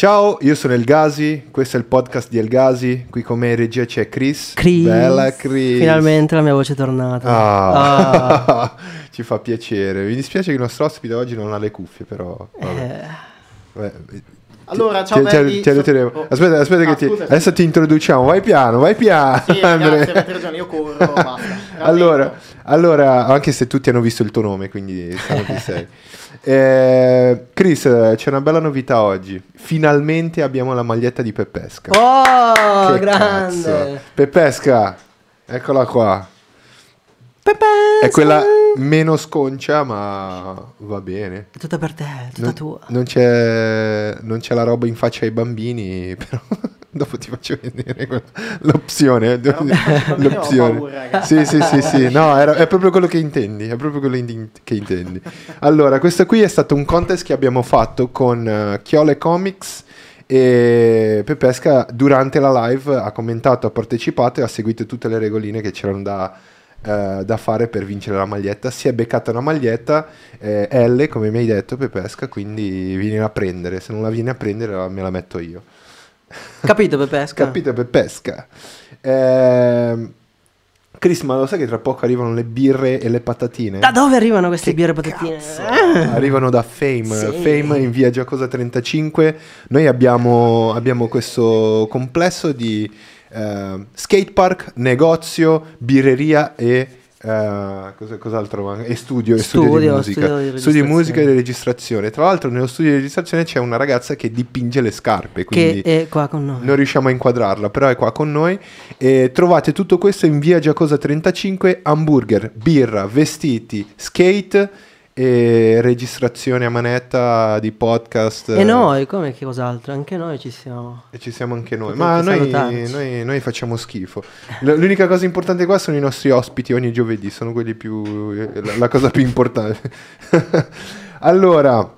Ciao, io sono El Gasi, questo è il podcast di El Gasi, qui con me in regia c'è Chris. Chris. Bella Chris. Finalmente la mia voce è tornata. Ah. Ah. Ci fa piacere. Mi dispiace che il nostro ospite oggi non ha le cuffie, però... vabbè. Eh, Beh, Allora, ti- ciao ti- belli, ti aiuteremo. so- oh. Aspetta, aspetta Ah, che ti... scusa, sì. Adesso ti introduciamo, vai piano, vai piano. Sì, ragazzi, avete ragione, io corro, basta. allora, allora, anche se tutti hanno visto il tuo nome, quindi sanno chi sei. Eh, Chris, c'è una bella novità oggi. Finalmente abbiamo la maglietta di Peppesca. Oh, Che grande. cazzo. Peppesca, eccola qua. Pepe. È quella meno sconcia, ma va bene. È tutta per te, è tutta Non, tua. non c'è, non c'è la roba in faccia ai bambini, però dopo ti faccio vedere l'opzione. Ho l'opzione. paura. Sì, sì, sì, sì, no, era- è proprio quello che intendi, è proprio quello in- che intendi. Allora, questo qui è stato un contest che abbiamo fatto con eh, Chiole Comics e Pepesca durante la live ha commentato, ha partecipato e ha seguito tutte le regoline che c'erano da, eh, da fare per vincere la maglietta. Si è beccata una maglietta eh, L, come mi hai detto, Pepesca, quindi vieni a prendere. Se non la vieni a prendere, me la metto io. Capito, Pepesca? Capito per pesca. Ehm, Chris, ma lo sai che tra poco arrivano le birre e le patatine? Da dove arrivano queste Che birre patatine? cazzo? Ah. Arrivano da Fame, Sì. Fame in via Giacosa 35. Noi abbiamo, abbiamo questo complesso di eh, skatepark, negozio, birreria e cosa- cos'altro manca? E studio, e studio, di Studio, musica. studio di Studio di musica e registrazione. di registrazione. Tra l'altro, nello studio di registrazione c'è una ragazza che dipinge le scarpe. Quindi Che è qua con noi. non riusciamo a inquadrarla, però è qua con noi. E trovate tutto questo in via Giacosa 35, hamburger, birra, vestiti, skate e registrazione a manetta di podcast. E noi, come che cos'altro? Anche noi ci siamo. E ci siamo anche noi. Potete Ma noi, noi- noi facciamo schifo. L'unica cosa importante qua sono i nostri ospiti ogni giovedì, sono quelli più... la, la cosa più importante. allora,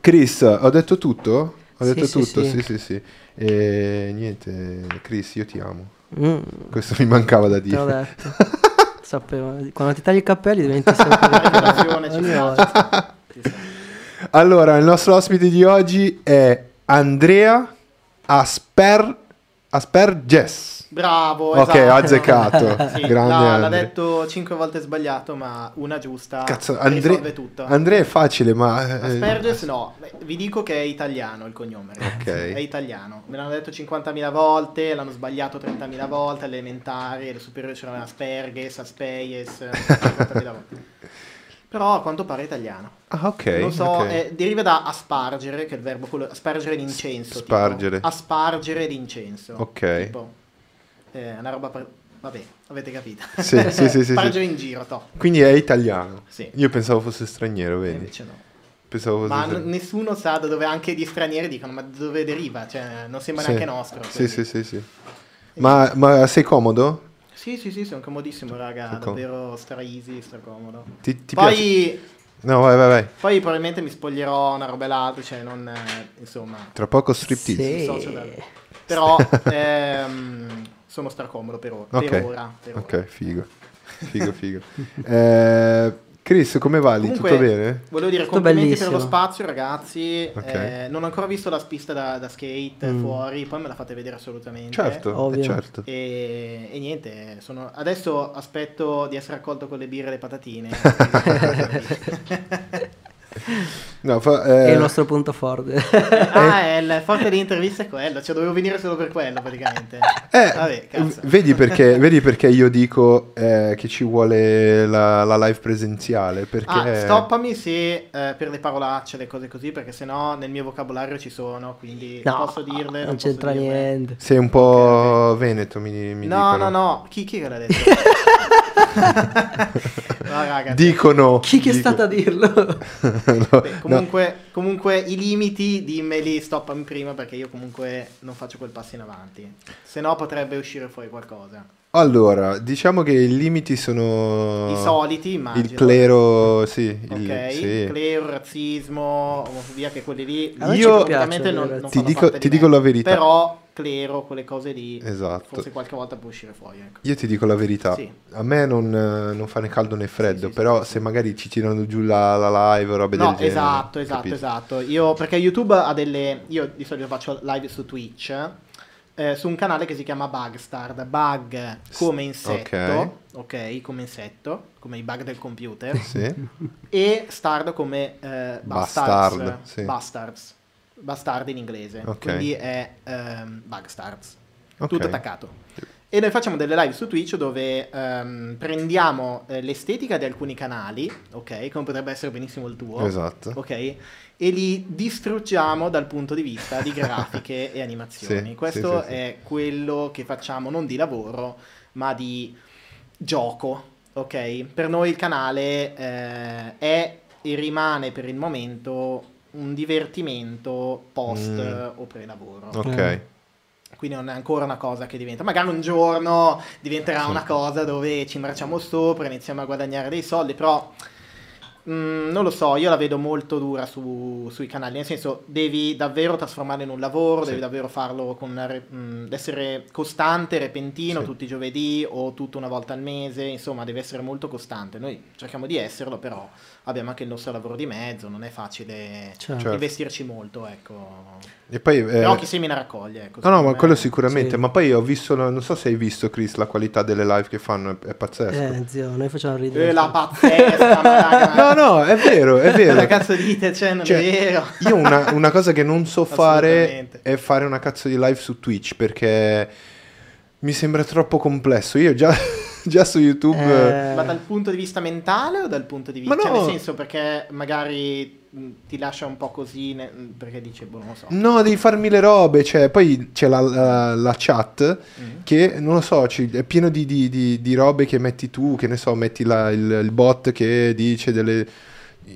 Chris, ho detto tutto? Ho detto sì, tutto? sì. Sì, sì, sì. E niente, Chris, io ti amo. Mm, Questo mi mancava da dire. Sapevo. Quando ti tagli i capelli diventi sempre. Allora, il nostro ospite di oggi è Andrea Asper... Asperges. Bravo, Ok, esatto. azzeccato. Sì, Grande no, l'ha Andre. detto cinque volte sbagliato, ma una giusta Cazzo, risolve Andre... tutto. Andrea è facile, ma... eh, Asperges no, Beh, vi dico che è italiano il cognome, ragazzi. Ok. È italiano. Me l'hanno detto 50.000 volte, l'hanno sbagliato 30.000 volte, alle elementari, alle superiori c'erano Asperges, Aspeies, 50.000 volte. Però a quanto pare è italiano. Ah, ok. non so, ok. eh, deriva da aspargere, che è il verbo quello, aspargere l'incenso. tipo. Spargere. Aspargere l'incenso. Ok. Tipo, eh, una roba per... Vabbè, avete capito. Sì, sì, sì, sì, sì. Spargere in giro, to. Quindi è italiano. Sì. Io pensavo fosse straniero, E vedi? Invece no. Pensavo fosse Ma straniero. nessuno sa da dove anche gli stranieri dicono, ma da dove deriva? Cioè, non sembra Sì. neanche nostro. Sì, quindi- sì, sì, sì. Ma, ma sei comodo? Sì, sì, sì, sono comodissimo, raga. Com- davvero stra easy, stra comodo. Ti, ti piace? Poi, No, vai, vai, vai. poi probabilmente mi spoglierò una roba e l'altra, cioè non... eh, insomma... Tra poco striptease. Sì. dissocio dal- Però ehm, sono stracomodo per, ora- Ok. per ora. per ora. Ok, figo. Figo, figo. Eh, Chris, come va lì? Tutto bene? Volevo dire Tutto complimenti bellissimo. per lo spazio, ragazzi. Ok. Eh, non ho ancora visto la pista da, da skate Mm. fuori, poi me la fate vedere assolutamente. Certo, eh, Ovvio. certo. E, e niente, sono- adesso aspetto di essere accolto con le birre e le patatine. No, fa- È eh, il nostro punto forte. ah, è il forte dell'intervista è quello, cioè dovevo venire solo per quello praticamente. eh, Vabbè, cazzo. vedi, perché, vedi perché io dico eh, che ci vuole la, la live presenziale? Perché... Ah, stoppami se eh, per le parolacce, le cose così, perché sennò nel mio vocabolario ci sono, quindi No, posso dirle. non posso c'entra dirle. niente. Sei un po' veneto, mi, mi No, dicono. no, no, chi, chi l'ha detto? no, raga, Dicono. Chi che è stato a dirlo? No, Beh, no. comunque, comunque i limiti dimmeli, stoppami prima perché io comunque non faccio quel passo in avanti. Se no potrebbe uscire fuori qualcosa. Allora, diciamo che i limiti sono... I soliti, immagino. Il clero, sì. Ok, il- sì. clero, razzismo, omofobia, che quelli lì Io- praticamente piacciono non, non Ti dico- ti di dico la verità. Però clero, quelle cose lì, Esatto. forse qualche volta può uscire fuori. Ecco. Io ti dico la verità, Sì. a me non, eh, non fa né caldo né freddo, Sì, sì, però se magari ci tirano giù la, la live o robe No, del genere. esatto, esatto, esatto. Io, perché YouTube ha delle... Io di solito faccio live su Twitch, eh, su un canale che si chiama Bugstard. Bug come insetto, ok, come insetto, come i bug del computer, Sì, e stard come eh, Bastard, bastards, bastards, bastard in inglese, Ok. quindi è ehm, Bugstards, Ok. tutto attaccato. E noi facciamo delle live su Twitch dove ehm, prendiamo eh, l'estetica di alcuni canali, ok, come potrebbe essere benissimo il tuo, esatto. ok, e li distruggiamo dal punto di vista di grafiche e animazioni. Sì, Questo sì, sì. è quello che facciamo non di lavoro, ma di gioco, ok? Per noi il canale eh, è e rimane per il momento un divertimento post Mm. o pre-lavoro. Ok. Quindi non è ancora una cosa che diventa. Magari un giorno diventerà Sì. una cosa dove ci imbracciamo sopra, iniziamo a guadagnare dei soldi, però mm, non lo so, io la vedo molto dura su- sui canali, nel senso devi davvero trasformarlo in un lavoro, Sì. devi davvero farlo con una re- mm, essere costante, repentino, Sì. tutti i giovedì o tutto una volta al mese, insomma deve essere molto costante. Noi cerchiamo di esserlo, però abbiamo anche il nostro lavoro di mezzo, non è facile. Certo. investirci molto, ecco. E poi... eh, Però chi semina raccoglie, ecco. No, no, ma me- quello sicuramente. Sì. Ma poi ho visto, non so se hai visto, Chris, la qualità delle live che fanno, è, è pazzesco. Eh, zio, noi facciamo ridere. Eh, la pazzesca, ma raga, No, no, è vero, è vero. Cosa cazzo dite? Cioè, non Cioè, è vero. Io una, una cosa che non so fare è fare una cazzo di live su Twitch perché mi sembra troppo complesso. Io già, già su YouTube... Eh, Ma dal punto di vista mentale o dal punto di Ma vista... no. Cioè, nel senso, perché magari mh, ti lascia un po' così, ne- perché dice, boh, non lo so. No, devi farmi le robe, cioè, poi c'è la, la- la chat Mm. che, non lo so, è pieno di, di- di- di robe che metti tu, che ne so, metti la- il, il bot che dice delle...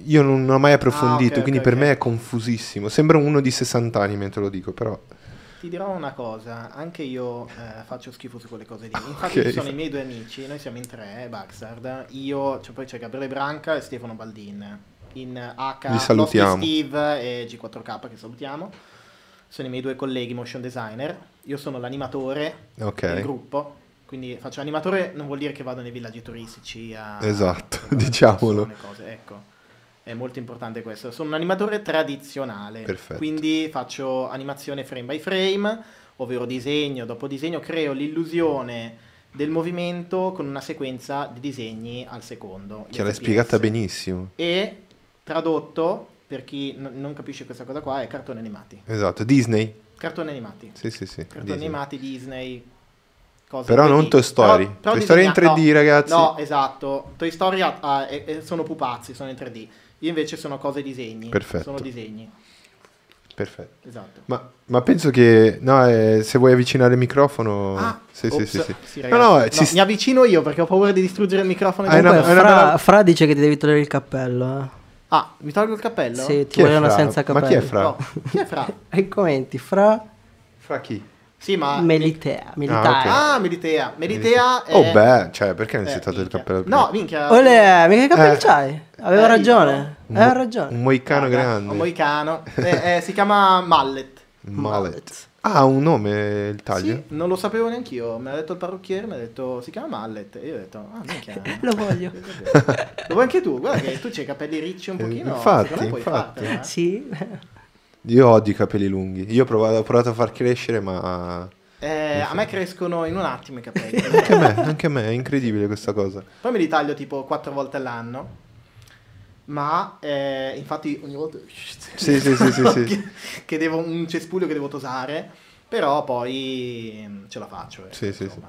Io non, ho mai approfondito, Ah, ok, quindi ok, per ok. me è confusissimo. Sembra uno di 60 anni mentre lo dico, però... Ti dirò una cosa, anche io eh, faccio schifo su quelle cose lì. Infatti Ok. ci sono i miei due amici, noi siamo in tre, eh, Baxard, io, cioè poi c'è Gabriele Branca e Stefano Baldin. In H. Lost Steve e G4K che salutiamo. Sono i miei due colleghi motion designer. Io sono l'animatore Ok. del gruppo. Quindi faccio animatore non vuol dire che vado nei villaggi turistici a... Esatto, a- diciamolo. cose, ecco. È molto importante questo. Sono un animatore tradizionale. Perfetto. Quindi faccio animazione frame by frame, ovvero disegno dopo disegno, creo l'illusione del movimento con una sequenza di disegni al secondo. Che l'hai spiegata benissimo. E tradotto, per chi n- non capisce questa cosa qua, è cartoni animati. Esatto, Disney. Cartoni animati. Sì, sì, sì. Cartoni Disney. animati Disney. cose Però 3D. non Toy Story. Però- però Toy Story in disegna- 3D, no, ragazzi. No, esatto. Toy Story ha- ha- è- sono pupazzi, sono in 3D. Io invece sono cose disegni. Perfetto. Sono disegni. Perfetto. Esatto. Ma, ma penso che... No, eh, se vuoi avvicinare il microfono... Ah, sì, sì, sì, sì. ragazzi. No, no, No, ci st- mi avvicino io perché ho paura di distruggere il microfono. Di una- Fra, bella- Fra dice che ti devi togliere il cappello. eh. Ah, mi tolgo il cappello? Sì, Chi ti è vogliono Fra? senza Ma capelli. chi è Fra? No. Chi è Fra? E commenti, Fra Fra chi? Sì, ma... Melitea. Melitea. ok. Ah, Meritea. Meritea è... Oh, beh, cioè, perché non eh, si è tolto il minchia. cappello? No, minchia. Olè, mica che capelli Eh. c'hai? Aveva Eh, ragione. Un Aveva mo- ragione. Un moicano Guarda, grande. Un moicano. Eh, eh, si chiama Mallet. Mallet. Ah, ha un nome il taglio? Sì, non lo sapevo neanch'io. Me l'ha detto il parrucchiere, mi ha detto si chiama Mallet. E io ho detto, ah, minchia. Lo voglio. Lo vuoi anche tu? Guarda che tu c'hai i capelli ricci un Eh, pochino. infatti, secondo me puoi infatti. fartela, eh. Sì. Io odio i capelli lunghi. Io ho provato, ho provato a far crescere, ma... Eh, a me crescono in un attimo i capelli. Anche a me, anche a me, è incredibile questa cosa. Poi me li taglio tipo quattro volte all'anno. Ma eh, infatti ogni volta Sì, sì, sì, sì, sì. che, che devo un cespuglio che devo tosare. Però poi mm, ce la faccio. ecco, Sì, sì, insomma.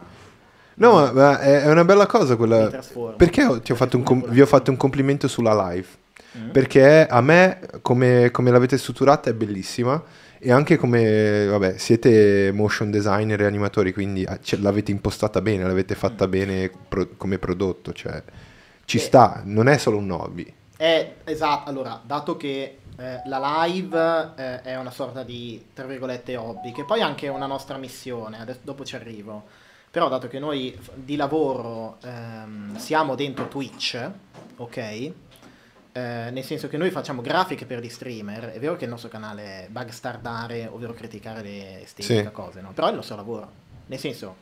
No, ma, è una bella cosa quella... Perché ti ho fatto un com- vi ho fatto un complimento sulla live? Mm. Perché a me, come, come l'avete strutturata, è bellissima. E anche come, vabbè, siete motion designer e animatori, quindi ah, ce- l'avete impostata bene, l'avete fatta bene pro- come prodotto. Cioè, ci Mm. Eh. sta, non è solo un hobby. È esatto, allora, dato che eh, la live eh, è una sorta di, tra virgolette, hobby, che poi è anche una nostra missione, adesso, dopo ci arrivo, però dato che noi di lavoro ehm, siamo dentro Twitch, ok? Eh, nel senso che noi facciamo grafiche per gli streamer, è vero che il nostro canale è bugstardare, ovvero criticare le estetiche, Sì. cose, no? Però è il nostro lavoro. Nel senso,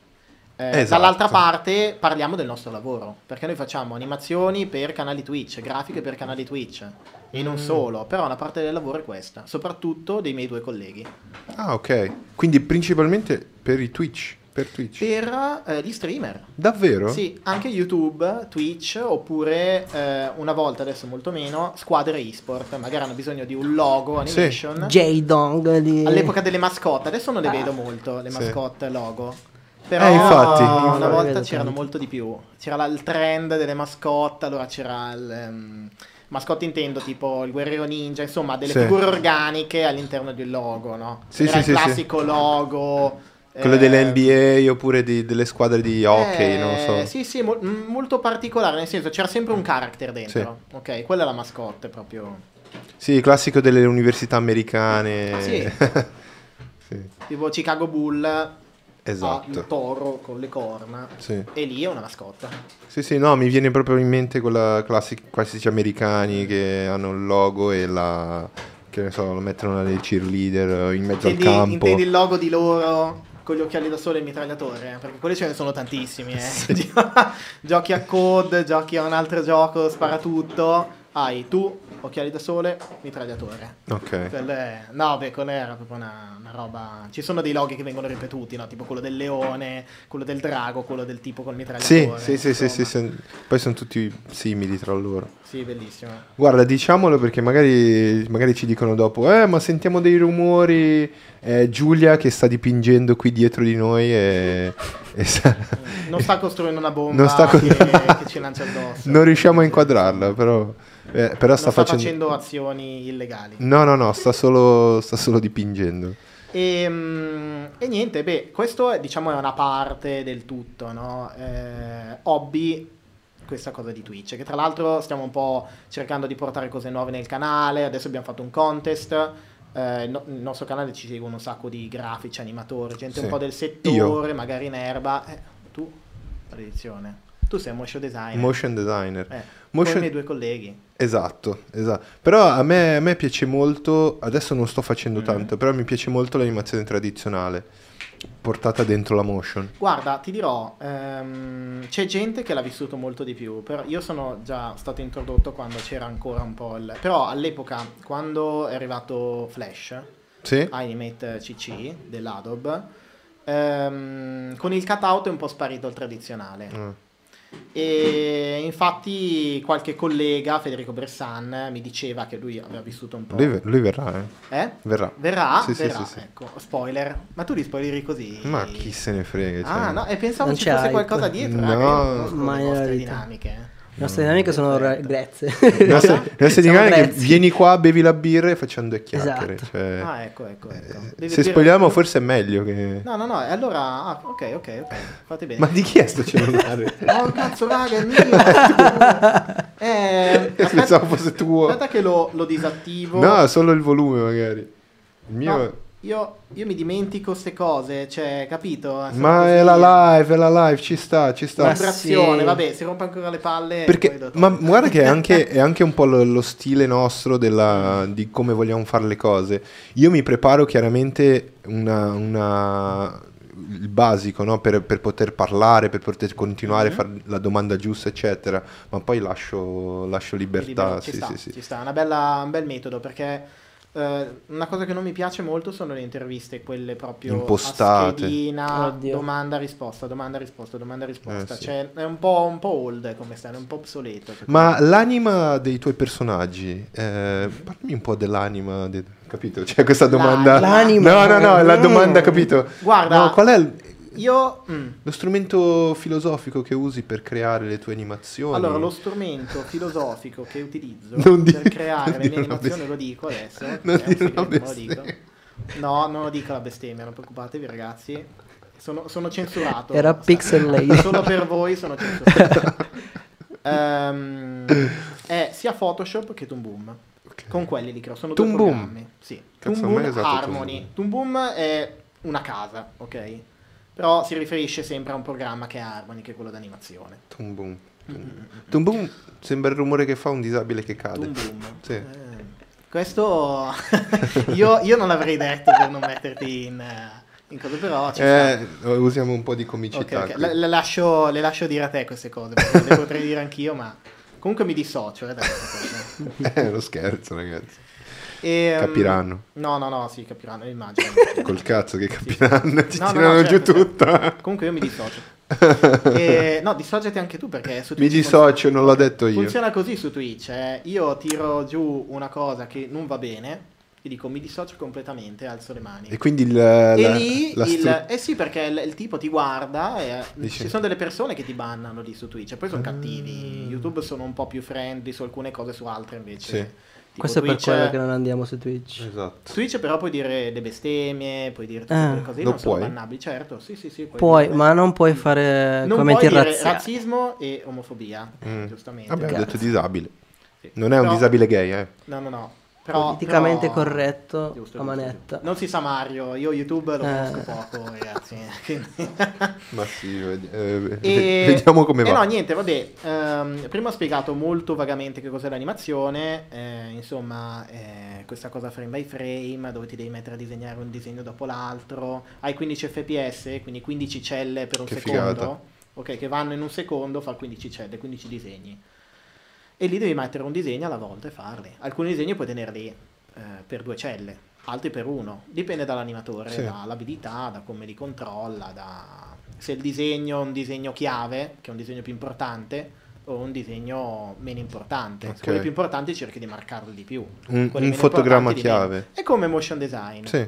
eh, Esatto. dall'altra parte parliamo del nostro lavoro, perché noi facciamo animazioni per canali Twitch, grafiche per canali Twitch, e Mm. non solo, però una parte del lavoro è questa, soprattutto dei miei due colleghi. Ah, ok. Quindi principalmente per i Twitch. Per Twitch. Per eh, gli streamer. Davvero? Sì, anche YouTube, Twitch, oppure eh, una volta, adesso molto meno, squadre e-sport. Magari hanno bisogno di un logo, Sì. animation. J-Dong di... All'epoca delle mascotte, adesso non le Ah. vedo molto, le Sì. mascotte logo. Però Eh, infatti. una Non volta c'erano tanto. molto di più. C'era la- il trend delle mascotte, allora c'era il... ehm, mascotte intendo tipo il guerriero ninja, insomma delle Sì. figure organiche all'interno del logo, no? Sì, Era sì, il sì, sì. classico logo. Quello eh, delle NBA oppure di- delle squadre di hockey, eh, non so. Sì, sì, mo- m- molto particolare, nel senso c'era sempre un character dentro. Ok, quella è la mascotte proprio. Sì, classico delle università americane. Sì. Sì, Tipo Chicago Bull ha il esatto. toro con le corna. Sì. E lì è una mascotta. sì, sì, no, mi viene proprio in mente quella classici classici americani che hanno il logo e la... che ne so, lo mettono alle cheerleader in mezzo Intendi, al campo. intendi il logo di loro con gli occhiali da sole e il mitragliatore? Perché quelli ce ne sono tantissimi, eh. giochi a code, giochi a un altro gioco, spara tutto. Hai tu, occhiali da sole, mitragliatore. Ok. Quello è- No, beh, quello era proprio una, una roba. Ci sono dei loghi che vengono ripetuti, no? Tipo quello del leone, quello del drago, quello del tipo col mitragliatore. sì, sì, sì, sì, sì. Poi sono tutti simili tra loro. Sì, bellissimo. Guarda, diciamolo perché magari, magari ci dicono dopo, eh, ma sentiamo dei rumori. È Giulia che sta dipingendo qui dietro di noi e, e sa- Non sta costruendo una bomba Non sta che, che ci lancia addosso. non riusciamo a inquadrarla, però, eh, però Non sta, facendo... azioni illegali. No, no, no, sta solo, sta solo dipingendo. E, mm, e niente, beh, questo è, diciamo è una parte del tutto, no? Eh, hobby, questa cosa di Twitch, che tra l'altro stiamo un po' cercando di portare cose nuove nel canale, adesso abbiamo fatto un contest, eh, il no- il nostro canale ci seguono un sacco di grafici, animatori, gente Sì. un po' del settore, magari in erba. Eh, tu, maledizione, tu sei motion designer. Motion designer. Eh, Motion- Come i miei due colleghi. Esatto, esatto. Però a me, a me piace molto, adesso non sto Mm. facendo tanto, però mi piace molto l'animazione tradizionale, portata dentro la motion. Guarda, ti dirò, ehm, c'è gente che l'ha vissuto molto di più, però io sono già stato introdotto quando c'era ancora un po' il... Però all'epoca, quando è arrivato Flash, Sì? Animate CC dell'Adobe, ehm, con il cutout è un po' sparito il tradizionale. Mm. E infatti qualche collega, Federico Bressan, mi diceva che lui aveva vissuto un po'... Lui, lui verrà, eh? Eh? Verrà. Verrà? Sì, sì, Verrà, sì, sì. ecco. Spoiler. Ma tu li spoileri così? Ma chi se ne frega. Ah, cioè. no, e pensavo Non ci fosse hype. qualcosa dietro. No, raga, io non conosco mai le dinamiche. Le nostre dinamiche sono re- grezze. Le nostre, le nostre dinamiche, vieni qua, bevi la birra e facciamo due chiacchiere. Esatto. cioè, Ah, ecco, ecco, ecco. eh, se spogliamo forse è meglio che... No, no, no, e allora... ah, ok, ok, ok. Fate bene. Ma di chi è sto cellulare? Oh, cazzo, raga, è mio. eh, aspetta, Pensavo fosse tuo. aspetta che lo, lo disattivo. No, solo il volume magari. Il mio... No, io, io mi dimentico queste cose, cioè, capito? Sono Ma così. è la live, è la live, ci sta, ci sta. Vibrazione, sì. vabbè, si rompe ancora le palle. Perché, ma guarda che è anche, è anche un po' lo, lo stile nostro della- di come vogliamo fare le cose. Io mi preparo chiaramente una, una- il basico no? per, per poter parlare, per poter continuare Mhm. a fare la domanda giusta, eccetera. Ma poi lascio, lascio libertà. Libero, ci sì, sta, sì, sì. ci sta, una bella- un bel metodo perché eh, una cosa che non mi piace molto sono le interviste, quelle proprio Impostate. a schedina, Oddio. domanda risposta, domanda risposta, domanda risposta, Eh, sì. cioè è un po', un po' old come sta, è un po' obsoleto. Ma l'anima dei tuoi personaggi, eh, parlami un po' dell'anima, de- capito? C'è questa domanda. L'anima. No, no, no, è la Mm. domanda, capito? Guarda- No, qual è il- Io... mm, lo strumento filosofico che usi per creare le tue animazioni? Allora, lo strumento filosofico che utilizzo Non per dire- creare non le mie animazioni, lo dico adesso. Non è un dire una lo dico. No, non lo dico la bestemmia, non preoccupatevi ragazzi. Sono, sono censurato. Era Pixel Lady. Solo per voi sono censurato. Ehm, è sia Photoshop che Toon Boom. Ok. Con quelli li creo, sono Toon due Boom? programmi. Sì. Cazzo, Toon Boom usato Toon Harmony. Toon Boom è una casa, ok? Però si riferisce sempre a un programma che è Harmony, che è quello d'animazione. Toon Boom. Tum boom sembra il rumore che fa un disabile che cade. Boom, boom. Sì. Eh, questo io, io non l'avrei detto per non metterti in, eh, in cosa, però. Eh, usiamo un po' di comicità. ok. qui. Le, le lascio, le lascio dire a te queste cose, perché le potrei dire anch'io, ma comunque mi dissocio. Eh, da questa cosa. È uno scherzo, ragazzi. E, um, Capiranno. No, no, no, sì, capiranno, immagino. Col cazzo che capiranno, ti No, no, tirano no, giù certo, certo. tutto. Comunque io mi dissocio. E, no, dissociati anche tu perché su Mi Twitch dissocio, non l'ho detto io. Funziona così su Twitch, eh. io tiro giù una cosa che non va bene e dico mi dissocio completamente, alzo le mani. E quindi il, la, E lì, la il, stru- eh sì, perché il, il tipo ti guarda e Dici- ci sono delle persone che ti bannano lì su Twitch e poi sono Ah. cattivi. YouTube sono un po' più friendly su alcune cose, su altre invece. Sì. Tipo Questo è per Twitch- quello che non andiamo su Twitch. Esatto. Su Twitch però puoi dire le bestemmie, puoi dire tutte Ah. quelle cose, non sono puoi? bannabili, certo, sì sì sì. Puoi, dire- ma non puoi fare non commenti puoi dire razziali. razzismo e omofobia, Mm. giustamente. Vabbè, ho detto disabile. Sì. Non è un Però- disabile gay, eh. No, no, no. Però, Politicamente però- corretto Giusto, a giusto, manetta. giusto. Non si sa Mario, io YouTube lo Eh. conosco poco, ragazzi. quindi- Ma sì, ved- eh, E- vediamo come e va. no, niente, vabbè. ehm, prima ho spiegato molto vagamente che cos'è l'animazione. eh, insomma, eh, questa cosa frame by frame, dove ti devi mettere a disegnare un disegno dopo l'altro. Hai 15 fps, quindi 15 celle per un Che secondo. figata. Ok, che vanno in un secondo, fa 15 celle, 15 disegni. E lì devi mettere un disegno alla volta e farli. Alcuni disegni puoi tenerli eh, per due celle, altri per uno. Dipende dall'animatore, Sì. dall'abilità, da come li controlla, da se il disegno è un disegno chiave, che è un disegno più importante, o un disegno meno importante. Ok. Se quelli più importanti cerchi di marcarli di più. Un, un fotogramma chiave. È come motion design. Sì.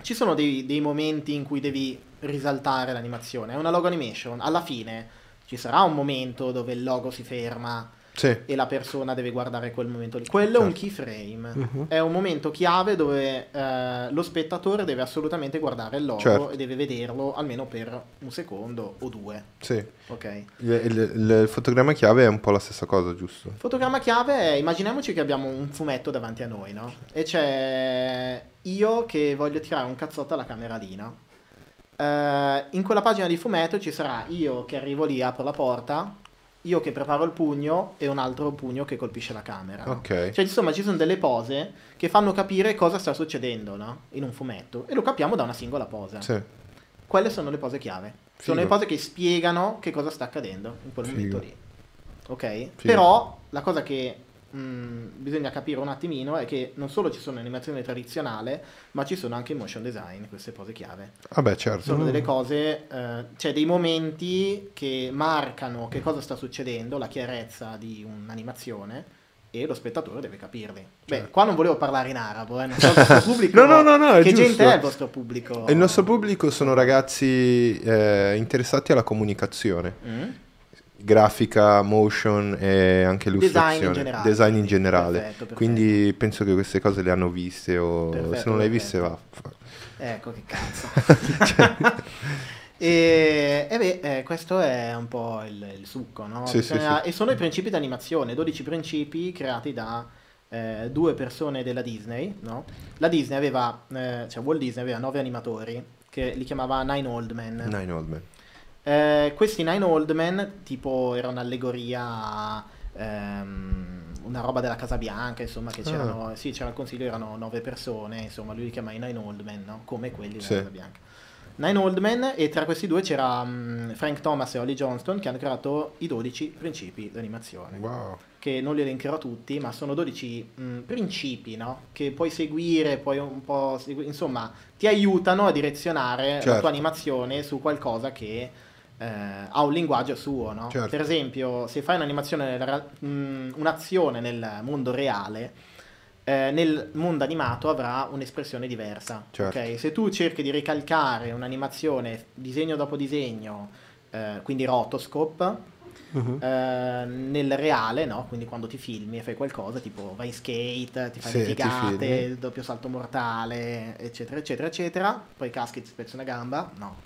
Ci sono dei, dei momenti in cui devi risaltare l'animazione. È una logo animation. Alla fine ci sarà un momento dove il logo si ferma Sì. e la persona deve guardare quel momento lì. Quello è un Certo. keyframe. Mhm. È un momento chiave dove eh, lo spettatore deve assolutamente guardare il logo Certo. e deve vederlo almeno per un secondo o due. Sì. Ok. Il, il- il fotogramma chiave è un po' la stessa cosa, giusto? Fotogramma chiave è, immaginiamoci che abbiamo un fumetto davanti a noi, no? E c'è io che voglio tirare un cazzotto alla camera lì, no? Eh, in quella pagina di fumetto ci sarà io che arrivo lì, apro la porta, io che preparo il pugno e un altro pugno che colpisce la camera. Ok. Cioè, insomma, ci sono delle pose che fanno capire cosa sta succedendo, no? In un fumetto. E lo capiamo da una singola posa. Sì. Quelle sono le pose chiave. Sono Figo. le pose che spiegano che cosa sta accadendo in quel Figo. momento lì. Ok? Figo. Però la cosa che mh, bisogna capire un attimino è che non solo ci sono animazione tradizionale, ma ci sono anche motion design queste pose chiave. Vabbè, certo. Sono delle cose, eh, cioè dei momenti che marcano che cosa sta succedendo, la chiarezza di un'animazione. E lo spettatore deve capirli. Beh, Certo. qua non volevo parlare in arabo, eh, non so il pubblico. No, no, no, no, è Che gente giusto. è il vostro pubblico? Il nostro pubblico sono ragazzi eh, interessati alla comunicazione. Mm? Grafica, motion e anche Design illustrazione. in generale. Design in generale. Perfetto, perfetto. Quindi penso che queste cose le hanno viste o Perfetto, se non le hai viste va. Ecco che cazzo. e, e beh, eh, questo è un po' il, il succo, no? Sì, sì, Bisogna- sì. E sono i principi d'animazione, 12 principi creati da eh, due persone della Disney, no? La Disney aveva, eh, cioè Walt Disney aveva nove animatori che li chiamava Nine Old Men. Nine Old Men. Eh, questi Nine Old Men, tipo, era un'allegoria ehm, una roba della Casa Bianca, insomma, che c'erano, sì, c'era il consiglio, erano nove persone, insomma, lui li chiama i Nine Old Men, no? Come quelli della Sì. Casa Bianca. Nine Old Men e tra questi due c'era mm, Frank Thomas e Holly Johnston che hanno creato i 12 principi d'animazione Wow. che non li elencherò tutti, ma sono 12 mh, principi, no? Che puoi seguire, puoi un po' segui- insomma, ti aiutano a direzionare la Certo. tua animazione su qualcosa che eh, ha un linguaggio suo, no? Certo. Per esempio, se fai un'animazione, mh, un'azione nel mondo reale, eh, nel mondo animato avrà un'espressione diversa. Certo. ok? Se tu cerchi di ricalcare un'animazione disegno dopo disegno, eh, quindi rotoscope, Mhm. eh, nel reale, no? Quindi quando ti filmi e fai qualcosa, tipo vai in skate, ti fai Sì, le figate, il doppio salto mortale, eccetera, eccetera, eccetera. Poi caschi e ti spezzi una gamba? No.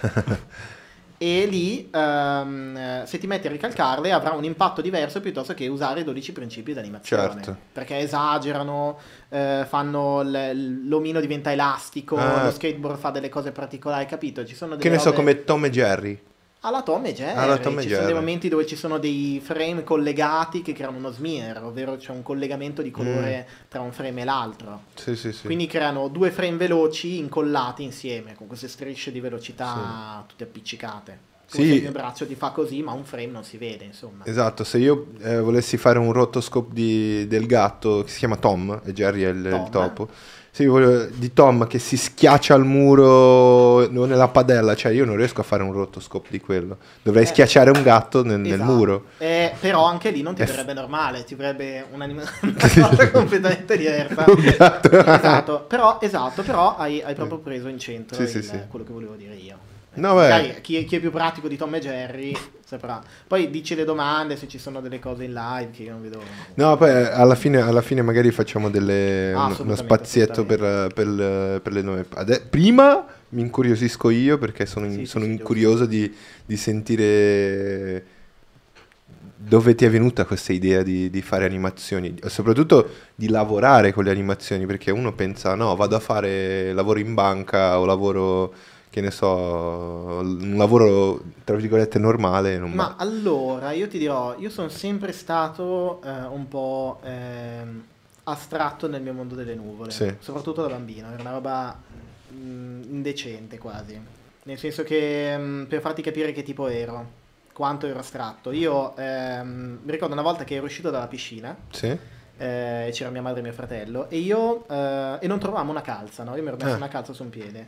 e lì, eh, se ti metti a ricalcarle, avrà un impatto diverso piuttosto che usare i 12 principi d'animazione. Certo. Perché esagerano, eh, fanno l- l'omino diventa elastico, Ah. lo skateboard fa delle cose particolari, capito? Ci sono delle Che ne so, robe- come Tom e Jerry. Alla Tom e Jerry, Alla Tom e ci Jerry. sono dei momenti dove ci sono dei frame collegati che creano uno smear, ovvero c'è un collegamento di colore tra un frame e l'altro. Sì, sì, sì. Quindi creano due frame veloci incollati insieme, con queste strisce di velocità tutte appiccicate. Come Sì. il mio braccio ti fa così, ma un frame non si vede, insomma. Esatto, se io eh, volessi fare un rotoscope di- del gatto che si chiama Tom e Jerry è il, il Tom. topo. Se voglio- di Tom che si schiaccia al muro nella padella, cioè io non riesco a fare un rotoscope di quello. Dovrei Eh, schiacciare un gatto nel, nel Esatto. muro. Eh, però anche lì non ti Eh, verrebbe normale, ti verrebbe un'anima- una cosa completamente diversa. Esatto, però, esatto, però hai, hai proprio preso in centro Sì, il- sì, sì. quello che volevo dire io. No, beh. Magari chi, chi è più pratico di Tom e Jerry saprà. Poi dici le domande se ci sono delle cose in live che io non vedo. No, poi alla fine, alla fine magari facciamo delle, Ah, uno- spazietto per, per le- per le nuove. Ade- prima mi incuriosisco io perché sono, in- sì, sono sì, incurioso di, di sentire dove ti è venuta questa idea di, di fare animazioni, soprattutto di lavorare con le animazioni, perché uno pensa no, vado a fare lavoro in banca o lavoro, che ne so, un lavoro tra virgolette normale. Ma va. allora, io ti dirò, io sono sempre stato eh, un po' ehm, astratto nel mio mondo delle nuvole, Sì. soprattutto da bambino, era una roba mh, indecente quasi, nel senso che mh, per farti capire che tipo ero, quanto ero astratto, io ehm, mi ricordo una volta che ero uscito dalla piscina, Sì? eh, c'era mia madre e mio fratello e io eh, e non trovavamo una calza no? io mi ero messo Eh. una calza su un piede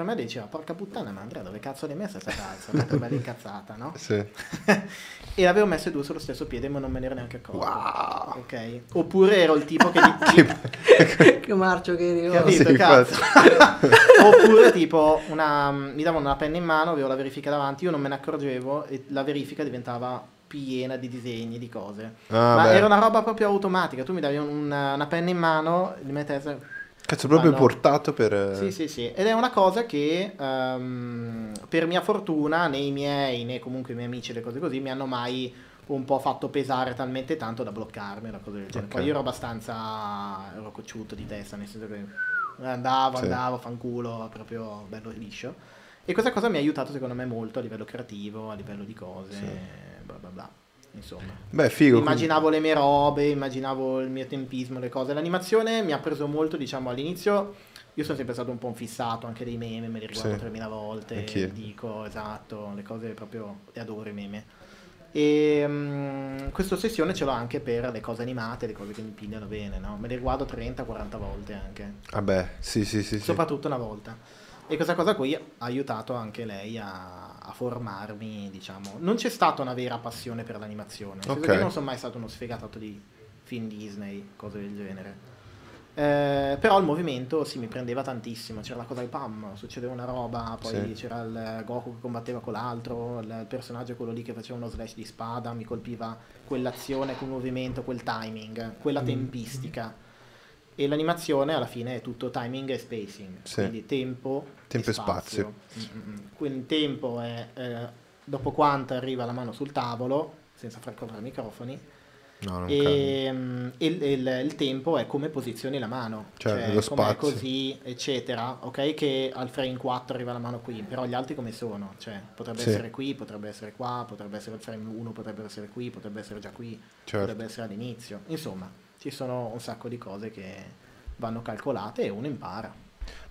madre e diceva porca puttana ma Andrea dove cazzo l'hai messa questa calza proprio bella incazzata no? Sì. e l'avevo messe due sullo stesso piede ma non me ne ero neanche accorto Wow! ok oppure ero il tipo che, di- che marcio che eri. oh. Capito, Sì, cazzo. Oppure tipo una, mi davano una penna in mano, avevo la verifica davanti, io non me ne accorgevo e la verifica diventava piena di disegni, di cose. Ah, Ma beh. era una roba proprio automatica, tu mi davi una, una penna in mano, li mettessi... Cazzo, proprio no. portato per... eh, Sì, sì, sì. Ed è una cosa che ehm, per mia fortuna né i miei né comunque i miei amici le cose così mi hanno mai un po' fatto pesare talmente tanto da bloccarmi una cosa del genere. Ok. Poi io ero abbastanza ero cocciuto di testa, nel senso che andavo, Sì. andavo, fanculo, proprio bello liscio. E questa cosa mi ha aiutato secondo me molto a livello creativo, a livello di cose, Sì. Insomma. Beh, figo. Immaginavo le mie robe, immaginavo il mio tempismo, le cose. L'animazione mi ha preso molto, diciamo, all'inizio. Io sono sempre stato un po' un fissato anche dei meme, me li riguardo Sì. 3000 volte, Anch'io. dico esatto, le cose proprio le adoro i meme. E mm, questa ossessione ce l'ho anche per le cose animate, le cose che mi pigliano bene, no? Me le guardo 30-40 volte anche, Vabbè, sì, sì, sì. sì. soprattutto una volta. E questa cosa qui ha aiutato anche lei a, a formarmi, diciamo. Non c'è stata una vera passione per l'animazione. Nel senso Ok. che Io non sono mai stato uno sfegatato di film Disney, cose del genere. Eh, però il movimento sì mi prendeva tantissimo. C'era la cosa del PAM, succedeva una roba, poi Sì. c'era il Goku che combatteva con l'altro, il, personaggio quello lì che faceva uno slash di spada, mi colpiva quell'azione, quel movimento, quel timing, quella Mm. tempistica. E l'animazione alla fine è tutto timing e spacing, Sì. quindi tempo, Tempo e spazio. Mm-mm. Quindi il tempo è eh, dopo quanto arriva la mano sul tavolo, senza far correre i microfoni, No, e, mm, il, il- il tempo è come posizioni la mano, Cioè, cioè, lo spazio. così, eccetera. Ok, che al frame 4 arriva la mano qui, però gli altri come sono? Cioè, potrebbe Sì. essere qui, potrebbe essere qua, potrebbe essere il frame 1, potrebbe essere qui, potrebbe essere già qui, Certo. potrebbe essere all'inizio. Insomma, ci sono un sacco di cose che vanno calcolate e uno impara.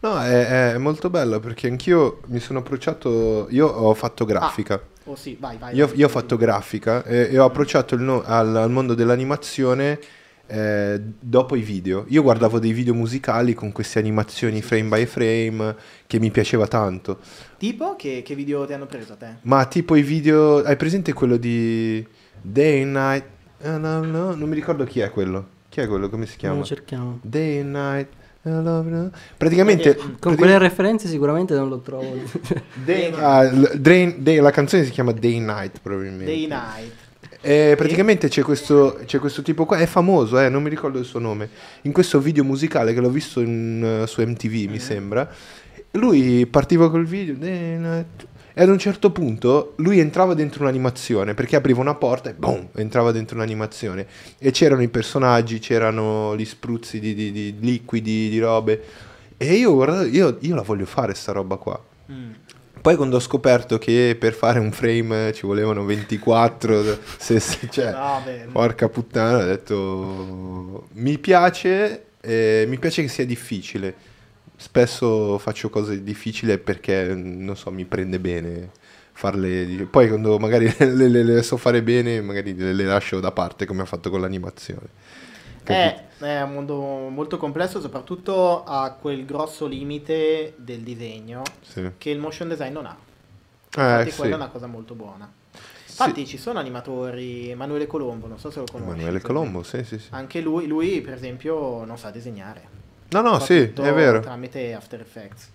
No, è, è molto bello perché anch'io mi sono approcciato. Io ho fatto grafica. Oh sì, vai, vai. Io, io ho fatto grafica e, e ho approcciato il no- al, al mondo dell'animazione eh, dopo i video. Io guardavo dei video musicali con queste animazioni frame by frame che mi piaceva tanto. Tipo, che, che video ti hanno preso a te? Ma tipo i video. Hai presente quello di Day and Night? Eh, no, no, non mi ricordo chi è quello. Chi è quello? Come si Non chiama? lo cerchiamo. Day and Night. Praticamente. Con Con pratic- quelle referenze sicuramente non lo trovo. Day, l- Day- Day- la canzone si chiama Day Night probabilmente. Day Night. E praticamente c'è questo, c'è questo tipo qua, è famoso, eh, non mi ricordo il suo nome, in questo video musicale che l'ho visto in, eh, su MTV mi sembra, lui partiva col video e ad un certo punto lui entrava dentro un'animazione perché apriva una porta e boom, entrava dentro un'animazione e c'erano i personaggi, c'erano gli spruzzi di, di- di liquidi, di robe e io guardavo, io, io la voglio fare sta roba qua. Mm. Poi quando ho scoperto che per fare un frame ci volevano 24, se, se- cioè, No, beh, porca puttana, ho detto mi piace, eh, mi piace che sia difficile. Spesso faccio cose difficili perché, non so, mi prende bene farle. Poi quando magari le, le- le so fare bene, magari le, le lascio da parte come ho fatto con l'animazione. Capito? È, è un mondo molto complesso, soprattutto a quel grosso limite del disegno Sì. che il motion design non ha. Eh, Infatti sì. quella è una cosa molto buona. Sì. Infatti ci sono animatori, Emanuele Colombo, non so se lo conosci. Emanuele Colombo, sì, sì, sì. Anche lui, lui, per esempio, non sa disegnare. No, no, sì, è vero. Tramite After Effects.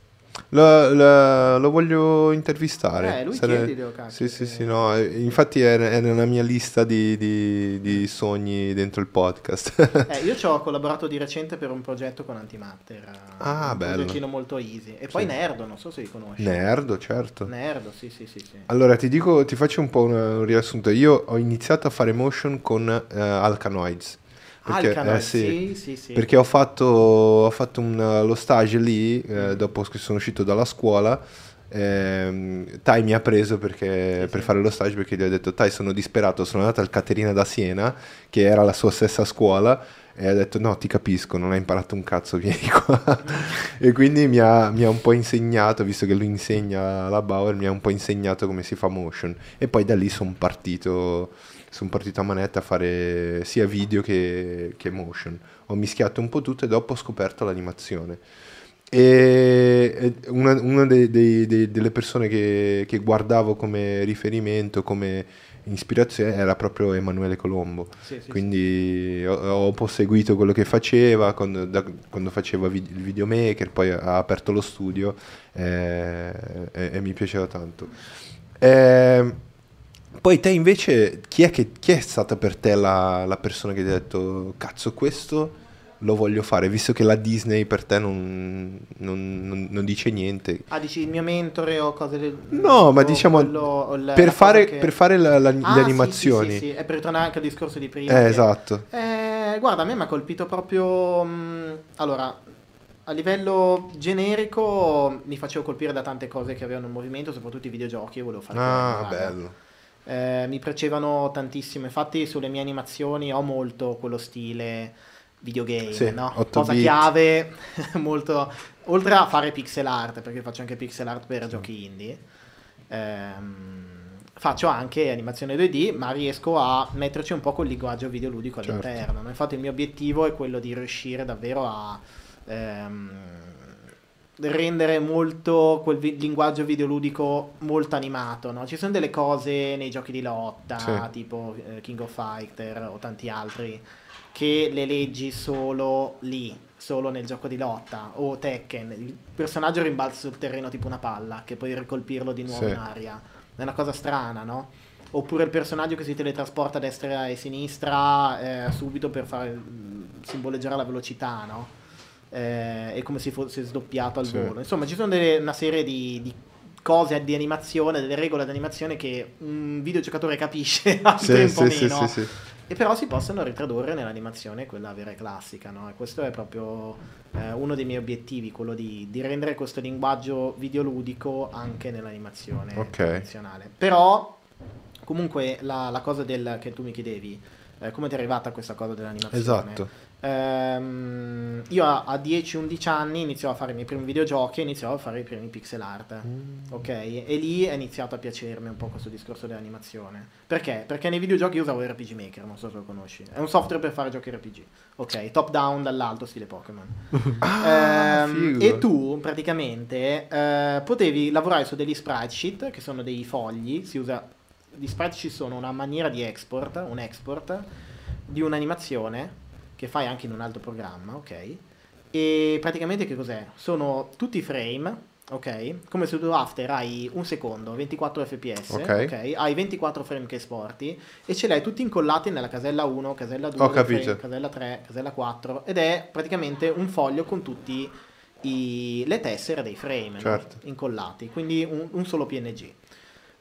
Lo, lo- lo voglio intervistare. Eh, lui Sare- chiedilo, cacchio, Sì, sì, che- sì, no, eh, infatti è, è nella mia lista di, di- di sogni dentro il podcast. Eh, io ci ho collaborato di recente per un progetto con Antimatter. Ah, un bello. progettino molto easy. E poi Sì. Nerdo, non so se li conosci. Nerdo, certo. Nerdo, sì, sì, sì. sì. Allora, ti dico, ti faccio un po' un, un riassunto. Io ho iniziato a fare motion con eh, Alcanoids. Perché, Alcanoid, eh, sì, sì, sì, perché ho fatto, ho fatto un- lo stage lì, eh, dopo che sono uscito dalla scuola. ehm, Tai mi ha preso perché- Sì, per sì. fare lo stage perché gli ho detto Tai sono disperato, sono andato al Caterina da Siena che era la sua stessa scuola e ha detto no ti capisco non hai imparato un cazzo vieni qua e quindi mi ha, mi ha un po' insegnato visto che lui insegna alla Bauer mi ha un po' insegnato come si fa motion e poi da lì sono partito sono partito a manetta a fare sia video che, che motion ho mischiato un po' tutto e dopo ho scoperto l'animazione e una, una dei- dei- dei- delle persone che, che guardavo come riferimento, come ispirazione era proprio Emanuele Colombo. Sì, sì, Quindi ho, ho un po' seguito quello che faceva quando, da- quando faceva vid- il videomaker, poi ha aperto lo studio eh, e, e mi piaceva tanto. Eh, poi te invece, chi è, che, chi è stata per te la, la persona che ti ha detto cazzo questo lo voglio fare, visto che la Disney per te non, non- non- non dice niente? Ah, dici il mio mentore o cose del... No, ma diciamo quello- la per cosa fare, che- per fare la- la- Ah, le animazioni. Sì, sì, sì, è per tornare anche al discorso di prima. Eh, che- esatto. Eh, guarda, a me mi ha colpito proprio. mh, allora, a livello generico mi facevo colpire da tante cose che avevano un movimento, soprattutto i videogiochi. Io volevo fare Ah, bello. Eh, mi piacevano tantissimo. Infatti, sulle mie animazioni ho molto quello stile videogame, Sì, no? 8 Cosa bit. chiave, molto. Oltre a fare pixel art, perché faccio anche pixel art per giochi indie. ehm, faccio anche animazione 2D, ma riesco a metterci un po' quel linguaggio videoludico Certo. all'interno. no? Infatti, il mio obiettivo è quello di riuscire davvero a ehm, rendere molto quel vi- linguaggio videoludico molto animato. no? Ci sono delle cose nei giochi di lotta, Sì. tipo eh, King of Fighter o tanti altri, che le leggi solo lì, solo nel gioco di lotta. O Tekken, il personaggio rimbalza sul terreno tipo una palla, che puoi ricolpirlo di nuovo Sì. in aria. È una cosa strana, no? Oppure il personaggio che si teletrasporta a destra e sinistra eh, subito per fare mm, simboleggiare la velocità, no? Eh, è come se fosse sdoppiato al Sì. volo. Insomma, ci sono delle- una serie di, di cose di animazione, delle regole di animazione che un videogiocatore capisce, altri Sì, un po' sì, meno. sì. E però si possono ritradurre nell'animazione quella vera e classica, no? E questo è proprio eh, uno dei miei obiettivi, quello di, di rendere questo linguaggio videoludico anche nell'animazione Ok. tradizionale. Però, comunque, la, la cosa del, che tu mi chiedevi, eh, come ti è arrivata questa cosa dell'animazione? Esatto. Ehm, io a, a 10-11 anni iniziavo a fare i miei primi videogiochi e iniziavo a fare i primi pixel art. Mm. Ok, e lì è iniziato a piacermi un po' questo discorso dell'animazione. Perché? Perché nei videogiochi io usavo RPG Maker, non so se lo conosci. È un software per fare giochi RPG. Ok, top down dall'alto, stile Pokémon. Ah, Ehm, e tu praticamente eh, potevi lavorare su degli sprite sheet, che sono dei fogli. Si usa. Gli sprite sheet sono una maniera di export, un export di un'animazione che fai anche in un altro programma, ok? E praticamente che cos'è? Sono tutti frame, ok? Come su After hai un secondo, 24 fps, Ok. ok? Hai 24 frame che esporti e ce li hai tutti incollati nella casella 1, casella 2, Ho capito. casella 3, casella 4 ed è praticamente un foglio con tutti i- le tessere dei frame no? Certo. incollati, quindi un, un solo PNG.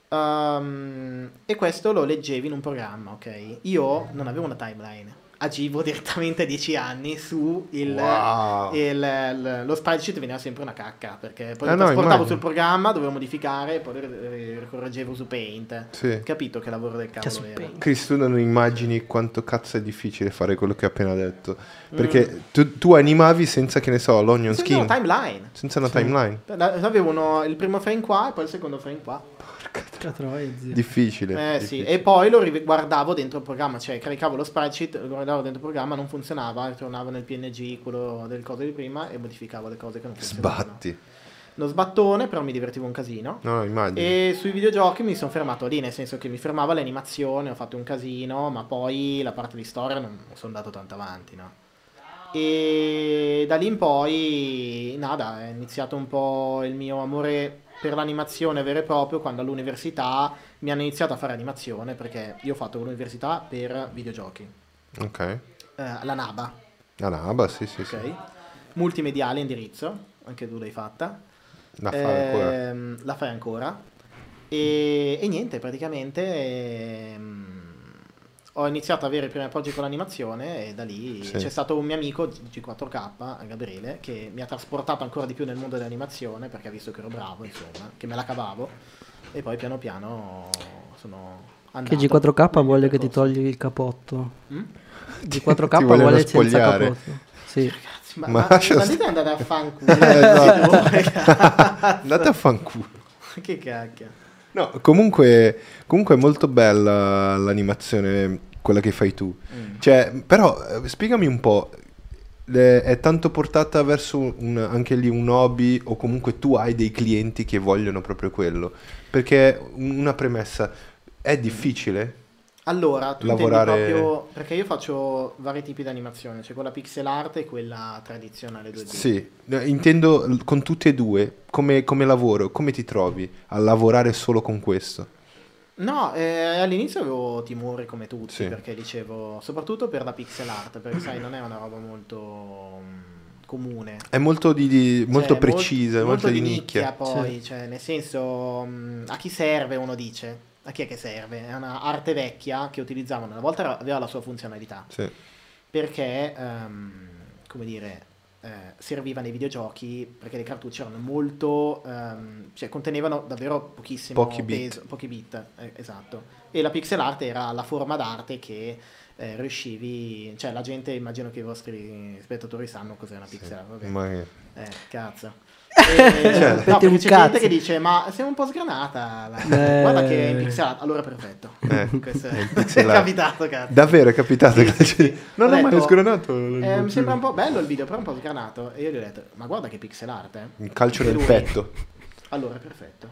Ehm, e questo lo leggevi in un programma, ok? Io non avevo una timeline, agivo direttamente 10 anni su il, Wow. il- il- lo sprite sheet veniva sempre una cacca perché poi Eh lo no, trasportavo immagino. sul programma, dovevo modificare e poi lo ricorreggevo su Paint. Sì. Capito che lavoro del Cioè, cavolo su era. Chris, tu non immagini quanto cazzo è difficile fare quello che hai appena detto. Perché tu, tu animavi senza, che ne so, l'onion Sì, skin. no, timeline. senza una timeline. La- Avevo uno- il primo frame qua e poi il secondo frame qua. Porca troia, zio. Difficile. Eh sì, difficile. e poi lo ri- guardavo dentro il programma, cioè caricavo lo spreadsheet, lo guardavo dentro il programma, non funzionava, ritornavo nel PNG, quello del coso di prima e modificavo le cose che non funzionavano. Sbatti. Lo sbattone, però mi divertivo un casino. No, immagino. E sui videogiochi mi sono fermato lì, nel senso che mi fermava l'animazione, ho fatto un casino, ma poi la parte di storia non sono andato tanto avanti, no? E da lì in poi, nada, è iniziato un po' il mio amore per l'animazione vero e proprio quando all'università mi hanno iniziato a fare animazione, perché io ho fatto l'università per videogiochi, Ok. eh, la NABA, no, bah, sì, sì, sì. ok? Multimediale indirizzo, anche tu l'hai fatta. La fa ancora. Ehm, la fai ancora. E, e niente, praticamente ehm, ho iniziato ad avere i primi appoggi con l'animazione e da lì Sì. c'è stato un mio amico G4K, Gabriele, che mi ha trasportato ancora di più nel mondo dell'animazione perché ha visto che ero bravo, insomma, che me la cavavo e poi piano piano sono andato. Che G4K nel vuole che ti togli il capotto. Mm? G4K Ti vogliono vuole senza capotto. Sì. Ragazzi, ma, Ma ma, st- andare a fanculo. esatto. Andate a fanculo. che cacchio. No, comunque, comunque è molto bella l'animazione, quella che fai tu. Mm. Cioè, però, eh, spiegami un po', è tanto portata verso un- anche lì un hobby o comunque tu hai dei clienti che vogliono proprio quello? Perché un- una premessa, è difficile? Allora, tu Lavorare- intendi proprio perché io faccio vari tipi di animazione, c'è quella pixel art e quella tradizionale 2D. Sì, intendo con tutte e due, come, come lavoro, come ti trovi a lavorare solo con questo? No, eh, all'inizio avevo timori come tutti, Sì. perché dicevo, soprattutto per la pixel art, perché sai, non è una roba molto mm, comune. È molto, di, di- molto Cioè, precisa, molto, molto, di nicchia. poi, cioè, nel senso, mh, a chi serve uno dice, a chi è che serve? È una arte vecchia che utilizzavano, una volta aveva la sua funzionalità. Sì. perché, ehm, come dire, eh, serviva nei videogiochi perché le cartucce erano molto, ehm, cioè contenevano davvero pochissimo Pochi bit. peso, pochi bit, eh, esatto. E la pixel art era la forma d'arte che eh, riuscivi, cioè la gente, immagino che i vostri spettatori sanno cos'è una pixel art, vabbè. Ma Eh, cazzo. Eh, Cioè, no, un c'è gente che dice ma siamo un po' sgranata Eh. guarda che è in art allora perfetto Eh, questo è è, è capitato cazzo Davvero è capitato Sì, sì, sì. Non Ho ho mai sgranato. Eh, mi sembra un po' bello il video, però un po' sgranato. E io gli ho detto, ma guarda che pixel art, eh. Il calcio nel petto. Allora, perfetto.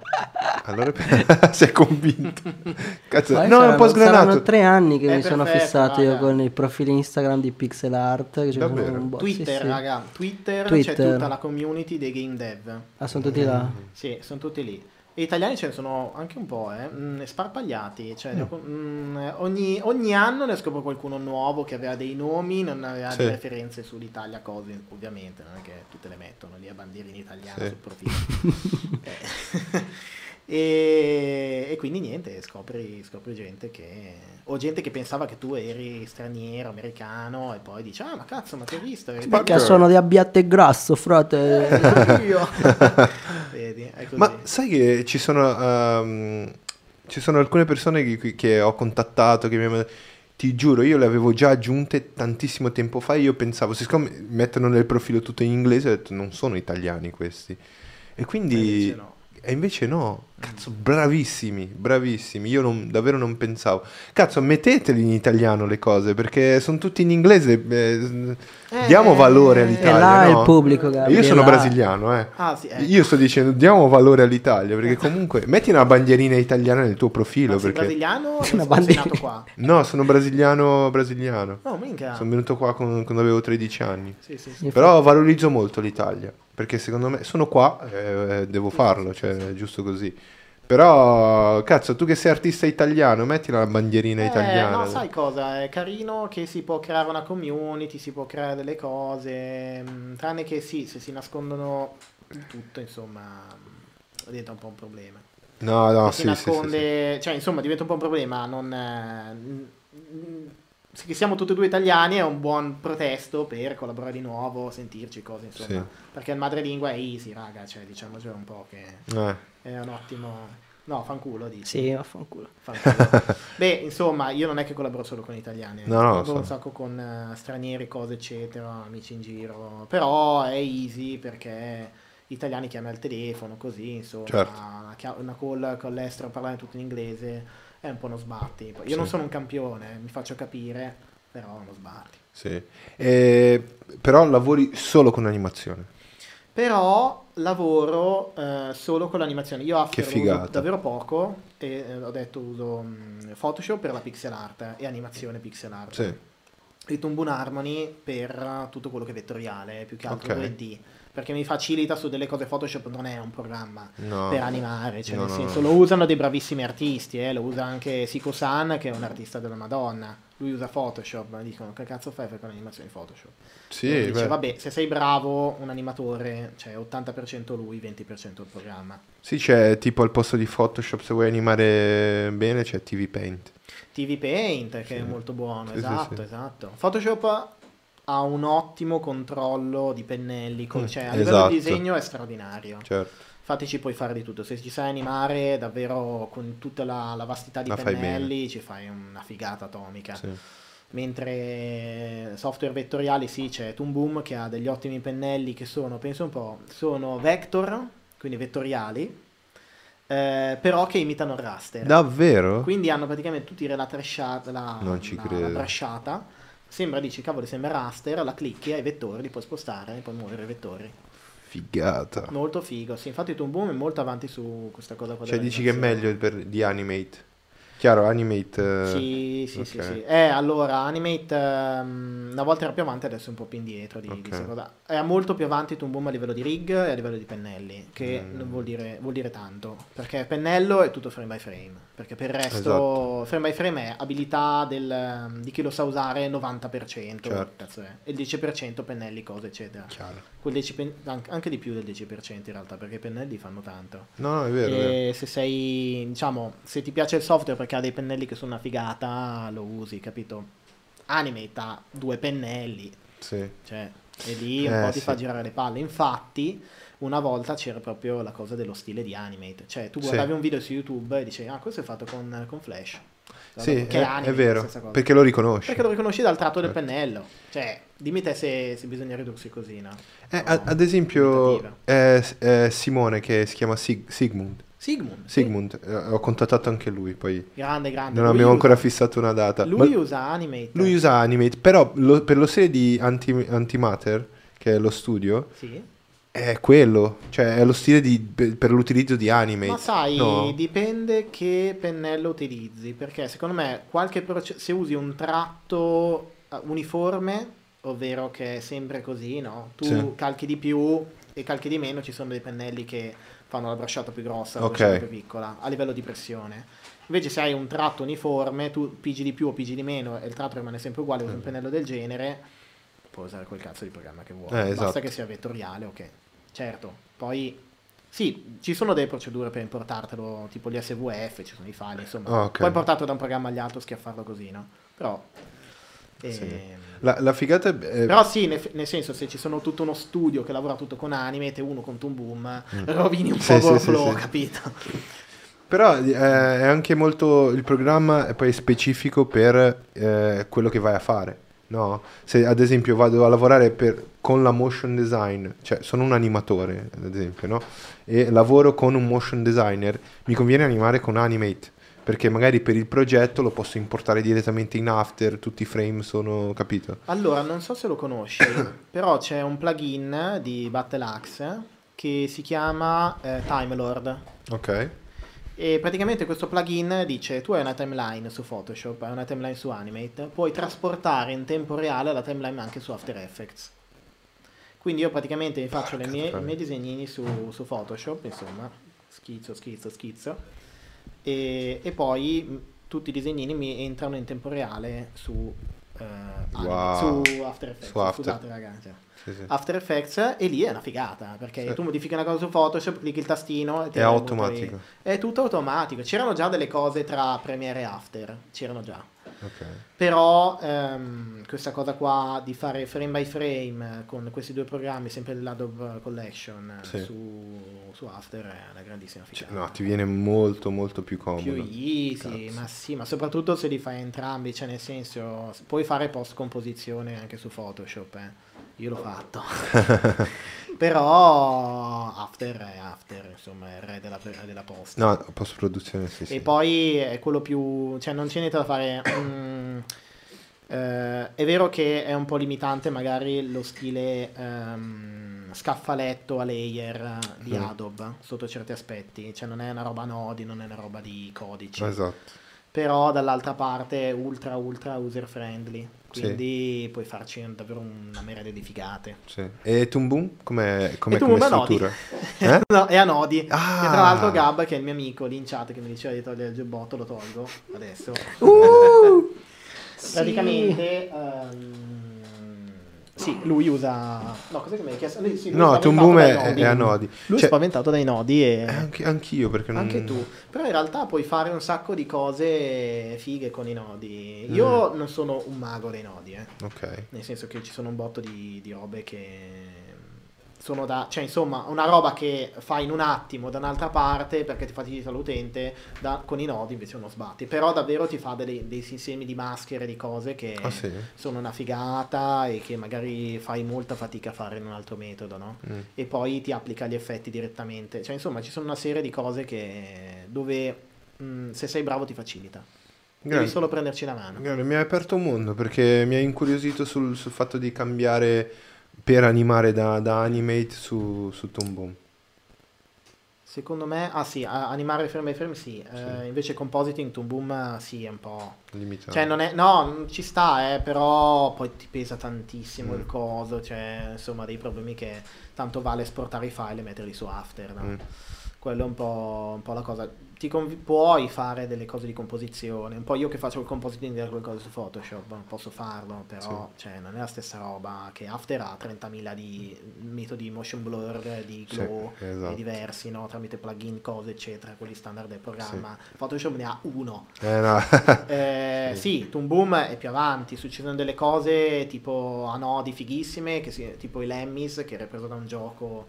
Allora sei convinto. Cazzo, no, è un po' saranno- Saranno sgranato. tre anni che È mi sono perfetto, fissato io raga. con i profili Instagram di pixel art. Che sono Davvero? un Twitter, sì. raga, Twitter, c'è Twitter. tutta la community dei game dev. Ah, sono tutti là. Sì, sono tutti lì. E italiani ce ne sono anche un po', eh, mm, sparpagliati. Cioè, ne- mm, ogni, ogni anno ne scopro qualcuno nuovo che aveva dei nomi, non aveva Sì. delle referenze sull'Italia, cose ovviamente, non è che tutte le mettono lì a bandierine italiane Sì. sul profilo. Eh, e, e quindi niente, scopri, scopri gente che... O gente che pensava che tu eri straniero, americano, e poi dici, ah ma cazzo, ma ti ho visto? Perché sono di abbiate grasso, frate. Eh, io. È così. Ma sai che ci sono, ehm, ci sono alcune persone che, che ho contattato, che mi hanno... Ti giuro, io le avevo già aggiunte tantissimo tempo fa. Io pensavo, siccome mettono nel profilo tutto in inglese, ho detto non sono italiani questi. E quindi. No. E invece no. Cazzo, bravissimi, bravissimi. Io non- davvero non pensavo. Cazzo, metteteli in italiano le cose perché sono tutti in inglese. eh, diamo valore Eh, all'Italia. È là no? il pubblico, Gabri, Io sono là. brasiliano, eh. Ah, sì, ecco. Io sto dicendo diamo valore all'Italia perché comunque metti una bandierina italiana nel tuo profilo Ma sei perché brasiliano o Una sei nato qua? no sono brasiliano brasiliano Oh, minchia. sono venuto qua con- quando avevo 13 anni Sì, sì, però valorizzo molto l'Italia perché secondo me sono qua eh, devo farlo cioè è giusto così però cazzo tu che sei artista italiano metti la bandierina Eh, italiana no, sai cosa? È carino che si può creare una community, si può creare delle cose, mh, tranne che sì, se si nascondono tutto, insomma, diventa un po' un problema. no no Se sì, si sì, sì, sì. nasconde, cioè, insomma, diventa un po' un problema, non... eh, che siamo tutti e due italiani è un buon pretesto per collaborare di nuovo, sentirci cose, insomma. Sì. Perché il madrelingua è easy, raga, cioè diciamoci un po' che Eh, è un ottimo... No, fanculo, dici. Sì, vaffanculo. Fanculo. Beh, insomma, io non è che collaboro solo con italiani, eh. No, no, collaboro so. un sacco con eh, stranieri, cose, eccetera, amici in giro. Però è easy perché gli italiani chiami al telefono, così, insomma, Certo. una call con l'estero, parlare tutto in inglese, è un po' uno sbatti. Io Sì. non sono un campione, mi faccio capire, però uno sbatti. sì. E- però lavori solo con animazione. Però lavoro eh, solo con l'animazione. Io After Che figata. davvero poco e eh, ho detto uso mm, Photoshop per la pixel art e animazione pixel art. Sì. E Toon Boom Harmony per tutto quello che è vettoriale, più che altro Ok. 2D. Perché mi facilita su delle cose Photoshop non è un programma No. per animare, cioè No, nel senso no. lo usano dei bravissimi artisti, eh, lo usa anche Siko San che è un artista della Madonna. Lui usa Photoshop, dicono che cazzo fai fai con l'animazione di Photoshop? Sì, Uno dice, vabbè, se sei bravo, un animatore, cioè 80% lui, 20% il programma. Sì, c'è tipo al posto di Photoshop, se vuoi animare bene, c'è TV Paint. TV Paint, che Sì. è molto buono, sì, esatto, sì. esatto. Photoshop ha un ottimo controllo di pennelli, con- Mm, cioè a livello esatto. di disegno è straordinario. Certo. Infatti ci puoi fare di tutto, se ci sai animare davvero con tutta la, la vastità di La fai pennelli ci fai una figata atomica. Sì. Mentre software vettoriali sì, c'è Toon Boom che ha degli ottimi pennelli che sono, penso un po', sono vector, quindi vettoriali, eh, però che imitano il raster. Davvero? Quindi hanno praticamente tutti la trasciata, la, Non ci la- credo. la brusciata. Sembra, dici, cavolo, sembra raster, la clicchi, hai i vettori, li puoi spostare, puoi muovere i vettori. Figata. Molto figo, sì. Infatti Toon Boom è molto avanti su questa cosa qua. Cioè dici che è meglio per- di Animate. Chiaro, Animate... eh, Sì, sì, sì, ok. sì. Eh, allora, Animate ehm, una volta era più avanti, adesso è un po' più indietro di, di Ok. questa cosa. È molto più avanti Toon Boom a livello di rig e a livello di pennelli, che Mm. non vuol dire, vuol dire tanto. Perché pennello è tutto frame by frame, perché per il resto Esatto. frame by frame è abilità del- di chi lo sa usare 90%, Certo. e il 10% pennelli, cose eccetera. Chiaro. Quel 10 pen- anche di più del 10% in realtà, perché i pennelli fanno tanto. No, no, è vero. è vero. E se sei, diciamo, se ti piace il software perché ha dei pennelli che sono una figata, lo usi, capito? Animate ha due pennelli, Sì. cioè, e lì un Eh, po' ti sì. fa girare le palle. Infatti, una volta c'era proprio la cosa dello stile di Animate, cioè tu Sì. guardavi un video su YouTube e dicevi, ah, questo è fatto con, con Flash. Sì, che è, Animate, è vero. Perché lo riconosci. Perché lo riconosci dal tratto del Certo. pennello. Cioè, dimmi te se, se bisogna ridursi così, no? Eh, No, ad esempio, eh, eh, Simone che si chiama Sig- Sigmund. Sigmund. Sigmund, eh, ho contattato anche lui, poi Grande, grande. non Lui abbiamo usa- ancora fissato una data. Lui usa Animate. lui usa Animate, però lo- per lo stile di Anti- Antimatter, che è lo studio, Sì. è quello, cioè è lo stile di- per, l'utilizzo di Animate. Ma sai, No. dipende che pennello utilizzi, perché secondo me qualche proce- se usi un tratto eh, uniforme, ovvero che è sempre così, no? Tu Sì. calchi di più e calchi di meno, ci sono dei pennelli che fanno la bracciata più grossa, la Ok. bracciata più piccola, a livello di pressione. Invece se hai un tratto uniforme, tu pigi di più o pigi di meno e il tratto rimane sempre uguale, usi un pennello del genere, puoi usare quel cazzo di programma che vuoi. Eh, Basta esatto. che sia vettoriale, ok. Certo, poi sì, ci sono delle procedure per importartelo, tipo gli SVF, ci sono i file, insomma. Ah, ok. Puoi importarlo da un programma agli altro, schiaffarlo così, no? Però... Sì. La, la figata è... Però sì, nel, nel senso, se ci sono tutto uno studio che lavora tutto con Animate e uno con Toon Boom, rovini un Mm. Sì, po' il sì, flow, sì. capito? Però eh, è anche molto il programma è poi specifico per eh, quello che vai a fare. No? Se ad esempio vado a lavorare per- con la motion design, cioè sono un animatore, ad esempio, no? E lavoro con un motion designer, mi conviene animare con Animate, perché magari per il progetto lo posso importare direttamente in After, tutti i frame sono, capito? Allora, non so se lo conosci, però c'è un plugin di Battle Axe che si chiama eh, Time Lord. Ok. E praticamente questo plugin dice tu hai una timeline su Photoshop, hai una timeline su Animate, puoi trasportare in tempo reale la timeline anche su After Effects. Quindi io praticamente mi faccio mie- i miei disegnini su, su Photoshop, insomma, schizzo, schizzo, schizzo, e, e poi tutti i disegnini mi entrano in tempo reale su, eh, Wow. su After Effects. Su After. Scusate ragazzi. Sì, sì. After Effects e lì è una figata perché Sì. tu modifichi una cosa su Photoshop, clicchi il tastino e ti È automatico. i- È tutto automatico. C'erano già delle cose tra Premiere e After, c'erano già. Però ehm, questa cosa qua di fare frame by frame con questi due programmi, sempre dell'Adobe Collection Sì. su, su After, è una grandissima Cioè, figata. no, ti viene molto molto più comodo. più easy, Cazzo. ma sì, ma soprattutto se li fai entrambi, cioè nel senso, puoi fare post composizione anche su Photoshop, eh. Io l'ho fatto. Però After è After, insomma, è il re della, della post. No, post produzione sì, sì. E poi è quello più... cioè non c'è niente da fare... mm, eh, è vero che è un po' limitante magari lo stile ehm, scaffaletto a layer di Mm. Adobe sotto certi aspetti, cioè non è una roba nodi, non è una roba di codici, Esatto. Però dall'altra parte è ultra ultra user friendly, Sì. quindi puoi farci davvero una marea di figate. Sì. E Toon Boom com'è, com'è E tu come a nodi. struttura? Eh? no, è a nodi. Ah. E tra l'altro Gab, che è il mio amico lì in chat che mi diceva di togliere il giubbotto, lo tolgo adesso. Uh! Sì. Praticamente, ehm, sì, lui usa... No, cos'è che mi hai chiesto? Lui, sì, lui No, è Toon spaventato Boom dai è, è a nodi. Lui è Cioè, spaventato dai nodi e... anche, anch'io perché non... Anche tu, però in realtà puoi fare un sacco di cose fighe con i nodi. Io non sono un mago dei nodi, eh. Ok. nel senso che ci sono un botto di, di robe che sono da, cioè insomma, una roba che fai in un attimo da un'altra parte perché ti facilita l'utente, da- con i nodi invece uno sbatti, però davvero ti fa delle- dei sistemi di maschere, di cose che Ah sì? sono una figata e che magari fai molta fatica a fare in un altro metodo, no? Mm. E poi ti applica gli effetti direttamente, cioè insomma ci sono una serie di cose che dove mh, se sei bravo ti facilita, devi Grande. solo prenderci la mano. Guarda, mi ha aperto un mondo perché mi ha incuriosito sul, sul fatto di cambiare per animare da, da animate su, su Toon Boom. Secondo me, ah sì, animare frame by frame sì, Eh, Sì. invece compositing Toon Boom eh, sì è un po'... Limitato. Cioè non è, no, non ci sta, eh, però poi ti pesa tantissimo Mm. il coso, cioè insomma dei problemi che tanto vale esportare i file e metterli su After, no? Mm. Quello è un po', un po' la cosa. Ti conv- puoi fare delle cose di composizione, un po' io che faccio il compositing di quelle cose su Photoshop, posso farlo, però cioè, non è la stessa roba che After ha 30.000 di metodi motion blur, di Sì, glow, esatto. e diversi, no? tramite plugin, cose eccetera, quelli standard del programma. Photoshop ne ha uno. Eh no. Eh, Sì. sì, Toon Boom è più avanti, succedono delle cose tipo a nodi fighissime, che si- tipo i Lemmys, che era preso da un gioco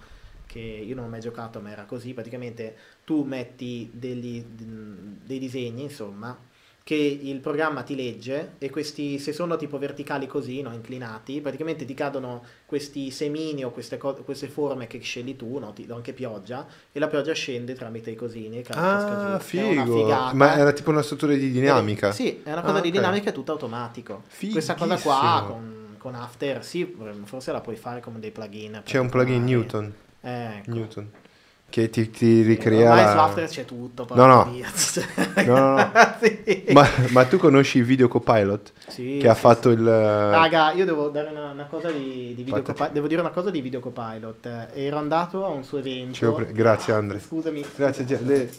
che io non ho mai giocato, ma era così, praticamente tu metti degli- dei disegni, insomma, che il programma ti legge e questi, se sono tipo verticali così, no, inclinati, praticamente ti cadono questi semini o queste, co- queste forme che scegli tu, no, ti do anche pioggia, e la pioggia scende tramite i cosini e Ah, figo. Ma era tipo una struttura di dinamica? Sì, è una cosa Ah, di ok. dinamica, tutto automatico. Questa cosa qua Fighissimo. con, con After, sì, forse la puoi fare come dei plugin. C'è un plugin. Newton. Eh, ecco. Newton. Che ti, ti ricrea... Ormai su After c'è tutto. No, no. No, no, no. Sì. ma, ma tu conosci Video Copilot? Sì, che ha sì, fatto sì. il... Raga, io devo dare una, una cosa di, di video Fate- Copi- devo dire una cosa di Video Copilot. Eh, Ero andato a un suo evento. Pre- Grazie Andre. Scusami. Grazie. Le-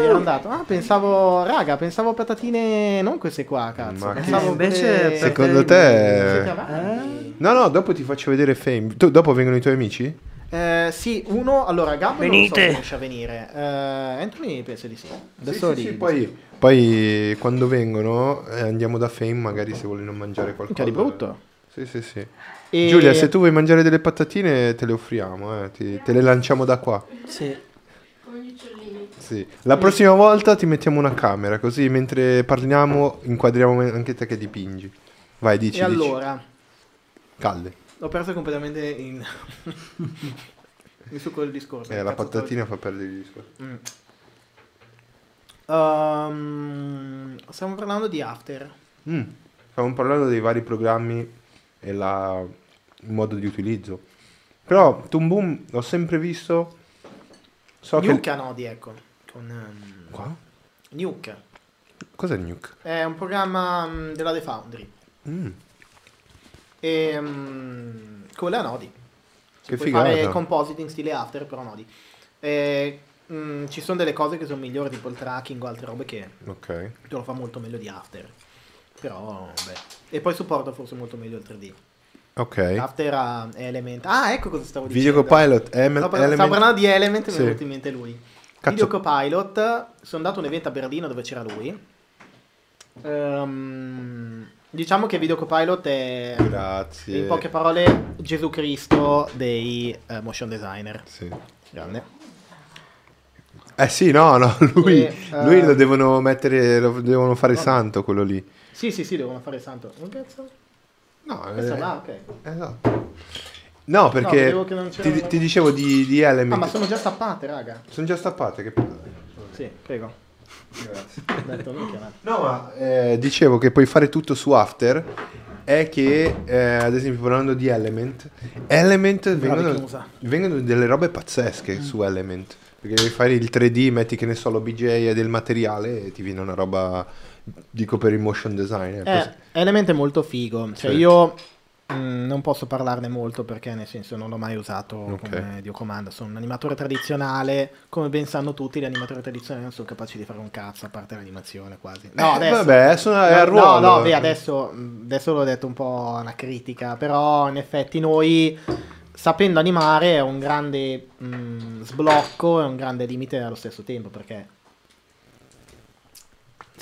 Ero andato. Ah, pensavo, raga, pensavo patatine non queste qua, cazzo. Ma Pensavo Eh, invece per Secondo te- avanti? No, no, dopo ti faccio vedere Fame. Tu, dopo vengono i tuoi amici? Eh, sì, uno, allora Gab non so se riesce a venire. Eh, Anthony penso di sì. Adesso Sì, sì, li- sì, poi, poi quando vengono eh, andiamo da Fame magari se vogliono mangiare qualcosa. Minchia di brutto. Sì, sì, sì. E- Giulia, se tu vuoi mangiare delle patatine te le offriamo, eh, ti- te le lanciamo da qua. Sì. Sì. La prossima volta ti mettiamo una camera, così mentre parliamo inquadriamo anche te che dipingi. Vai, dici, E dici. allora, Calde. Ho perso completamente in... in su quel discorso. Eh, la patatina fa perdere il discorso. Mm. Ehm, stiamo parlando di After. Mm. Stavamo parlando dei vari programmi e la- il modo di utilizzo. Però Toon Boom l'ho sempre visto. So Nuke che. nodi, ecco. Con, ehm, Qua? Nuke. Cos'è Nuke? È un programma mm, della The Foundry. Mm. E, mm, con le a nodi. Che puoi figata. fare compositing stile after, però nodi. E, mm, ci sono delle cose che sono migliori, tipo il tracking o altre robe che Ok. te lo fa molto meglio di after. Però, beh. E poi supporta forse molto meglio il 3D. Ok. After ha Element. Ah, ecco cosa stavo Video dicendo. Copilot, Em- Stavo, Element- stavo parlando di Element e mi Sì. è venuto in mente lui. Cazzo. Video Copilot, sono andato a un evento a Berlino dove c'era lui. Ehm, diciamo che Video Copilot è, Grazie. in poche parole, Gesù Cristo dei eh, motion designer. Sì. Grande. Eh sì, no, no, lui, E, lui lo devono mettere, lo devono fare Vabbè. santo quello lì. Sì, sì, sì, devono fare santo. Un cazzo? No, Questa eh, là, ok. esatto. No, perché c'era ti, ti dicevo di, di Element. Ah, ma sono già stappate, raga. Sono già stappate, che palle. Sì, prego. Grazie. No, ma eh, dicevo che puoi fare tutto su After. È che, eh, ad esempio, parlando di Element, Element vengono, vengono delle robe pazzesche su Element. Perché devi fare il 3D, metti che ne so, l'OBJ e del materiale e ti viene una roba, dico per il motion design. Eh, così. Element è molto figo. Cioè, Sì. io mm, non posso parlarne molto perché, nel senso, non l'ho mai usato Ok. come Dio comanda. Sono un animatore tradizionale. Come ben sanno tutti, gli animatori tradizionali non sono capaci di fare un cazzo a parte l'animazione, quasi. No, Eh, adesso. vabbè, sono- è no, al ruolo. No, no, beh, adesso, adesso l'ho detto un po' una critica, però in effetti noi, sapendo animare, è un grande mm, sblocco e un grande limite allo stesso tempo, perché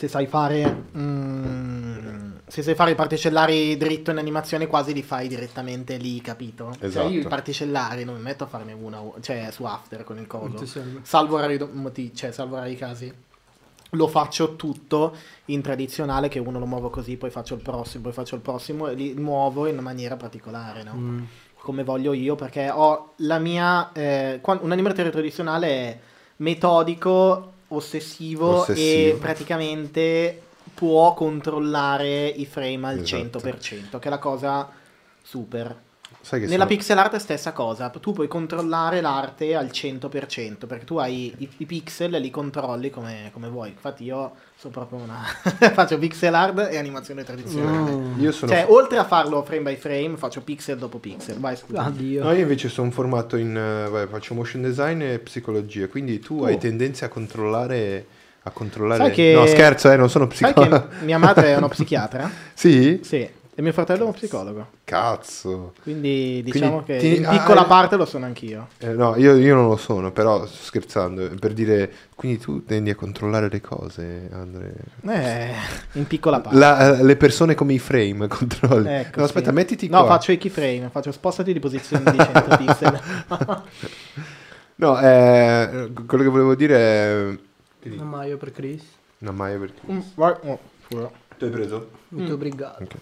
se sai fare mm, se sai fare i particellari dritto in animazione quasi li fai direttamente lì, capito? Esatto. Cioè io i particellari non mi metto a farne una, cioè su After con il coso. Salvo rari, cioè, salvo rari casi. Lo faccio tutto in tradizionale, che uno lo muovo così, poi faccio il prossimo, poi faccio il prossimo e li muovo in maniera particolare, no? Mm. Come voglio io, perché ho la mia... eh, un animatore tradizionale è metodico, ossessivo, Ossessivo. e praticamente può controllare i frame al Esatto. 100%, che è la cosa super. Sai che Nella sono- pixel art è stessa cosa, tu puoi controllare l'arte al 100%, perché tu hai i, i pixel e li controlli come, come vuoi. Infatti io sono proprio una... faccio pixel art e animazione tradizionale. Mm. Io sono... Cioè, oltre a farlo frame by frame, faccio pixel dopo pixel. Vai, scusa. Addio. No, io invece sono formato in... eh, vabbè, faccio motion design e psicologia, quindi tu hai Oh. tendenza a controllare... A controllare... Sai che- No, scherzo, eh, non sono Sai psicologo. che mia madre è uno psichiatra? sì? Sì. E mio fratello è uno psicologo. Cazzo. Quindi diciamo Quindi che ti- in piccola ah, parte lo sono anch'io. Eh, no, io, io non lo sono, però sto scherzando, per dire... Quindi tu tendi a controllare le cose, Andre. Eh, in piccola parte. La- eh, le persone come i frame controlli. Ecco, no, aspetta, sì. mettiti No, qua. faccio i keyframe, faccio spostati di posizione di 100 pixel. No, eh, quello che volevo dire è... Un maio per Chris. No, ma io perché... Mm, vai- oh. Tu hai preso? Molto obbligato. Ok.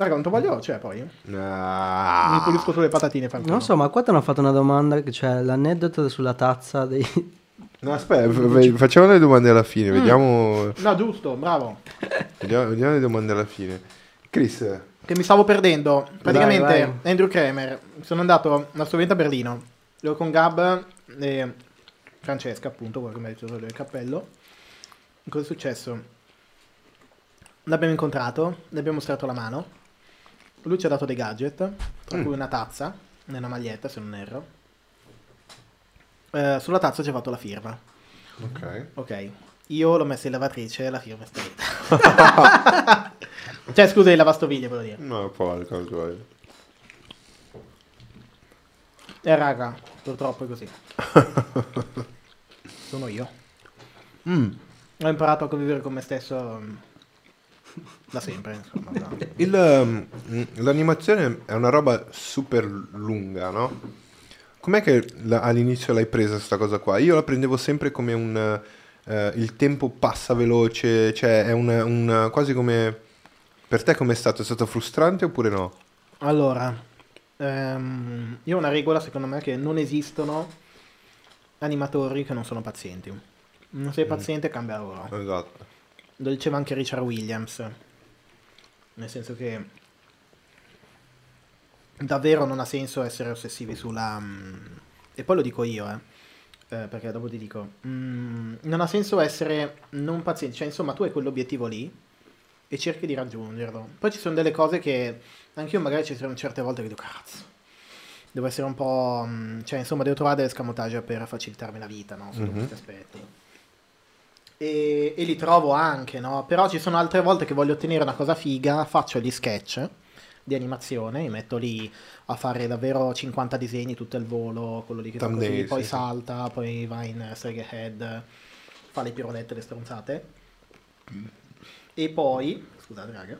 Raga, quanto voglio c'è poi? Ah. Mi pulisco sulle patatine, fanculo. Non so, ma qua ti hanno fatto una domanda che c'è l'aneddoto sulla tazza dei... No, aspetta, facciamo le domande alla fine, Mm. vediamo, No, giusto, bravo. vediamo, vediamo le domande alla fine. Chris, Che mi stavo perdendo. Praticamente, Vai, vai. Andrew Kramer. Sono andato una sua evento a Berlino. Ero con Gab e Francesca, appunto, quello che mi ha detto del cappello. Cosa è successo? L'abbiamo incontrato, le abbiamo stretto la mano. Lui ci ha dato dei gadget, tra Mm. cui una tazza e una maglietta, se non erro. Eh, sulla tazza ci ha fatto la firma. ok. Ok, io l'ho messa in lavatrice e la firma è sparita. cioè, scusa, in lavastoviglie, volevo dire. No, porca cosa. Eh, raga, purtroppo è così. Sono io. Mm. Ho imparato a convivere con me stesso mm, da sempre, insomma. da- Il, mm, l'animazione è una roba super lunga, no? Com'è che la- all'inizio l'hai presa questa cosa qua? Io la prendevo sempre come un... eh, il tempo passa veloce, cioè è un, un- quasi come... Per te com'è stato? È stato frustrante oppure no? Allora, ehm, io ho una regola, secondo me, che non esistono animatori che non sono pazienti. Non sei paziente, cambia lavoro. Esatto. Lo diceva anche Richard Williams. Nel senso che davvero non ha senso essere ossessivi sulla... mm, e poi lo dico io, eh. eh, perché dopo ti dico, mm, non ha senso essere non pazienti, cioè insomma tu hai quell'obiettivo lì e cerchi di raggiungerlo. Poi ci sono delle cose che anch'io magari ci sono certe volte che dico, cazzo, devo essere un po'... mm, cioè insomma devo trovare delle scamotage per facilitarmi la vita, no? Sotto Mhm. questi aspetti. E, e li trovo anche, no? Però ci sono altre volte che voglio ottenere una cosa figa, faccio gli sketch di animazione, mi metto lì a fare davvero 50 disegni tutto al volo, quello lì che fa così, poi sì, salta, poi va in Strega Head, fa le pirolette, le stronzate. E poi, scusate raga,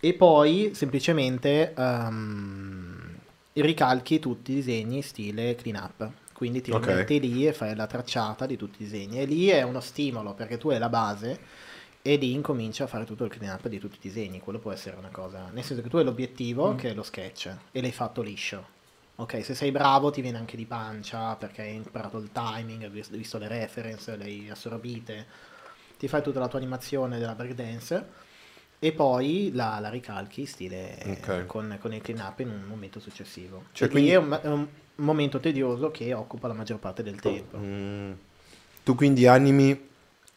e poi semplicemente ehm, ricalchi tutti i disegni stile clean up. Quindi ti Ok. rimetti lì e fai la tracciata di tutti i disegni. E lì è uno stimolo perché tu hai la base e lì incominci a fare tutto il clean up di tutti i disegni. Quello può essere una cosa. Nel senso che tu hai l'obiettivo, che è lo sketch, e l'hai fatto liscio. Ok, se sei bravo ti viene anche di pancia perché hai imparato il timing, hai vis- visto le reference, le hai assorbite, ti fai tutta la tua animazione della breakdance e poi la, la ricalchi stile Ok. con, con il clean up in un momento successivo. Cioè, quindi- è un, è un momento tedioso che occupa la maggior parte del tempo. Mm. Tu quindi animi,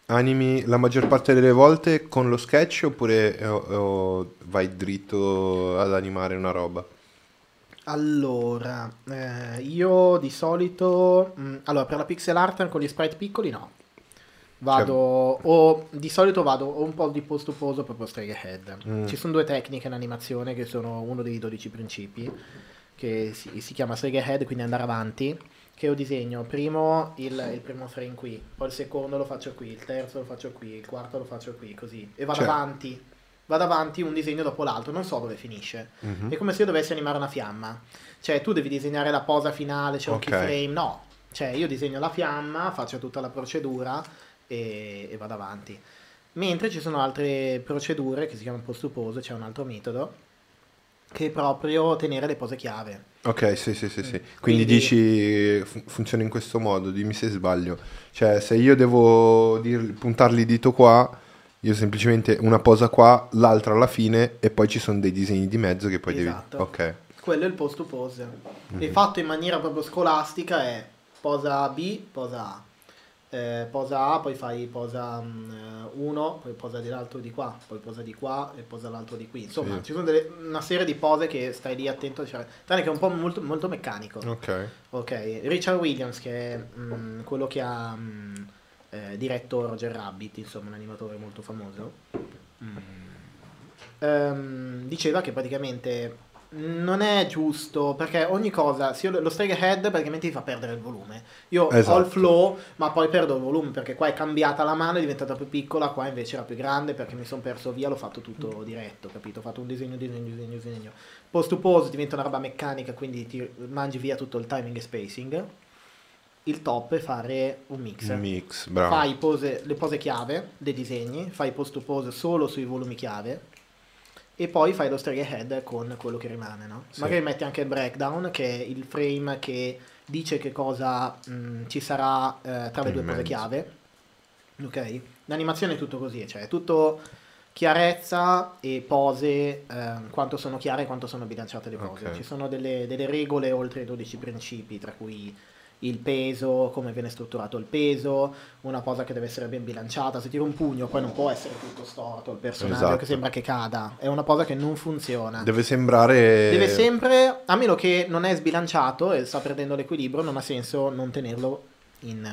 animi la maggior parte delle volte con lo sketch oppure eh, o vai dritto ad animare una roba? Allora, eh, io di solito, mm, allora per la pixel art con gli sprite piccoli no. Vado, o di solito vado o un po' di post to pose o proprio straight ahead. Mm. Ci sono due tecniche in animazione che sono uno dei 12 principi, che si, si chiama straight ahead, quindi andare avanti, che io disegno primo il, il primo frame qui, poi il secondo lo faccio qui, il terzo lo faccio qui, il quarto lo faccio qui, così, e vado Cioè- avanti, vado avanti un disegno dopo l'altro, non so dove finisce. Mhm. È come se io dovessi animare una fiamma. Cioè, tu devi disegnare la posa finale, c'è un Ok. keyframe. No. Cioè, io disegno la fiamma, faccio tutta la procedura e, e vado avanti. Mentre ci sono altre procedure che si chiamano post to pose, c'è un altro metodo che è proprio tenere le pose chiave. Ok, sì, sì, sì, sì. Quindi. Quindi- dici fu- funziona in questo modo, dimmi se sbaglio. Cioè, se io devo dir- puntarli il dito qua, io semplicemente una posa qua, l'altra alla fine e poi ci sono dei disegni di mezzo che poi Esatto. devi... Ok. Quello è il post to pose. Mhm. E fatto in maniera proprio scolastica è posa B, posa A. Eh, posa A, poi fai posa 1, poi posa dell'altro di qua, poi posa di qua e posa l'altro di qui. Insomma, Sì. ci sono delle- una serie di pose che stai lì attento a fare. Tranne che è un po' molto, molto meccanico. Ok. Ok, Richard Williams, che è mm, quello che ha mm, eh, diretto Roger Rabbit, insomma, un animatore molto famoso, mm, ehm, diceva che praticamente non è giusto perché ogni cosa, se io lo straight ahead praticamente ti fa perdere il volume. Io ho Esatto. il flow, ma poi perdo il volume perché qua è cambiata la mano, è diventata più piccola, qua invece era più grande perché mi sono perso via, l'ho fatto tutto diretto, capito? Ho fatto un disegno, disegno, disegno, disegno. Post to pose diventa una roba meccanica, quindi ti mangi via tutto il timing e spacing. Il top è fare un mix. Un mix, bravo. Fai pose- le pose chiave dei disegni, fai post to pose solo sui volumi chiave e poi fai lo straight ahead con quello che rimane, no? Sì. Magari metti anche il breakdown che è il frame che dice che cosa mh, ci sarà eh, tra le due mezzo. chiave. Ok? L'animazione è tutto così, cioè è tutto chiarezza e pose, ehm, quanto sono chiare e quanto sono bilanciate le pose. Ok. Ci sono delle, delle regole oltre i 12 principi, tra cui il peso, come viene strutturato il peso, una posa che deve essere ben bilanciata. Se tiro un pugno poi non può essere tutto storto il personaggio Esatto. che sembra che cada. È una posa che non funziona. Deve sembrare... Deve sempre, a meno che non è sbilanciato e sta perdendo l'equilibrio, non ha senso non tenerlo in...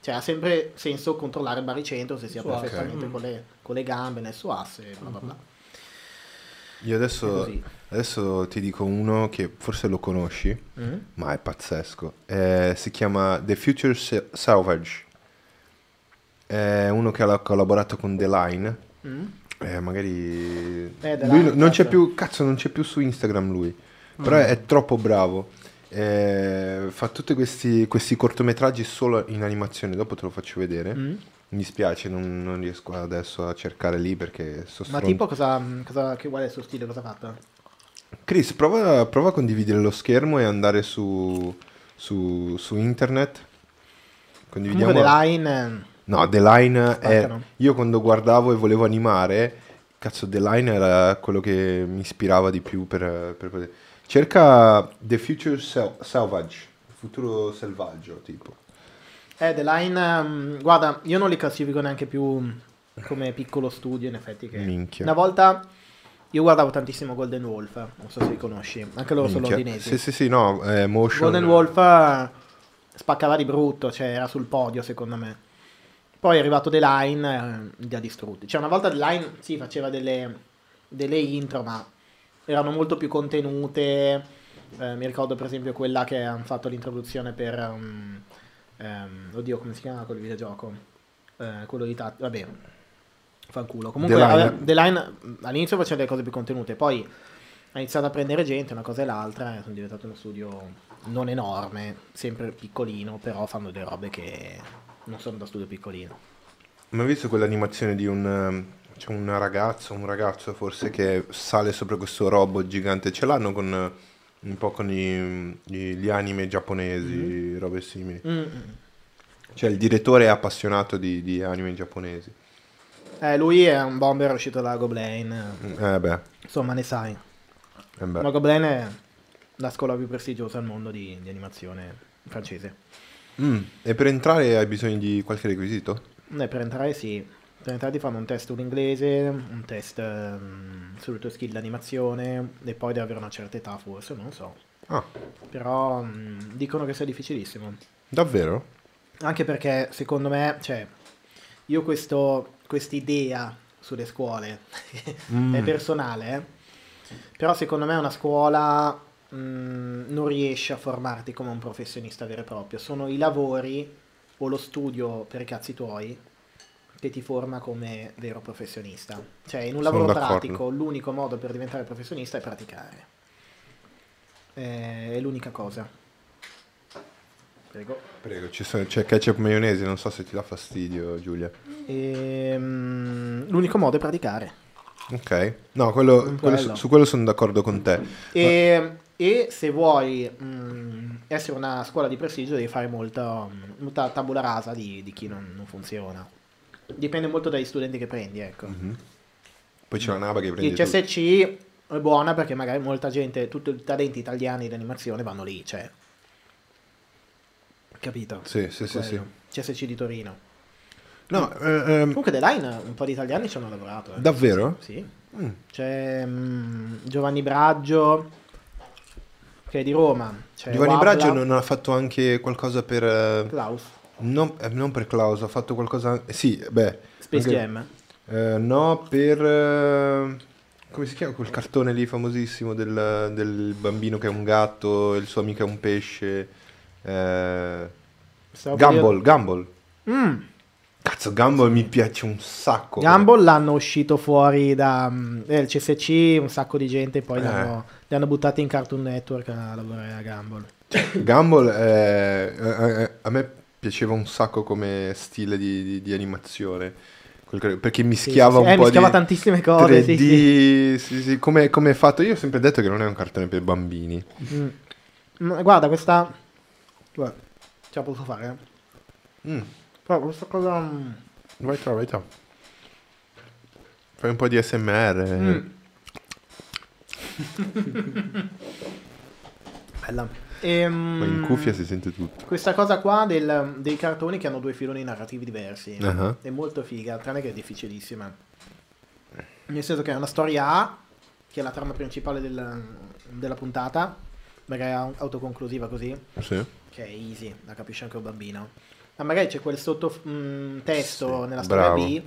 cioè ha sempre senso controllare il baricentro se sia Su perfettamente Mm. con, le, con le gambe nel suo asse, bla bla bla. Io adesso. Adesso ti dico uno che forse lo conosci, Mm? ma è pazzesco. Eh, si chiama The Future Sa- Salvage. È uno che ha collaborato con The Line. Mm? Eh, magari Eh, The lui Line, non c'è più cazzo non c'è più su Instagram lui però è, è troppo bravo Eh, fa tutti questi, questi cortometraggi solo in animazione dopo te lo faccio vedere Mm? mi dispiace non, non riesco adesso a cercare lì perché sto Ma stron- tipo cosa, cosa che qual è il suo stile, cosa ha fatto? Chris prova, prova a condividere lo schermo e andare su, su, su internet condividiamo Comunque The Line... No, The Line è... Spaccano. Io quando guardavo e volevo animare, cazzo, The Line era quello che mi ispirava di più per, per poter... Cerca The Future Sel- Salvage, il futuro selvaggio, tipo. Eh, The Line, ehm, guarda, io non li classifico neanche più come piccolo studio, in effetti. Che... Minchia. Una volta io guardavo tantissimo Golden Wolf, non so se li conosci, anche loro sono Minchia. londinesi. Sì, sì, sì, no, eh, motion... Golden Wolf spaccava di brutto, cioè era sul podio secondo me. Poi è arrivato The Line, eh, li ha distrutti. Cioè una volta The Line, sì, faceva delle, delle intro, ma erano molto più contenute. Eh, mi ricordo per esempio quella che hanno fatto l'introduzione per... um, ehm, oddio, come si chiama quel videogioco? Eh, quello di Tat- vabbè. Fanculo. Comunque, The Line- The Line all'inizio faceva delle cose più contenute, poi ha iniziato a prendere gente, una cosa e l'altra, e sono diventato uno studio non enorme, sempre piccolino, però fanno delle robe che non sono da studio piccolino. Ma hai visto quell'animazione di un... C'è una ragazza, un ragazzo forse che sale sopra questo robot gigante. Ce l'hanno con un po' con i- gli anime giapponesi, robe simili. Mm, mm. Cioè il direttore è appassionato di, di anime giapponesi. Eh, lui è un bomber uscito da Goblin, Eh beh, insomma ne sai. eh beh. Ma Goblin è la scuola più prestigiosa al mondo di, di animazione francese. Mm, E per entrare hai bisogno di qualche requisito? Eh, per entrare sì, per entrare ti fanno un test in inglese, un test ehm, sulle tue skill d'animazione e poi devi avere una certa età forse, non so. Ah, Però mh, dicono che sia difficilissimo. davvero? Anche perché secondo me, cioè, io questo, quest'idea sulle scuole Mm. è personale, eh. però secondo me una scuola mh, non riesce a formarti come un professionista vero e proprio. Sono i lavori o lo studio per i cazzi tuoi che ti forma come vero professionista. Cioè, in un Sono lavoro d'accordo. pratico l'unico modo per diventare professionista è praticare. Eh, È l'unica cosa. Prego. Prego, sono- c'è ketchup maionese, non so se ti dà fastidio Giulia. Ehm, l'unico modo è praticare. Ok, no, quello- quello- quello. su quello sono d'accordo con te. E, e se vuoi mh, essere una scuola di prestigio devi fare molta, molta tabula rasa di, di chi non, non funziona. Dipende molto dagli studenti che prendi, ecco. Mhm. Poi c'è la Nava che prende Il CSC è buona perché magari molta gente, tutti i talenti italiani di animazione vanno lì, cioè. Capito? Sì, sì, sì, sì. CSC di Torino. No, eh, ehm, Comunque The Line un po' di italiani ci hanno lavorato. eh. davvero? Sì. Mm. C'è mm, Giovanni Braggio, che è di Roma. C'è Giovanni Wabla, Braggio non ha fatto anche qualcosa per... eh, Klaus, non, eh, non per Klaus, ha fatto qualcosa... eh, sì, beh... Space anche- Jam. eh, no, per... come si chiama quel cartone lì famosissimo del, del bambino che è un gatto e il suo amico è un pesce? Eh, Gumball, Gumball. Mm, Cazzo, Gumball mi piace un sacco. Gumball l'hanno uscito fuori da mm, eh, CSC, un sacco di gente, poi Eh. l'hanno- li hanno buttati in Cartoon Network a lavorare a Gumball. Gumball eh, eh, eh, a me piaceva un sacco come stile di, di- di animazione. Perché mischiava Sì, sì, un Eh, po' mischiava di tantissime cose, 3D, sì, come, come è fatto. Io ho sempre detto che non è un cartone per bambini. Mm, Guarda, questa... Guarda, ce la posso fare? eh? Mm, Però questa cosa... mm, vai tra, vai tra. Fai un po' di SMR. eh. Mm. Bella. Ehm, Ma in cuffia si sente tutto. Questa cosa qua del- dei cartoni che hanno due filoni narrativi diversi Ah. è molto figa, tranne che è difficilissima. Nel senso che è una storia A, che è la trama principale del- della puntata, magari è autoconclusiva così, Sì. Che è easy, la capisce anche un bambino. Ma magari c'è quel sottotesto Sì, nella storia bravo. B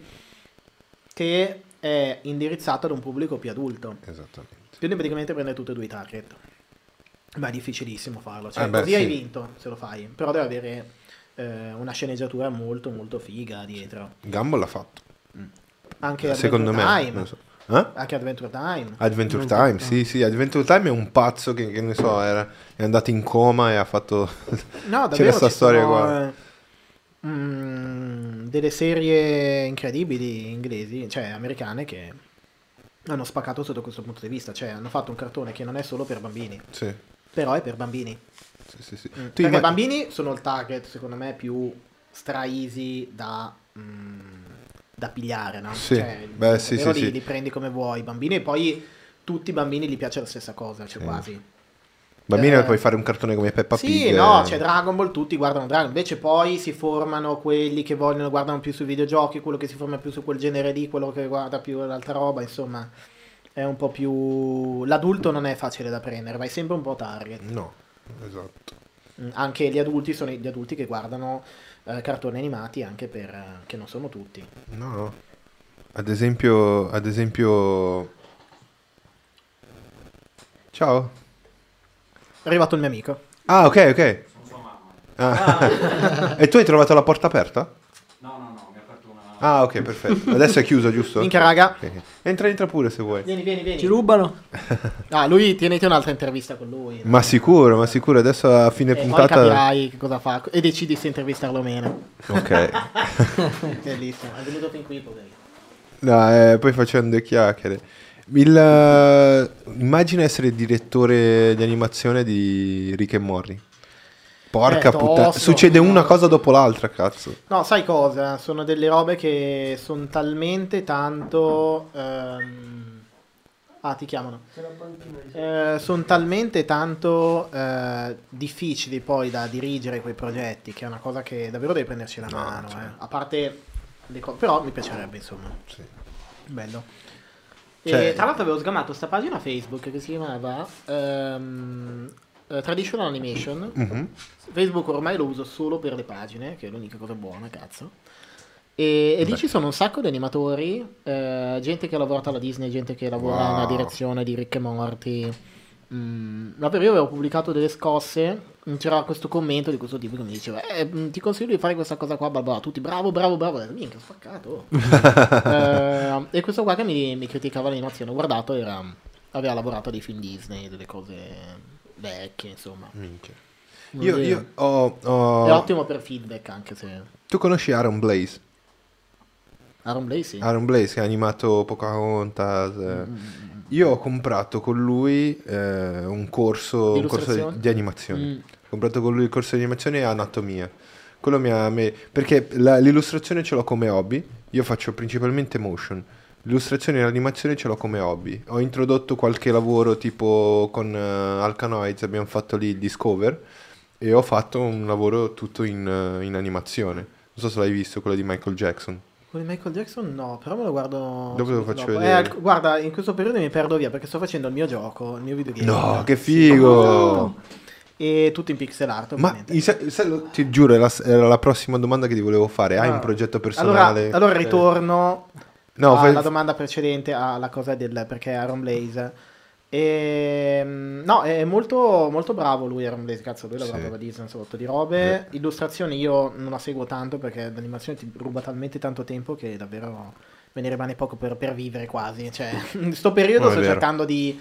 che è indirizzato ad un pubblico più adulto. Esattamente. Quindi praticamente prende tutti e due i target. Ma è difficilissimo farlo. Cioè, Eh beh, così sì. hai vinto se lo fai. Però deve avere eh, una sceneggiatura molto molto figa dietro. Gumball l'ha fatto. Anche Secondo me. Time. non so. Eh? Anche Adventure Time. Adventure Non Time, so. sì, sì, Adventure Time è un pazzo che, che ne so, era, è andato in coma e ha fatto... No, C'è davvero questa ci storia sono, qua. eh, mm, delle serie incredibili inglesi, cioè americane, che hanno spaccato sotto questo punto di vista. Cioè, hanno fatto un cartone che non è solo per bambini, Sì, però è per bambini. sì, sì. sì. Mm, Perché i bambini sono il target, secondo me, più stra easy da, mm, da pigliare, no? Sì, Cioè, beh, sì, sì, li, sì. li prendi come vuoi. I bambini, e poi tutti i bambini gli piace la stessa cosa, cioè Sì. quasi. Bambini eh, puoi fare un cartone come Peppa Sì, Pig. no, eh. c'è Dragon Ball, tutti guardano Dragon Invece poi si formano quelli che vogliono, guardano più sui videogiochi, quello che si forma più su quel genere lì, quello che guarda più l'altra roba, insomma. È un po' più... L'adulto non è facile da prendere, vai sempre un po' target. No, esatto. Mm, Anche gli adulti sono gli adulti che guardano eh, cartoni animati, anche per... eh, che non sono tutti. No, no. Ad esempio, ad esempio... Ciao. È arrivato il mio amico. Ah, ok, ok. Ah. e tu hai trovato la porta aperta? No, no, no, mi ha aperto una Ah, ok, perfetto. Adesso è chiuso, giusto? Minchia, raga. Ok, ok. Entra, entra pure se vuoi. Vieni, vieni, vieni. Ci rubano? Ah, lui, tieniti un'altra intervista con lui. Ma sicuro, ma sicuro. Adesso a fine E poi puntata. capirai che cosa fa e decidi se intervistarlo o meno. Ok. Bellissimo. È venuto fin qui, poverino. No, eh, poi facendo due chiacchiere. Il, eh, immagina essere direttore di animazione di Rick e Morty. Porca Eh, puttana. Succede una cosa dopo l'altra, cazzo. No, sai cosa? Sono delle robe che sono talmente tanto... ehm, Ah, ti chiamano. sono talmente tanto eh, difficili poi da dirigere quei progetti che è una cosa che davvero devi prenderci la No, mano. cioè. eh. A parte le cose... Però mi piacerebbe, insomma. Sì. Bello. Cioè- E tra l'altro avevo sgamato sta pagina Facebook che si chiamava ehm, eh, Traditional Animation. Mhm. Facebook ormai lo uso solo per le pagine, che è l'unica cosa buona, cazzo. E, e lì ci sono un sacco di animatori, eh, gente che ha lavorato alla Disney, gente che lavora Wow. nella direzione di Rick e Morty. Mm, davvero io avevo pubblicato delle scosse, c'era questo commento di questo tipo che mi diceva eh, mm, ti consiglio di fare questa cosa qua, bla bla, tutti bravo, bravo, bravo, Ho detto, minchia, ho spaccato. Eh, e questo qua che mi, mi criticava l'animazione, ho guardato, era, aveva lavorato a dei film Disney, delle cose vecchie, insomma. Minchia. Io, io ho, ho- È ottimo per feedback anche se... Tu conosci Aaron Blaze? Aaron Blaze sì. Aaron Blaze che ha animato Pocahontas. Mm, Io ho comprato con lui eh, un corso, Di un corso di, di animazione. Mm. Ho comprato con lui il corso di animazione e anatomia. Quello mi ha... me- perché la- l'illustrazione ce l'ho come hobby. Io faccio principalmente motion. L'illustrazione e l'animazione ce l'ho come hobby. Ho introdotto qualche lavoro tipo con eh, Alcanoids, abbiamo fatto lì il Discover e ho fatto un lavoro tutto in, eh, in animazione. Non so se l'hai visto, quello di Michael Jackson. Quello di Michael Jackson no, però me lo guardo... Dopo lo faccio dopo. vedere. Eh, guarda, in questo periodo mi perdo via perché sto facendo il mio gioco, il mio videogame. No, che figo! E tutto in pixel art, Ma ovviamente. i- se- se ti giuro, era, era la prossima domanda che ti volevo fare. Hai Ah. un progetto Allora, personale? allora Eh, ritorno No, fai- alla domanda precedente, alla cosa del perché Aaron Blaze. E, no, è molto, molto bravo lui, Aaron Blaze. Cazzo, lui lavora Sì. per Disney, un sotto di robe. Illustrazioni io non la seguo tanto perché l'animazione ti ruba talmente tanto tempo che davvero me ne rimane poco per, per vivere quasi. Cioè, in sto periodo No, sto vero. cercando di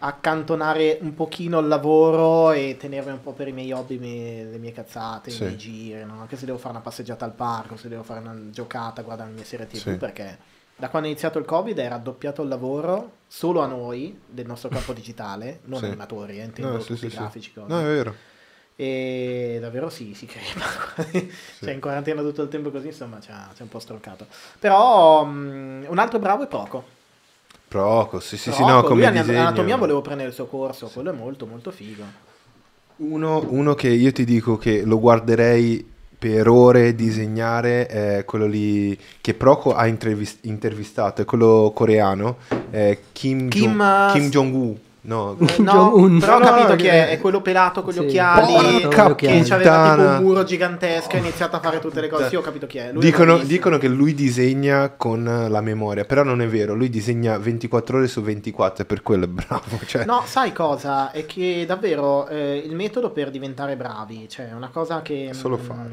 accantonare un pochino il lavoro e tenermi un po' per i miei hobby, i miei- le mie cazzate, Sì. i miei giri, no? anche se devo fare una passeggiata al parco, se devo fare una giocata, guardare le mie serie tv, Sì. perché da quando è iniziato il covid era raddoppiato il lavoro solo a noi del nostro campo digitale, non Sì. animatori, eh, intendo No, sì, tutti sì, i sì. grafici. cose. No, è vero. E davvero sì, si crema. cioè in quarantena tutto il tempo così, insomma, ci ha, un po' stroncato. Però mm, un altro bravo è Proco. Proco, sì, sì, sì, Proco, no, lui come an- disegno. anatomia volevo prendere il suo corso, quello è molto molto figo. Uno, uno che io ti dico che lo guarderei per ore disegnare è quello lì che Proco ha intervis- intervistato, è quello coreano, è Kim, Kim, Jong- eh, Kim Jong-un. No, Eh, no, Jong-un. però ho capito no, chi che- è, è quello pelato con gli Sì. occhiali, Porca che aveva tipo un muro gigantesco e ha iniziato a fare tutte le cose. Sì, ho capito chi è. Lui è Dicono, dicono che lui disegna con la memoria, però non è vero, lui disegna 24 ore su 24 e per quello è bravo. Cioè, No, sai cosa? È che davvero eh, il metodo per diventare bravi, cioè è una cosa che... Solo mm, fare.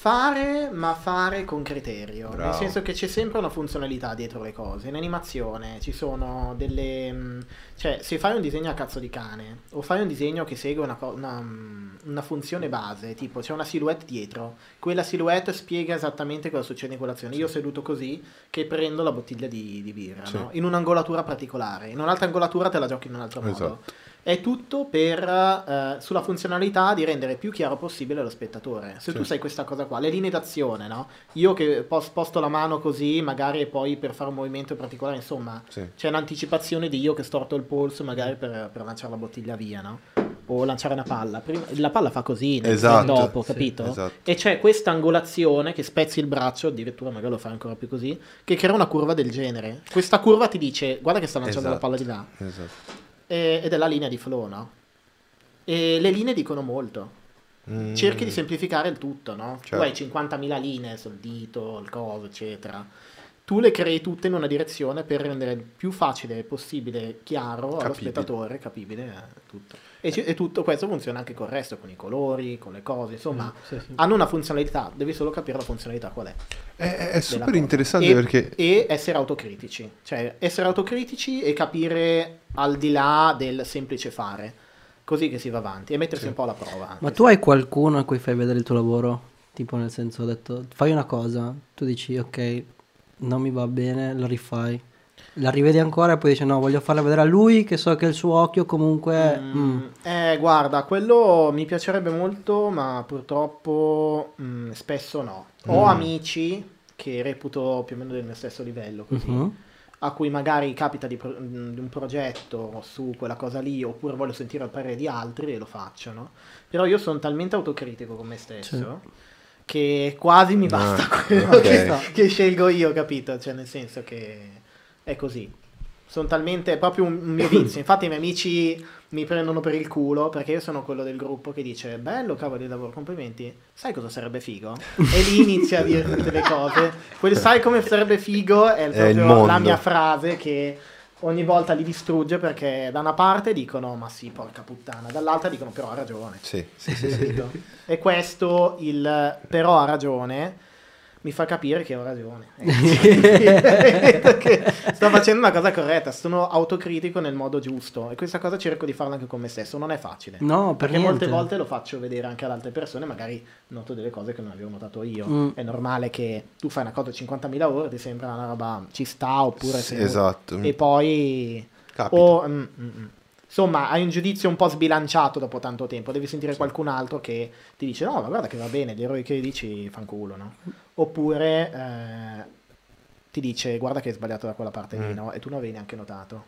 Fare, ma fare con criterio. Bravo. Nel senso che c'è sempre una funzionalità dietro le cose. In animazione ci sono delle... mm, Cioè, se fai un disegno a cazzo di cane, o fai un disegno che segue una, una, mm, una funzione base, tipo c'è una silhouette dietro, quella silhouette spiega esattamente cosa succede in quell'azione. Io seduto così, che prendo la bottiglia di, di birra, Sì. no? in un'angolatura particolare. In un'altra angolatura te la giochi in un altro modo. È tutto per, eh, sulla funzionalità di rendere più chiaro possibile allo spettatore. Se Sì. tu sai questa cosa qua, le linee d'azione, no? Io che pos- sposto la mano così, magari poi per fare un movimento particolare, insomma, Sì. c'è un'anticipazione di io che storto il polso magari per, per lanciare la bottiglia via, no? O lanciare una palla. Prima- la palla fa così, Esatto. dopo, Sì, capito? esatto. E c'è questa angolazione che spezzi il braccio, addirittura magari lo fai ancora più così, che crea una curva del genere. Questa curva ti dice, guarda che sta lanciando Esatto. la palla di là Esatto. E- ed è la linea di flow, no? E le linee dicono molto. Mm. Cerchi di semplificare il tutto, no? Tu Certo. hai 50.000 linee sul dito, il coso, eccetera. tu le crei tutte in una direzione per rendere il più facile possibile, chiaro allo Capibile. spettatore, capibile eh, tutto. E, ci- e tutto questo funziona anche con il resto, con i colori, con le cose, insomma, Sì, sì. hanno una funzionalità, devi solo capire la funzionalità qual è. È, è super cosa. interessante e, perché... e essere autocritici, cioè essere autocritici e capire al di là del semplice fare, così che si va avanti e mettersi Sì. un po' alla prova. Ma se- tu hai qualcuno a cui fai vedere il tuo lavoro? Tipo nel senso, ho detto, fai una cosa, tu dici, ok, non mi va bene, lo rifai. La rivedi ancora e poi dici, no, voglio farla vedere a lui che so che il suo occhio comunque... Mm, mm. Eh, guarda, quello mi piacerebbe molto, ma purtroppo mm, spesso no. Ho Mm. amici che reputo più o meno del mio stesso livello, così, Mhm. a cui magari capita di, pro- mm, di un progetto su quella cosa lì, oppure voglio sentire il parere di altri e lo faccio, no? Però io sono talmente autocritico con me stesso che quasi mi Ah, basta quello ok. che, che scelgo io, capito? Cioè, nel senso che è così. Sono talmente, è proprio un mio vizio. Infatti i miei amici mi prendono per il culo perché io sono quello del gruppo che dice bello cavolo di lavoro, complimenti. Sai cosa sarebbe figo? E lì inizia a dire tutte le cose. Quel sai come sarebbe figo è, È proprio mondo. la mia frase che ogni volta li distrugge perché da una parte dicono ma sì, porca puttana, dall'altra dicono però ha ragione. Sì, sì, sì, sì. E questo, il però ha ragione, mi fa capire che ho ragione. Sto facendo una cosa corretta, sono autocritico nel modo giusto e questa cosa cerco di farla anche con me stesso, non è facile. No, per Perché molte niente. volte lo faccio vedere anche ad altre persone, magari noto delle cose che non avevo notato io. Mm. È normale che tu fai una cosa a 50.000 ore, ti sembra una roba ci sta oppure Sì, esatto. e poi Capita. o, mm, mm, mm. Insomma, hai un giudizio un po' sbilanciato dopo tanto tempo. Devi sentire qualcun altro che ti dice: No, ma guarda che va bene, gli eroi che dici fanculo, no? Oppure eh, ti dice: Guarda che hai sbagliato da quella parte lì, Mm. no? E tu non avevi neanche notato.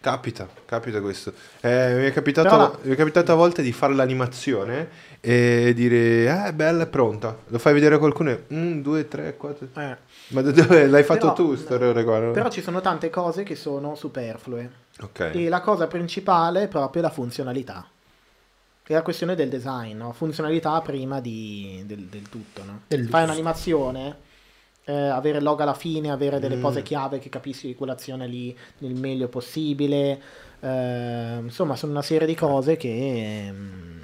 Capita, capita questo. Eh, mi, è capitato, la- mi è capitato a volte di fare l'animazione e dire, eh, bella, è pronta. Lo fai vedere a qualcuno e, "Mm, due, tre, quattro. Eh, Ma da dove l'hai fatto Però- tu, sto errore qua? no? Però ci sono tante cose che sono superflue. Ok. E la cosa principale è proprio la funzionalità. È la questione del design, no? Funzionalità prima di- del, del tutto, no? Del Fai un'animazione, eh, avere il logo alla fine, avere delle Mm. cose chiave che capisci di quell'azione lì nel meglio possibile. eh, insomma, sono una serie di cose che mm,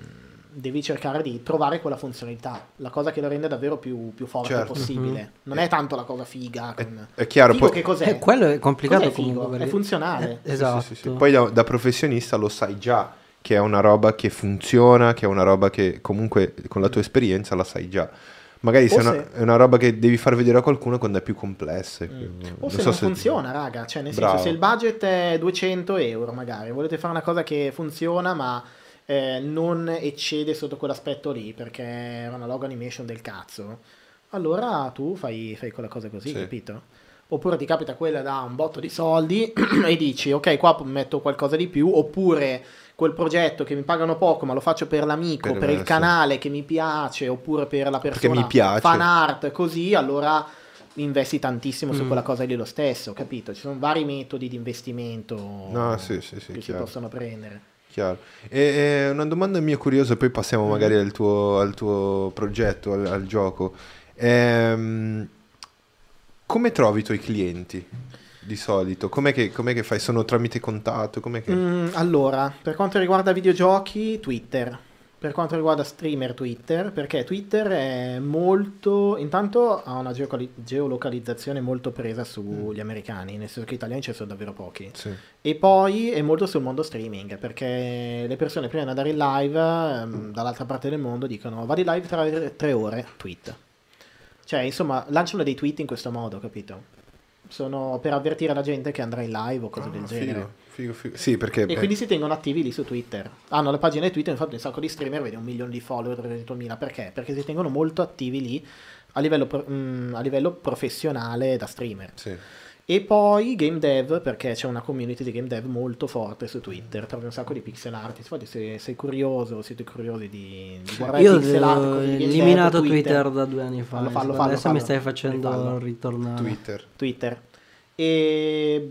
devi cercare di trovare quella funzionalità, la cosa che lo rende davvero più, più forte Certo. possibile. Mhm. Non è tanto la cosa figa. È, Con... è chiaro, Figo poi, che cos'è? Eh, quello è complicato Cos'è figo? comunque. È perché- funzionale. Eh, esatto. sì, sì, sì. Poi da, da professionista lo sai già che è una roba che funziona, che è una roba che comunque con la tua esperienza la sai già. Magari se è se- è una roba che devi far vedere a qualcuno quando è più complessa. Mm. Non O se so non funziona, raga, cioè nel Bravo. senso se il budget è 200 euro magari, volete fare una cosa che funziona ma eh, non eccede sotto quell'aspetto lì perché è una log animation del cazzo, allora tu fai, fai quella cosa così, Sì. capito? Oppure ti capita quella da un botto di soldi e dici ok qua metto qualcosa di più, oppure quel progetto che mi pagano poco ma lo faccio per l'amico, Per per, il canale che mi piace, oppure per la persona mi piace. fan art, così allora investi tantissimo su Mm. quella cosa lì lo stesso, capito? Ci sono vari metodi di investimento No, sì, sì, che si chiaro. possono prendere. Chiaro. E, e una domanda mia curiosa, poi passiamo Mm. magari al tuo, al tuo progetto, al, al gioco. Ehm, come trovi i tuoi clienti di solito? Com'è che, com'è che fai? Sono tramite contatto? Com'è che... Mm, allora, per quanto riguarda videogiochi, Twitter. Per quanto riguarda streamer, Twitter, perché Twitter è molto... Intanto ha una geocali- geolocalizzazione molto presa sugli americani, nel senso che italiani ci sono davvero pochi. Sì. E poi è molto sul mondo streaming, perché le persone prima di andare in live, ehm, dall'altra parte del mondo, dicono vado in live tra tre ore, tweet. Cioè, insomma, lanciano dei tweet in questo modo, capito? Sono per avvertire la gente che andrà in live o cose Ah, del figo, genere. Figo, figo. Sì, perché... E quindi si tengono attivi lì su Twitter. Hanno le pagine Twitter, infatti un sacco di streamer, vedi un milione di follower, 300.000. Perché? Perché si tengono molto attivi lì a livello, pro- mm, a livello professionale da streamer. Sì. E poi game dev, perché c'è una community di game dev molto forte su Twitter, trovi un sacco di pixel artist. Infatti se sei curioso, siete curiosi di, di guardare Io pixel art ho dev, eliminato Twitter da due anni fa. Fallo, fallo, insomma, fallo, Adesso mi stai facendo ritornare. Twitter. Twitter. E,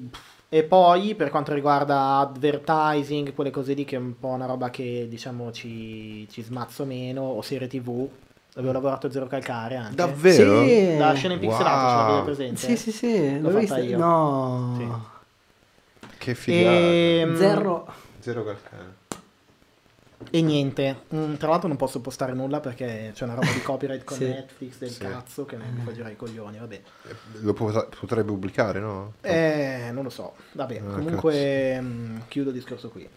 e poi per quanto riguarda advertising, quelle cose lì che è un po' una roba che diciamo ci, ci smazzo meno, o serie tv, Avevo lavorato a Zero Calcare anche. Davvero? Sì. La scena in pixelato, ce Wow. l'avete presente? Sì, sì, sì, L'ho l'ho fatta vista. io. No. Che figata. E, Zero. Zero calcare. E niente, Mm, tra l'altro non posso postare nulla perché c'è una roba di copyright con Sì. Netflix del Sì. cazzo che mi fa girare i coglioni, vabbè. Lo pot- potrebbe pubblicare, no? Eh, non lo so, vabbè, Ah, comunque mm, chiudo il discorso qui.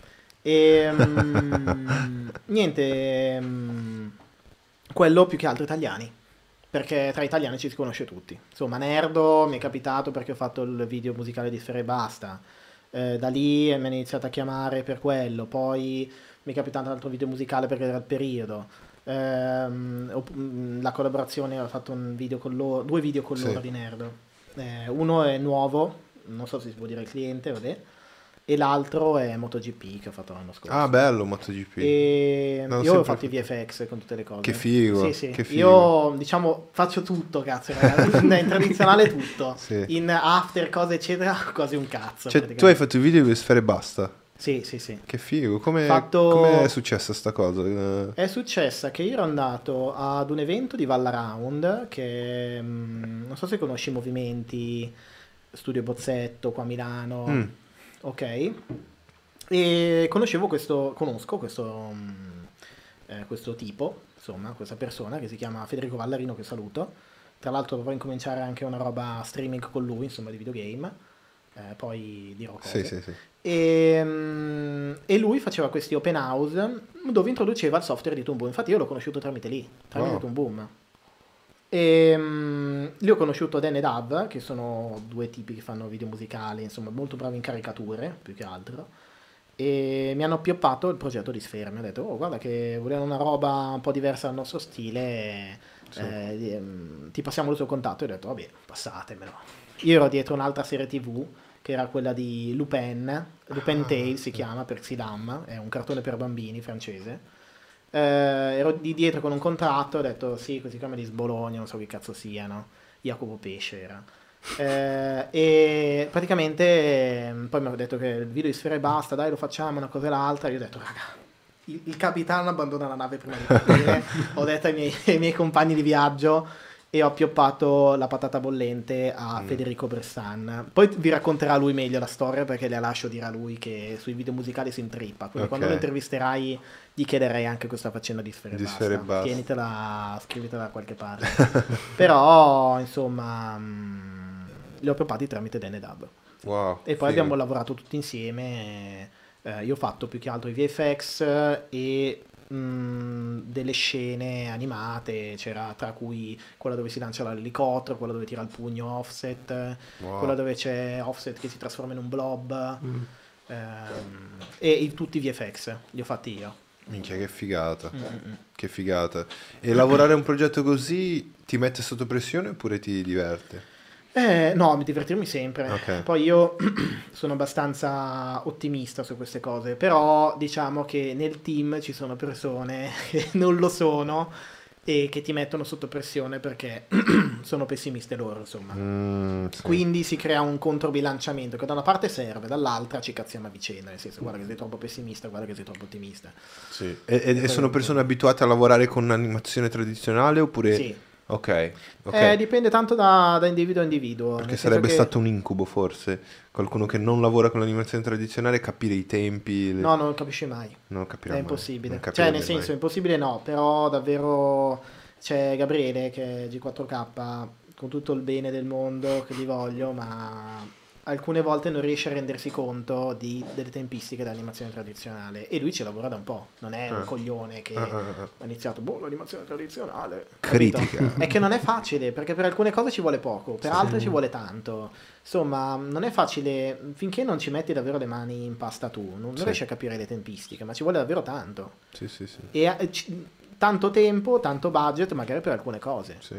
E, mm, niente, mm, quello più che altro italiani, perché tra italiani ci si conosce tutti. Insomma, Nerdo mi è capitato perché ho fatto il video musicale di Sfere e Basta, Eh, da lì mi hanno iniziato a chiamare per quello, poi mi è capitato un altro video musicale perché era il periodo. Ehm, mm, la collaborazione ho fatto un video con loro, due video con Sì. loro di Nerdo. Eh, uno è nuovo, non so se si può dire il cliente, vabbè. E l'altro è MotoGP che ho fatto l'anno scorso. Ah, bello MotoGP. E Non io ho fatto i VFX con tutte le cose. Che figo, Sì, sì. che figo. Io diciamo faccio tutto, cazzo, in tradizionale tutto. Sì. In after, cose eccetera, quasi un cazzo. Cioè, tu hai fatto i video di sfere e basta. Sì, sì, sì. Che figo. Come Fatto- è successa sta cosa? È successa che io ero andato ad un evento di Valla Round che mm, non so se conosci i movimenti Studio Bozzetto qua a Milano. Mm. Ok. E conoscevo questo, conosco questo, mm, eh, questo tipo, insomma, questa persona che si chiama Federico Vallarino, che saluto. Tra l'altro dovrò incominciare anche una roba streaming con lui, insomma, di videogame. Eh, poi dirò cose. Sì, sì, sì. E, mm, e lui faceva questi open house dove introduceva il software di Toon Boom. Infatti io l'ho conosciuto tramite lì, tramite Wow. Toon Boom. E mm, lì ho conosciuto Dan e Dab, che sono due tipi che fanno video musicali, insomma, molto bravi in caricature, più che altro. E mi hanno appioppato il progetto di Sfera. Mi ha detto, oh, guarda che volevano una roba un po' diversa dal nostro stile, Sì. eh, ehm, ti passiamo il suo contatto. E ho detto, vabbè, passatemelo. Io ero dietro un'altra serie tv che era quella di Lupin, Lupin Ah. Tale si chiama per Xilam, è un cartone per bambini francese. Eh, ero di dietro con un contratto, ho detto sì, questi qua me li sbologno, non so che cazzo siano. Jacopo Pesce era. Eh, e praticamente ehm, poi mi hanno detto che il video di Sfera e basta, dai lo facciamo, una cosa e l'altra. Io ho detto, raga, il, il capitano abbandona la nave prima di partire. ho detto ai miei, ai miei compagni di viaggio e ho appioppato la patata bollente a Mm. Federico Bressan. Poi vi racconterà lui meglio la storia perché le lascio dire a lui che sui video musicali si intrippa. Quindi Ok. quando lo intervisterai gli chiederei anche questa faccenda di Sfere Di Basta. Sfere Basta. Tienitela, scrivetela da qualche parte. Però, insomma, mh, li ho appiopati tramite Dan e Dab. Wow. E poi figo. abbiamo lavorato tutti insieme. eh, io ho fatto più che altro i VFX e mh, delle scene animate. C'era tra cui quella dove si lancia l'elicottero, quella dove tira il pugno Offset, Wow. quella dove c'è Offset che si trasforma in un blob. Mm. ehm, e i- tutti i VFX li ho fatti io. Minchia, che figata. Mm, mm, mm. Che figata. E lavorare a un progetto così ti mette sotto pressione oppure ti diverte? Eh, no, mi divertirmi sempre. Ok. Poi io sono abbastanza ottimista su queste cose, però diciamo che nel team ci sono persone che non lo sono e che ti mettono sotto pressione perché sono pessimiste loro, insomma. Mm, sì. Quindi si crea un controbilanciamento che da una parte serve, dall'altra ci cazziamo a vicenda, nel senso guarda che sei troppo pessimista, guarda che sei troppo ottimista. Sì. E, e- e sono persone abituate a lavorare con un'animazione tradizionale oppure... Sì, Ok, ok. Eh, dipende tanto da, da individuo a individuo. Perché sarebbe che- stato un incubo forse. Qualcuno che non lavora con l'animazione tradizionale capire i tempi. le- No, non capisci mai. non capirà È mai. impossibile. Cioè, nel mai. senso, è impossibile no, però davvero c'è Gabriele che è G4K con tutto il bene del mondo che gli voglio, ma alcune volte non riesce a rendersi conto di- delle tempistiche dell'animazione tradizionale e lui ci lavora da un po', non è un Eh. coglione che Ah, ah, ah. ha iniziato, boh, l'animazione tradizionale. Critica. Capito? È che non è facile, perché per alcune cose ci vuole poco, per Sì. altre ci vuole tanto. Insomma, non è facile, finché non ci metti davvero le mani in pasta tu, non, non Sì. riesci a capire le tempistiche, ma ci vuole davvero tanto. Sì, sì, sì. E eh, ci- tanto tempo, tanto budget, magari per alcune cose. sì.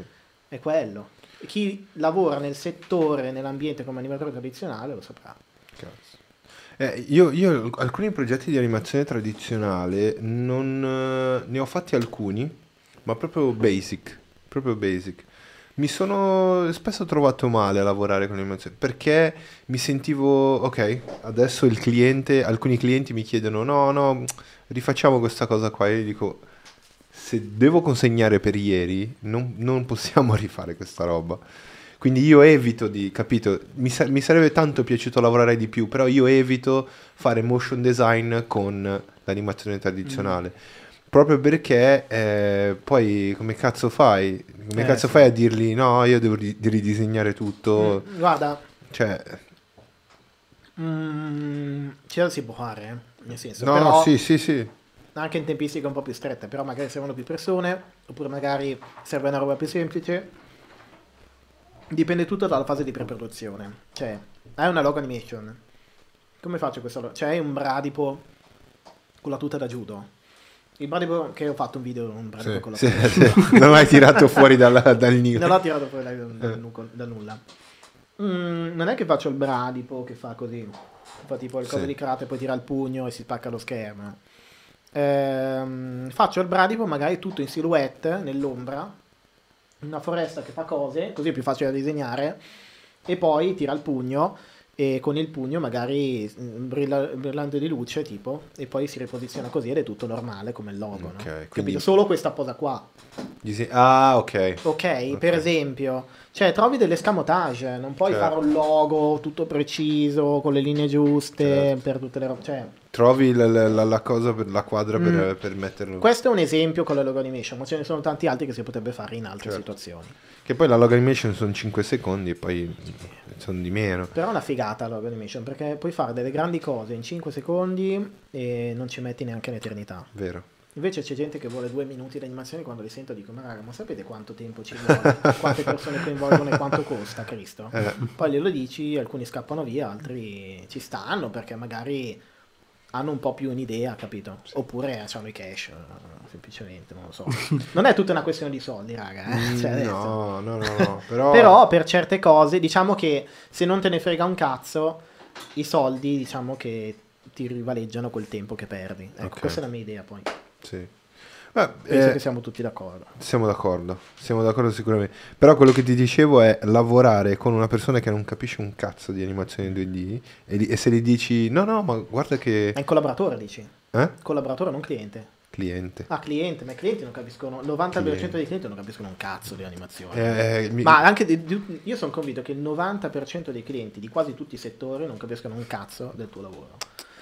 È quello. Chi lavora nel settore, nell'ambiente come animatore tradizionale lo saprà. Cazzo. Eh, io, io alcuni progetti di animazione tradizionale non eh, ne ho fatti alcuni, ma proprio basic, proprio basic. Mi sono spesso trovato male a lavorare con l'animazione perché mi sentivo, ok, adesso il cliente, alcuni clienti mi chiedono, no, no, rifacciamo questa cosa qua. E io dico, se devo consegnare per ieri, non, non possiamo rifare questa roba. Quindi io evito di, capito, mi, sa- mi sarebbe tanto piaciuto lavorare di più, però io evito fare motion design con l'animazione tradizionale. Proprio perché eh, poi come cazzo fai? Come Eh, cazzo sì. fai a dirgli no, io devo ri- ridisegnare tutto? Mm, Guarda, Cioè, mm, ce la si può fare, eh, nel senso, no, però sì, sì, sì. Anche in tempistiche un po' più strette, però magari servono più persone, oppure magari serve una roba più semplice. Dipende tutto dalla fase di preproduzione. Cioè, hai una logo animation. Come faccio questo? Cioè, hai un bradipo con la tuta da judo. Il bradipo che ho fatto un video, un bradipo Sì, con la tuta. sì. Non l'hai tirato fuori dal, dal nido. Non l'ho tirato fuori dal, dal Eh. dal nulla. Mm, non è che faccio il bradipo che fa così. Fa tipo il coso di karate, poi tira il pugno e si spacca lo schermo. Ehm, faccio il bradipo magari tutto in silhouette, nell'ombra. Una foresta che fa cose, così è più facile da disegnare. E poi tira il pugno e con il pugno magari mm, brilla, brillante di luce tipo e poi si riposiziona così ed è tutto normale come il logo Ok, no? quindi- solo questa posa qua Dise- Ah, ok. Ok, per esempio, cioè trovi delle scamotage, non puoi Certo. fare un logo tutto preciso, con le linee giuste, Certo. per tutte le robe. Cioè, Trovi la, la- la- cosa per la quadra per, Mm. per metterlo. questo è un esempio con la logo animation, ma ce ne sono tanti altri che si potrebbe fare in altre Certo. situazioni. Che poi la log animation sono 5 secondi e poi sono di meno. Però è una figata la logo animation, perché puoi fare delle grandi cose in 5 secondi e non ci metti neanche un'eternità. Vero. Invece c'è gente che vuole due minuti di animazione quando li sento dico ma raga ma sapete quanto tempo ci vuole, quante persone coinvolgono e quanto costa Cristo? Eh, Poi glielo dici, alcuni scappano via, altri ci stanno perché magari hanno un po' più un'idea, capito? Oppure hanno i cash, semplicemente, non lo so. Non è tutta una questione di soldi, raga. eh, cioè, adesso- no, no, no, no. Però, Però per certe cose, diciamo che se non te ne frega un cazzo, i soldi, diciamo che ti rivaleggiano quel tempo che perdi. Ecco, Ok. questa è la mia idea poi. Sì. Beh, Penso eh, che siamo tutti d'accordo. siamo d'accordo, siamo d'accordo sicuramente. Però quello che ti dicevo è lavorare con una persona che non capisce un cazzo di animazione 2D e, e se gli dici no, no, ma guarda che... È in collaboratore, dici? Eh? Collaboratore, non cliente. Cliente. Ah, cliente, ma i clienti non capiscono. Il 90% Cliente. dei clienti non capiscono un cazzo di animazione. Eh, mi- Ma anche di- di- io sono convinto che il 90% dei clienti di quasi tutti i settori non capiscono un cazzo del tuo lavoro.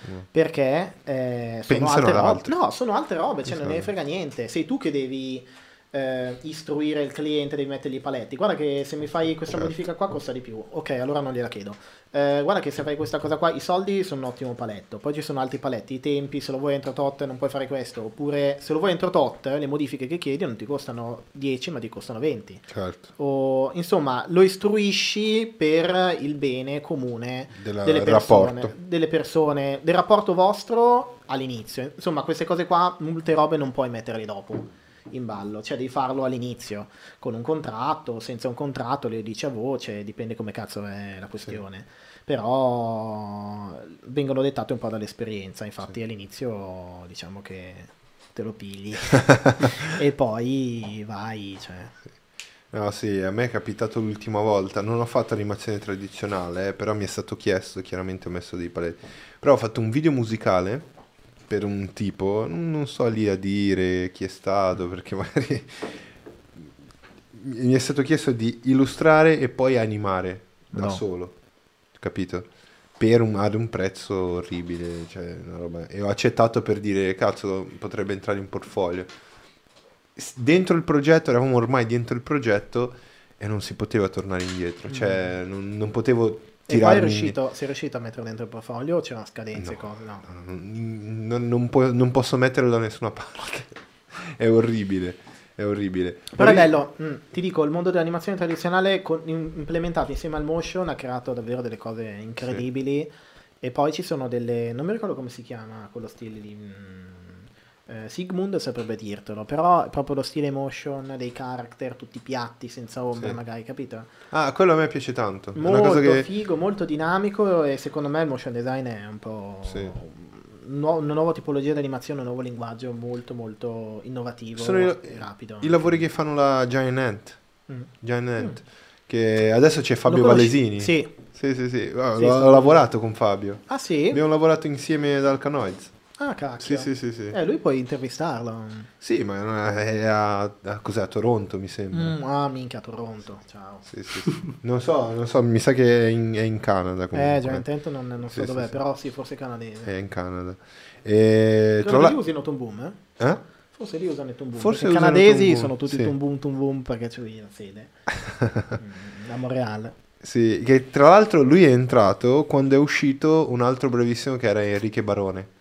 Mm. Perché eh, sono Pensano altre robe. No, sono altre robe, cioè non ne frega niente. Sei tu che devi eh, istruire il cliente, devi mettergli i paletti. Guarda che se mi fai questa Certo. modifica qua costa di più. Ok, allora non gliela chiedo. Eh, guarda che se fai questa cosa qua, i soldi sono un ottimo paletto. Poi ci sono altri paletti, i tempi, se lo vuoi entro tot non puoi fare questo. Oppure se lo vuoi entro tot, le modifiche che chiedi non ti costano 10 ma ti costano 20 Certo. o insomma lo istruisci per il bene comune Della- delle del persone, delle persone, del rapporto vostro all'inizio. Insomma, queste cose qua, molte robe non puoi metterle dopo in ballo, cioè devi farlo all'inizio con un contratto, senza un contratto, le dici a voce, dipende come cazzo è la questione. Però vengono dettate un po' dall'esperienza, infatti all'inizio diciamo che te lo pigli e poi vai, cioè No, sì, a me è capitato l'ultima volta. Non ho fatto animazione tradizionale, eh, però mi è stato chiesto, chiaramente ho messo dei paletti. Però ho fatto un video musicale per un tipo, non non sto lì a dire chi è stato, perché magari mi è stato chiesto di illustrare e poi animare da No. solo, capito? Per un, ad un prezzo orribile, cioè, una roba- E ho accettato per dire, cazzo, potrebbe entrare in portfolio dentro il progetto, eravamo ormai dentro il progetto e non si poteva tornare indietro, cioè non, non potevo Mm. E poi è tirarmi riuscito, sei riuscito a mettere dentro il portfolio o c'erano scadenze e No. cose? No. Non, non- non può- non posso metterlo da nessuna parte. è orribile, è orribile. Però è bello, mm, ti dico, il mondo dell'animazione tradizionale con- implementato insieme al motion ha creato davvero delle cose incredibili e poi ci sono delle, non mi ricordo come si chiama quello stile di... mm, eh, Sigmund saprebbe dirtelo, però è proprio lo stile motion dei character tutti piatti, senza ombra Sì. magari, capito? Ah, quello a me piace tanto. Molto che... figo, molto dinamico e secondo me il motion design è un po' Sì. una nuova tipologia di animazione, un nuovo linguaggio molto molto innovativo Sono i, e rapido. i lavori che fanno la Giant Ant. Mm. Giant Ant. Che adesso c'è Fabio? Valesini. Sì. sì, sì. sì. Ah, ho, sì. ho lavorato con Fabio. Ah sì? Abbiamo lavorato insieme ad Alcanoids. Ah, cacchio. Sì, sì, sì, sì. Eh, lui puoi intervistarlo. Sì, ma è a, a- cos'è, a Toronto, mi sembra. Mm, ah, minchia, Toronto. Ciao. Sì, sì, sì. Non so, non so, mi sa che è in, è in Canada comunque. Eh, già intento non, non so dov'è, però sì, forse canadese. È in Canada. E, tra Credo l'al- che usino Tom Boom, eh? Eh? Forse lì usano il Tom Boom. Forse i canadesi sono tutti sì. Tom Boom, Tom Boom perché c'è lì la sede. Mm, a Montreal. Sì, che tra l'altro lui è entrato quando è uscito un altro bravissimo che era Enrique Barone.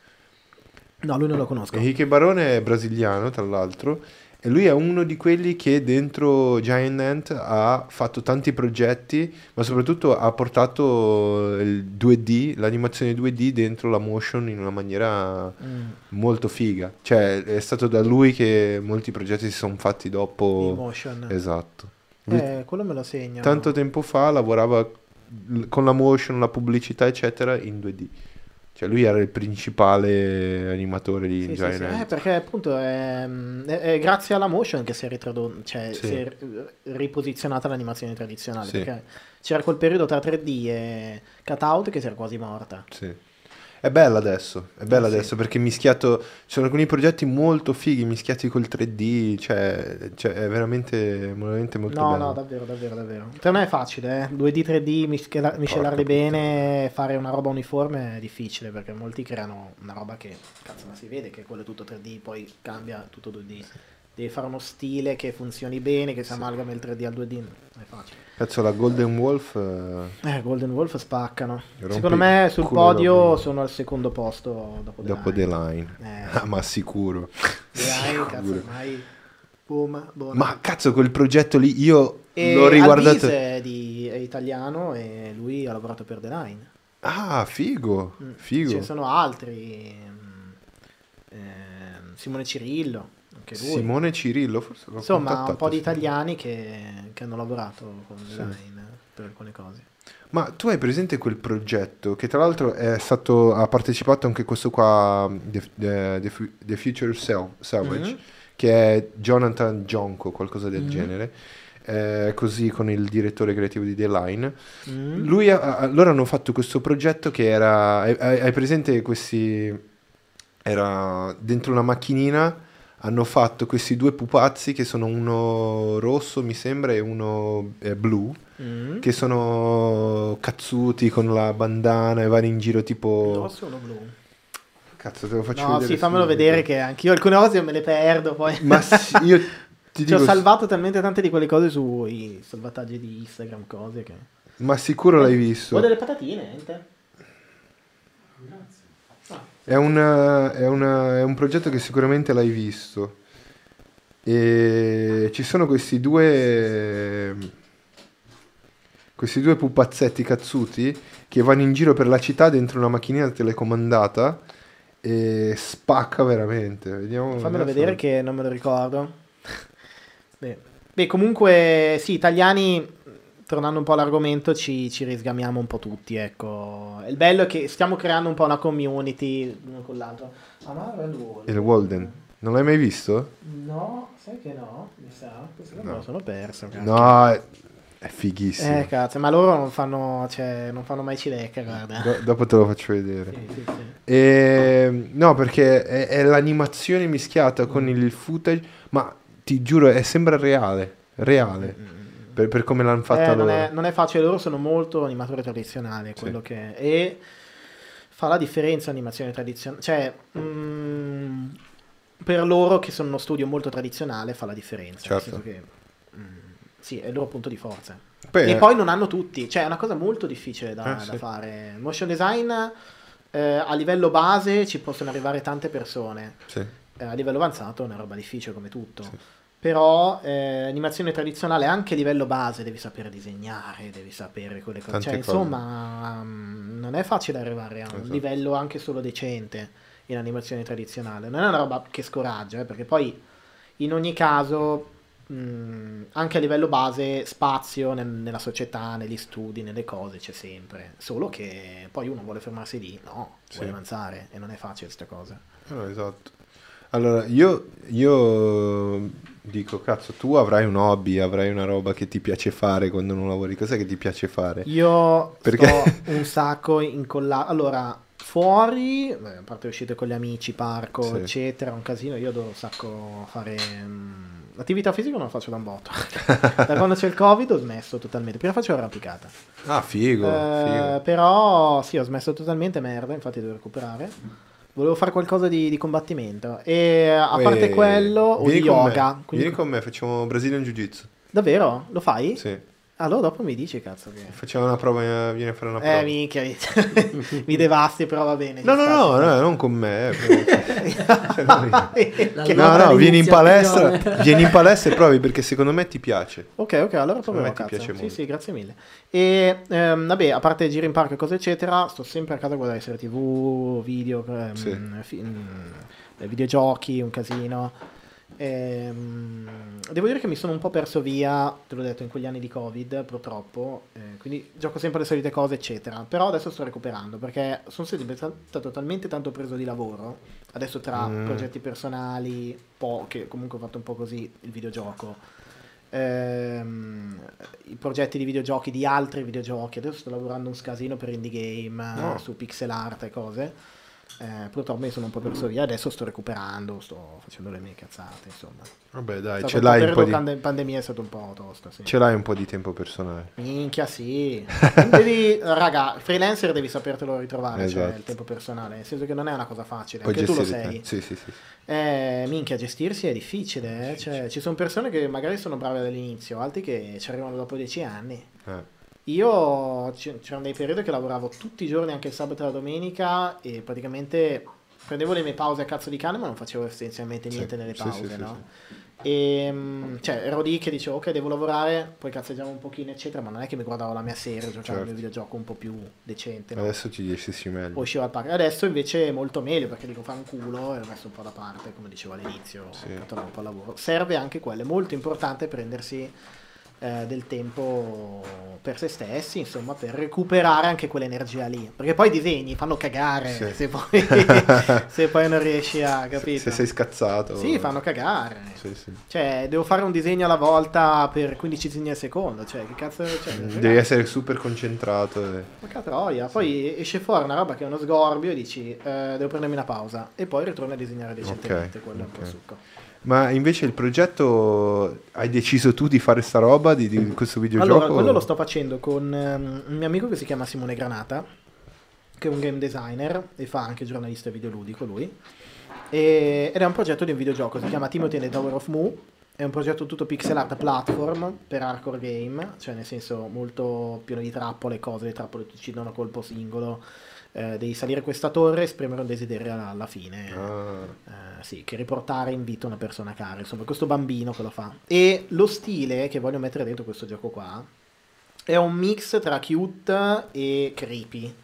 No, lui non lo conosco. Enrique Barone è brasiliano, tra l'altro, e lui è uno di quelli che dentro Giant Ant ha fatto tanti progetti, ma soprattutto ha portato il 2D, l'animazione 2D dentro la motion in una maniera Mm, molto figa. Cioè, è stato da lui che molti progetti si sono fatti in dopo. motion. Esatto. Eh, quello me lo segno. tanto tempo fa lavorava con la motion, la pubblicità, eccetera, in 2D. Cioè, lui era il principale animatore di Sì, sì, Giant sì. Ant. Eh, perché appunto è, è- è grazie alla motion che si è, ritrado- cioè, Sì. si è riposizionata l'animazione tradizionale. Sì. Perché c'era quel periodo tra 3D e cutout che si era quasi morta. Sì. È bella adesso, è bella sì. adesso perché mischiato, ci sono alcuni progetti molto fighi mischiati col 3D, cioè, cioè, è veramente, veramente molto No, bello. no, davvero, davvero, davvero. Per me è facile, eh. 2D, 3D, mischela- miscelarli bene, fare una roba uniforme è difficile perché molti creano una roba che, cazzo, ma si vede che quello è tutto 3D, poi cambia tutto 2D. Devi fare uno stile che funzioni bene, che si amalgama il 3D al 2D, non è facile. Cazzo, la Golden Wolf... eh, Eh, Golden Wolf spaccano. Rompi Secondo me sul podio sono al secondo posto dopo The dopo Line. The Line. Eh, Ah, ma sicuro. The Line, cazzo, Sicuro. ormai... Boom. Ma cazzo, quel progetto lì io E l'ho riguardato... Alvise è, di- è italiano e lui ha lavorato per The Line. Ah, figo, Mm. figo. Ce ne sono altri. ehm, Simone Cirillo, anche lui. Simone Cirillo, forse Insomma, un po' di italiani che, che hanno lavorato con The Sì. Line per alcune cose. Ma tu hai presente quel progetto che tra l'altro è stato, ha partecipato anche questo qua, The, The- The The Future Salvage, Mhm. che è Jonathan Jonko, qualcosa del Mhm. genere, eh, così con il direttore creativo di The Line. Mm. Lui ha- loro hanno fatto questo progetto che era, hai- hai presente questi, era dentro una macchinina, hanno fatto questi due pupazzi che sono uno rosso mi sembra e uno eh, blu Mm. che sono cazzuti con la bandana e vanno in giro tipo... Rosso o uno blu? Cazzo, te lo faccio No, vedere. sì, fammelo vedere che anch'io alcune cose me le perdo poi. Ma sì, io ti Ci dico... ho salvato talmente tante di quelle cose sui salvataggi di Instagram, cose che... Ma sicuro l'hai visto. Vuoi delle patatine, niente? È, una- è una- è un progetto che sicuramente l'hai visto. E ci sono questi due. Questi due pupazzetti cazzuti che vanno in giro per la città dentro una macchinina telecomandata e spacca veramente. Vediamo. Fammelo vedere che non me lo ricordo. Beh, beh, comunque, sì, italiani, tornando un po' all'argomento, ci, ci risgamiamo un po' tutti, ecco. Il bello è che stiamo creando un po' una community uno con l'altro. Ah, ma Red Wall. Il Walden. Non l'hai mai visto? No, sai che no, mi sa. Questo non No. me lo sono perso. cacchio. No, è, è fighissimo. Eh, cazzo, ma loro non fanno, cioè, non fanno mai cilecca, guarda. Do- dopo te lo faccio vedere. Sì, sì, sì. E, no, perché è, è l'animazione mischiata con il footage, ma ti giuro, è, sembra reale, reale, per, per come l'hanno fatta Eh, non, loro. è, non è facile, loro sono molto animatori tradizionali, è Sì. quello che è. E fa la differenza animazione tradizionale, cioè mm, per loro che sono uno studio molto tradizionale fa la differenza, nel Certo. senso che mm, sì, è il loro punto di forza. Poi, E eh, poi non hanno tutti, cioè è una cosa molto difficile da, Eh, da sì. fare. Motion design eh, a livello base ci possono arrivare tante persone, sì, eh, a livello avanzato è una roba difficile come tutto. Sì. Però eh, animazione tradizionale anche a livello base devi sapere disegnare, devi sapere quelle cose. Cioè, insomma, mm, non è facile arrivare a un Esatto. livello anche solo decente in animazione tradizionale. Non è una roba che scoraggia, eh, perché poi in ogni caso, mh, anche a livello base, spazio nel- nella società, negli studi, nelle cose c'è sempre. Solo che poi uno vuole fermarsi lì, no, Sì. vuole avanzare e non è facile questa cosa. no, esatto. Allora, io, io dico, cazzo, tu avrai un hobby, avrai una roba che ti piace fare quando non lavori. Cos'è che ti piace fare? Io Perché- sto un sacco incollato. Allora, fuori, a parte uscite con gli amici, parco, Sì. eccetera, un casino, io adoro un sacco fare... mm, L'attività fisica non la faccio da un botto. da quando c'è il covid ho smesso totalmente. Prima facevo arrampicata. Ah, figo, Eh, figo. però sì, ho smesso totalmente, merda, infatti devo recuperare. Volevo fare qualcosa di, di combattimento. E a parte Eh, quello, o di con me. yoga. Quindi- Vieni con me, facciamo Brazilian Jiu-Jitsu. Davvero? Lo fai? Sì. Allora dopo mi dici, cazzo. Che... Facciamo una prova, vieni a fare una prova. Eh, minchia, mi devasti, però va bene. no, no, no, no, non con me. eh, Cioè, no, no, vieni in palestra, vieni in palestra e provi perché secondo me ti piace. Ok, ok, allora ti cazzo. piace Sì, molto. sì, grazie mille. E ehm, vabbè, a parte giri in parco e cose eccetera, sto sempre a casa a guardare serie tv, video, ehm, Sì. film, eh, videogiochi, un casino. Ehm, devo dire che mi sono un po' perso via, te l'ho detto, in quegli anni di Covid, purtroppo. eh, quindi gioco sempre le solite cose, eccetera. Però adesso sto recuperando perché sono sempre stato talmente tanto preso di lavoro. Adesso tra Mm. progetti personali, po' che comunque ho fatto un po' così il videogioco ehm, i progetti di videogiochi di altri videogiochi. Adesso sto lavorando un scasino per indie game No. su pixel art e cose. Eh, purtroppo mi sono un po' perso via. Adesso sto recuperando, sto facendo le mie cazzate. Insomma, Vabbè, dai, ce l'hai un po' di, pande- pandemia è stato un po' tosto. Sì. ce l'hai un po' di tempo personale. Minchia, sì. devi, raga, freelancer devi sapertelo ritrovare. Cioè, Esatto. il tempo personale. Nel senso che non è una cosa facile. Puoi Anche tu lo sei. te. Sì, sì, sì. Eh, minchia, gestirsi è difficile. eh. Cioè, ci sono persone che magari sono brave dall'inizio, altri che ci arrivano dopo dieci anni. Eh. Io c'erano dei periodi che lavoravo tutti i giorni, anche il sabato e la domenica, e praticamente prendevo le mie pause a cazzo di cane, ma non facevo essenzialmente Sì, niente nelle sì, pause, sì, sì, no? E mm, cioè ero lì che dicevo ok devo lavorare, poi cazzeggiavo un pochino eccetera, ma non è che mi guardavo la mia serie, giocavo Certo. il mio videogioco un po' più decente, no? Adesso ti gestisci meglio. Poi uscivo al parco. Adesso invece è molto meglio perché dico fa un culo e l'ho messo un po' da parte, come dicevo all'inizio, Sì. un po' al lavoro. Serve anche quello, è molto importante prendersi eh, del tempo per se stessi, insomma, per recuperare anche quell'energia lì. Perché poi i disegni fanno cagare Sì. se, poi, se poi non riesci a capire. Se sei scazzato. Sì, fanno cagare. Sì, sì. Cioè, devo fare un disegno alla volta per 15 disegni al secondo. Cioè, che cazzo. Cioè, Devi essere super concentrato. e- Porca troia, poi esce fuori una roba che è uno sgorbio e dici eh, devo prendermi una pausa e poi ritorni a disegnare decentemente, Ok, quello è un po' succo. Ma invece il progetto hai deciso tu di fare sta roba di, di questo videogioco? Allora, quello lo sto facendo con ehm, un mio amico che si chiama Simone Granata, che è un game designer e fa anche giornalista videoludico lui. E- ed è un progetto di un videogioco, si chiama Timothy and the Tower of Mu. È un progetto tutto pixel art platform per hardcore game, cioè nel senso molto pieno di trappole cose, le trappole ti uccidono a colpo singolo. Eh, devi salire questa torre e esprimere un desiderio alla, alla fine. Ah, Eh, sì, che riportare in vita una persona cara, insomma, questo bambino che lo fa. E lo stile che voglio mettere dentro questo gioco qua è un mix tra cute e creepy.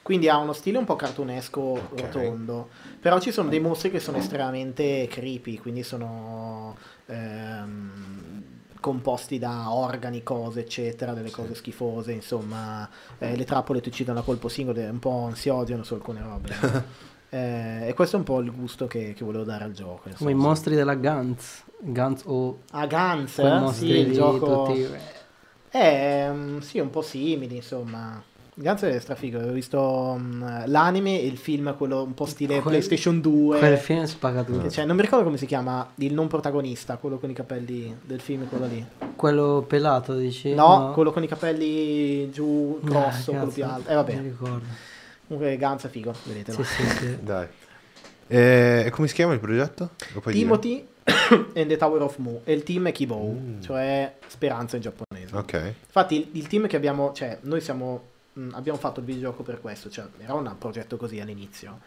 Quindi ha uno stile un po' cartunesco rotondo, però ci sono dei mostri che sono estremamente creepy, quindi sono ehm, composti da organi, cose, eccetera, delle cose schifose, insomma, eh, le trappole ti uccidono a colpo singolo, è un po' ansiogeno su alcune robe. Eh, e questo è un po' il gusto che, che volevo dare al gioco. Come i mostri della Guns. Guns o A Guns, quei eh? sì, il gioco... tutti... Eh, mm, sì, un po' simili, insomma. Guns è strafigo, ho visto mm, l'anime e il film, quello un po' stile Quel- PlayStation 2. Quel film tutto. che c'è- non mi ricordo come si chiama, il non protagonista, quello con i capelli del film, quello lì. Quello pelato, dici? No, quello con i capelli giù, Ah, grosso, quello cazzo, più alto. Eh Non vabbè, mi ricordo. comunque Guns è figo, vedetelo. Sì, sì, sì. dai. E e come si chiama il progetto? Timothy and the Tower of Mu e il team è Kibou, Mm. cioè speranza in giapponese. Ok. Infatti il, il team che abbiamo, cioè noi siamo, mh, abbiamo fatto il videogioco per questo, cioè era un progetto così all'inizio.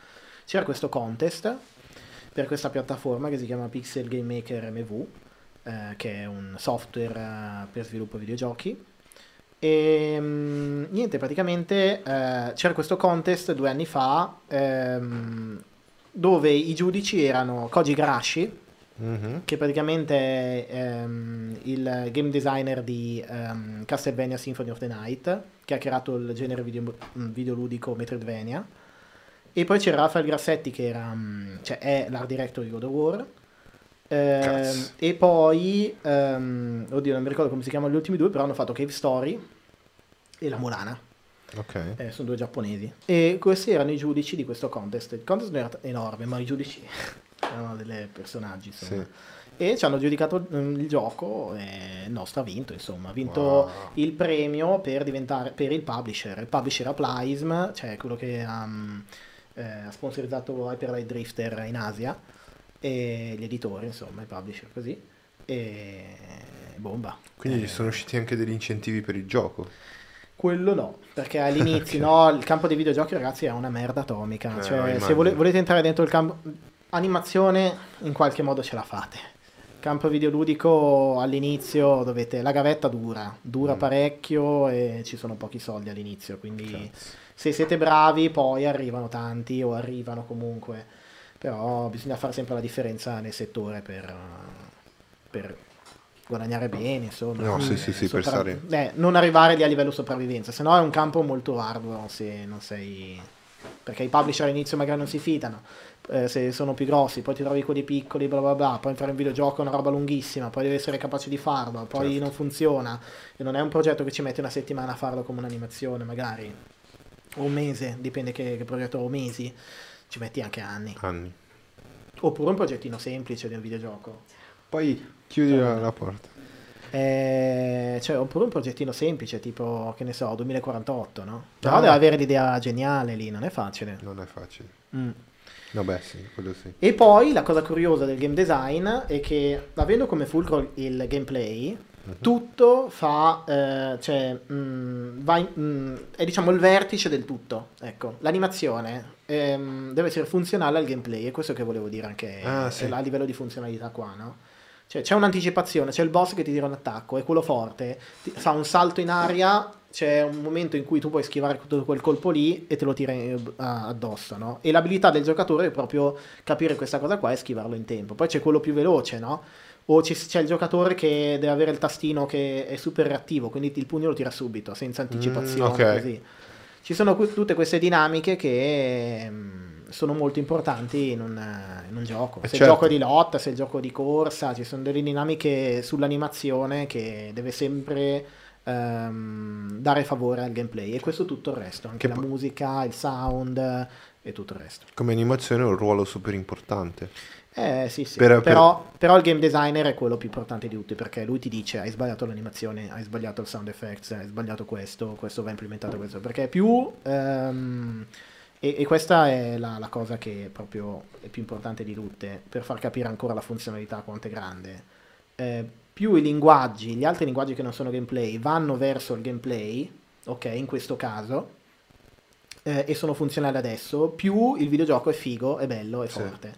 C'era questo contest per questa piattaforma che si chiama Pixel Game Maker MV, eh, che è un software eh, per sviluppo videogiochi. E mh, niente, praticamente eh, c'era questo contest due anni fa ehm, dove i giudici erano Koji Garashi, Mhm. che praticamente è ehm, il game designer di ehm, Castlevania Symphony of the Night, che ha creato il genere video, mm, videoludico Metroidvania. E poi c'era Rafael Grassetti, che era, mm, cioè, è l'art director di God of War. Cazzo. e poi, ehm, oddio, non mi ricordo come si chiamano gli ultimi due, però hanno fatto Cave Story e La Mulana. Ok. Eh, sono due giapponesi. E questi erano i giudici di questo contest. Il contest non era enorme, ma i giudici erano dei personaggi, insomma. Sì. E ci hanno giudicato mm, il gioco e il nostro ha vinto, insomma. Ha vinto Wow. il premio per diventare per il publisher. Il publisher è Plism, cioè quello che ha, mm, eh, ha sponsorizzato Hyper Light Drifter in Asia. E gli editori, insomma, i publisher così. E bomba. Quindi Eh, sono usciti anche degli incentivi per il gioco. quello no, perché all'inizio no, il campo dei videogiochi ragazzi è una merda atomica, Eh, cioè se vole- volete entrare dentro il campo animazione in qualche modo ce la fate. Campo videoludico all'inizio dovete la gavetta dura, dura Mm. parecchio e ci sono pochi soldi all'inizio, quindi Cazzo. se siete bravi poi arrivano tanti o arrivano comunque, però bisogna fare sempre la differenza nel settore per, per guadagnare bene, insomma. No, sì, sì, sì, per Sopra- stare- eh, non arrivare lì a livello sopravvivenza, se no è un campo molto arduo se non sei... Perché i publisher all'inizio magari non si fidano, eh, se sono più grossi, poi ti trovi quelli piccoli, bla bla bla, poi fare un videogioco è una roba lunghissima, poi devi essere capace di farlo, poi Certo. non funziona, e non è un progetto che ci metti una settimana a farlo come un'animazione magari, o un mese, dipende che, che progetto o mesi, ci metti anche anni. Anni. Oppure un progettino semplice di un videogioco. Poi chiudi la, la porta. Eh, cioè, oppure un progettino semplice, tipo, che ne so, 2048, no? Però Ah. deve avere l'idea geniale lì, non è facile. Non è facile. Mm. Vabbè, sì, quello sì. E poi la cosa curiosa del game design è che, avendo come fulcro il gameplay, Mhm. tutto fa, eh, cioè, mm, va in- mm, è diciamo il vertice del tutto. Ecco, l'animazione ehm, deve essere funzionale al gameplay, è questo che volevo dire anche Ah, sì. eh, a livello di funzionalità qua, no? Cioè, c'è un'anticipazione, c'è il boss che ti tira un attacco, è quello forte, ti- fa un salto in aria, c'è un momento in cui tu puoi schivare tutto quel colpo lì e te lo tira addosso, no? E l'abilità del giocatore è proprio capire questa cosa qua e schivarlo in tempo. Poi c'è quello più veloce, no? O ci- c'è il giocatore che deve avere il tastino che è super reattivo, quindi il pugno lo tira subito, senza anticipazione, Mm, ok. così. Ci sono que- tutte queste dinamiche che mm, sono molto importanti in un, in un gioco. Eh, Se certo. il gioco è di lotta, se il gioco è di corsa, ci sono delle dinamiche sull'animazione che deve sempre ehm, dare favore al gameplay e questo tutto il resto, anche Che la poi- musica, il sound e tutto il resto. Come animazione è un ruolo super importante. Eh sì sì, Per- per- però, però il game designer è quello più importante di tutti perché lui ti dice hai sbagliato l'animazione, hai sbagliato il sound effects, hai sbagliato questo, questo va implementato questo, perché più... ehm, e, e questa è la, la cosa che proprio è più importante di tutte per far capire ancora la funzionalità quanto è grande. Eh, più i linguaggi, gli altri linguaggi che non sono gameplay, vanno verso il gameplay, ok, in questo caso, eh, e sono funzionali adesso, più il videogioco è figo, è bello, è Sì. forte.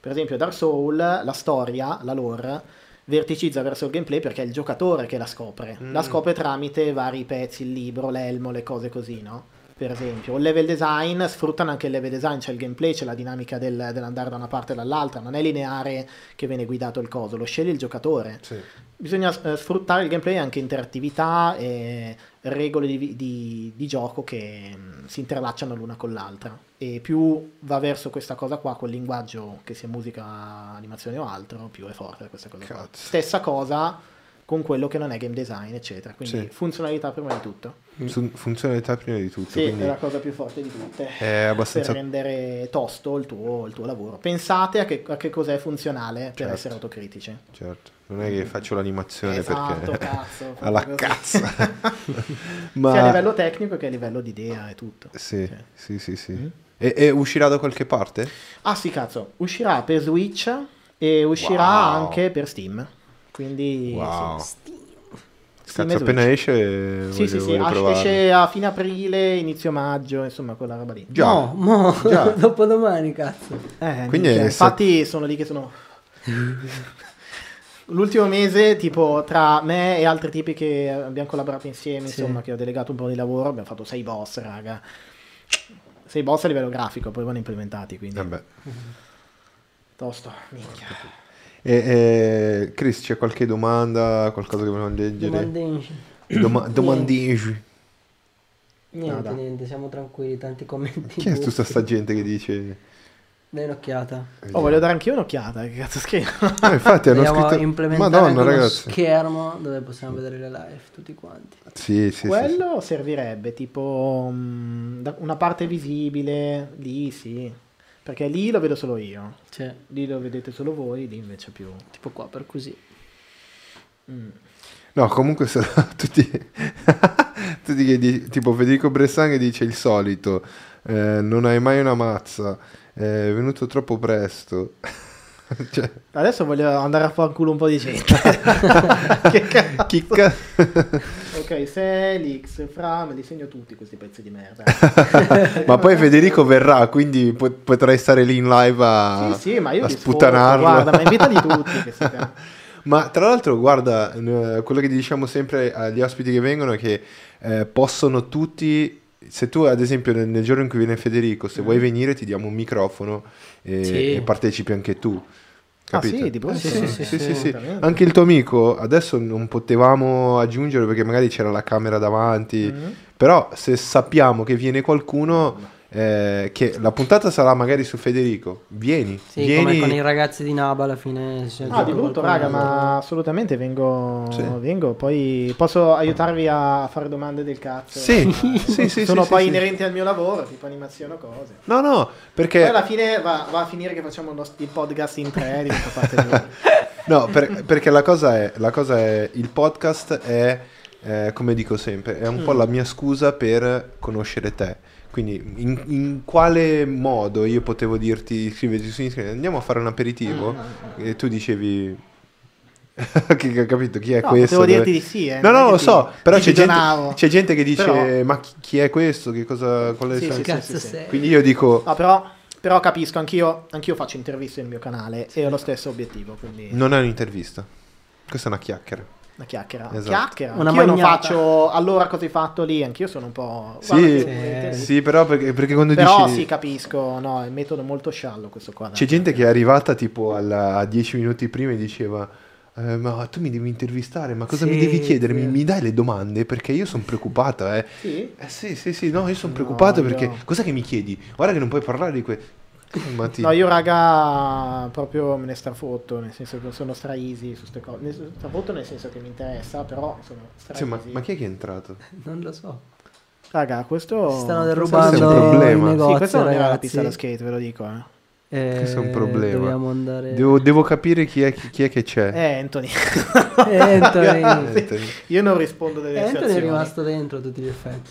Per esempio, Dark Soul, la storia, la lore, verticizza verso il gameplay perché è il giocatore che la scopre. Mm. La scopre tramite vari pezzi, il libro, l'elmo, le cose così, no? Per esempio, il level design sfruttano anche il level design, c'è il gameplay, c'è la dinamica del- dell'andare da una parte e dall'altra, non è lineare che viene guidato il coso, lo sceglie il giocatore. Sì. Bisogna eh, sfruttare il gameplay anche interattività e regole di, di- di gioco che mm, si interlacciano l'una con l'altra. E più va verso questa cosa qua, quel linguaggio che sia musica, animazione o altro, più è forte questa cosa qua. Cazzo. Stessa cosa con quello che non è game design, eccetera. Quindi Sì. funzionalità prima di tutto. Fun- funzionalità prima di tutto. Sì, quindi è la cosa più forte di tutte. è Per abbastanza... rendere tosto il tuo, il tuo lavoro. Pensate a che, a che cos'è funzionale per Certo. essere autocritici. Certo, non è che faccio l'animazione Esatto, perché... cazzo. alla cazzo. così. Ma... Sia a livello tecnico che a livello di idea e tutto. Sì, Cioè. sì, sì, sì. Mm. E, e uscirà da qualche parte? Ah sì, cazzo, uscirà per Switch e uscirà Wow. anche per Steam. Quindi Wow. sì. Cazzo, appena Switch. esce Sì, sì, voglio, sì, voglio esce a fine aprile, inizio maggio, insomma, quella roba lì. Già. No, mo, Già. dopodomani, cazzo. Eh, Quindi minchia, è infatti sono lì che sono... L'ultimo mese, tipo, tra me e altri tipi che abbiamo collaborato insieme, Sì. insomma, che ho delegato un po' di lavoro, abbiamo fatto sei boss, raga. Sei boss a livello grafico, poi vanno implementati, quindi... Vabbè. Tosto, minchia. E, e, Chris, c'è qualche domanda, qualcosa che vogliamo leggere? Domandenci. Doma- domandinci. Niente, Nada. niente, siamo tranquilli, tanti commenti. Chi è tutta sta gente che dice... Dai un'occhiata. Oh, voglio dare anch'io un'occhiata. Che cazzo scrivo? Eh, infatti hanno Dobbiamo scritto... implementare Madonna anche uno ragazzi. schermo dove possiamo vedere le live tutti quanti. Sì, sì, sì, Quello servirebbe tipo mm, una parte visibile. Lì sì. Perché lì lo vedo solo io. Cioè, Lì lo vedete solo voi, lì invece più. tipo qua per così. Mm. No, comunque sono tutti, tutti che di- tipo Federico Bressan che dice il solito, eh, non hai mai una mazza, è venuto troppo presto. cioè, Adesso voglio andare a fare culo un po' di gente. che cazzo? chi ca- Ok, Felix, Fra, me li segno tutti questi pezzi di merda. Ma poi Federico verrà, quindi po- potrai stare lì in live a, sì, sì, ma io a li sfogo, sputtanarlo. Guarda, ma invitali tutti. Che siete... Ma tra l'altro, guarda, quello che diciamo sempre agli ospiti che vengono è che eh, possono tutti, se tu ad esempio nel, nel giorno in cui viene Federico, se Mm. vuoi venire ti diamo un microfono e, Sì. e partecipi anche tu. Ah, Capito? sì, di brutto. Eh, sì, Sì, sì, sì, sì. Anche il tuo amico, adesso non potevamo aggiungere perché magari c'era la camera davanti, Mhm. però se sappiamo che viene qualcuno, eh, che la puntata sarà magari su Federico, vieni, Sì, vieni. come con i ragazzi di Naba alla fine. si Ah, aggiunge di brutto, raga, ma assolutamente vengo, Sì. vengo. Poi posso aiutarvi a fare domande del cazzo. Sì, Eh, sì, sì, Sono sì, poi sì, sì. inerenti al mio lavoro, tipo animazione o cose. No, no, Poi perché... alla fine va, va a finire che facciamo il podcast in tre, No, per- perché la cosa è, la cosa è, il podcast è, eh, come dico sempre, è un po' Mm. la mia scusa per conoscere te. Quindi in, in quale modo io potevo dirti, scriviti su Instagram, andiamo a fare un aperitivo? Mm, E tu dicevi, che ho capito chi è No, questo? Dove- dirti di sì, eh, No, no, lo so, però c'è gente, c'è gente che dice, Però- ma chi, è questo? Che cosa, qual è Sì, senso?" sì, Cazzo sì, sì. Quindi io dico, No, però, però capisco, anch'io, anch'io faccio interviste nel mio canale e ho lo stesso obiettivo, quindi non è un'intervista, questa è una chiacchiera. Una chiacchiera. Esatto. Chiacchiera. Una anch'io non faccio allora cosa hai fatto lì, anch'io sono un po'... Sì, Sì. Sì, però perché, perché quando Però dici... sì, capisco, no, è un metodo molto sciallo questo qua. C'è gente che è arrivata tipo alla- a 10 minuti prima e diceva "Eh, ma tu mi devi intervistare, ma cosa mi Sì, devi chiedere? Mi, sì. mi dai le domande? Perché io sono preoccupata, eh. Sì? Eh sì, sì, sì, no, io sono No, preoccupato io- perché... Cos'è che mi chiedi? Guarda che non puoi parlare di que... No, io raga proprio me ne strafotto, nel senso che sono stra easy su queste cose. Strafotto nel senso che mi interessa, però sono stra Sì, ma, ma chi è che è entrato? Non lo so. Raga, questo... Si stanno questo- Questo è derubando un problema. i Sì, questo non era la pista da skate, ve lo dico, eh. Eh, Questo è un problema. Dobbiamo andare... Devo, devo capire chi è, chi, chi è che c'è. Eh, Anthony. Eh, Anthony. Ragazzi, Anthony. Io non rispondo delle Eh, Anthony è rimasto dentro a tutti gli effetti.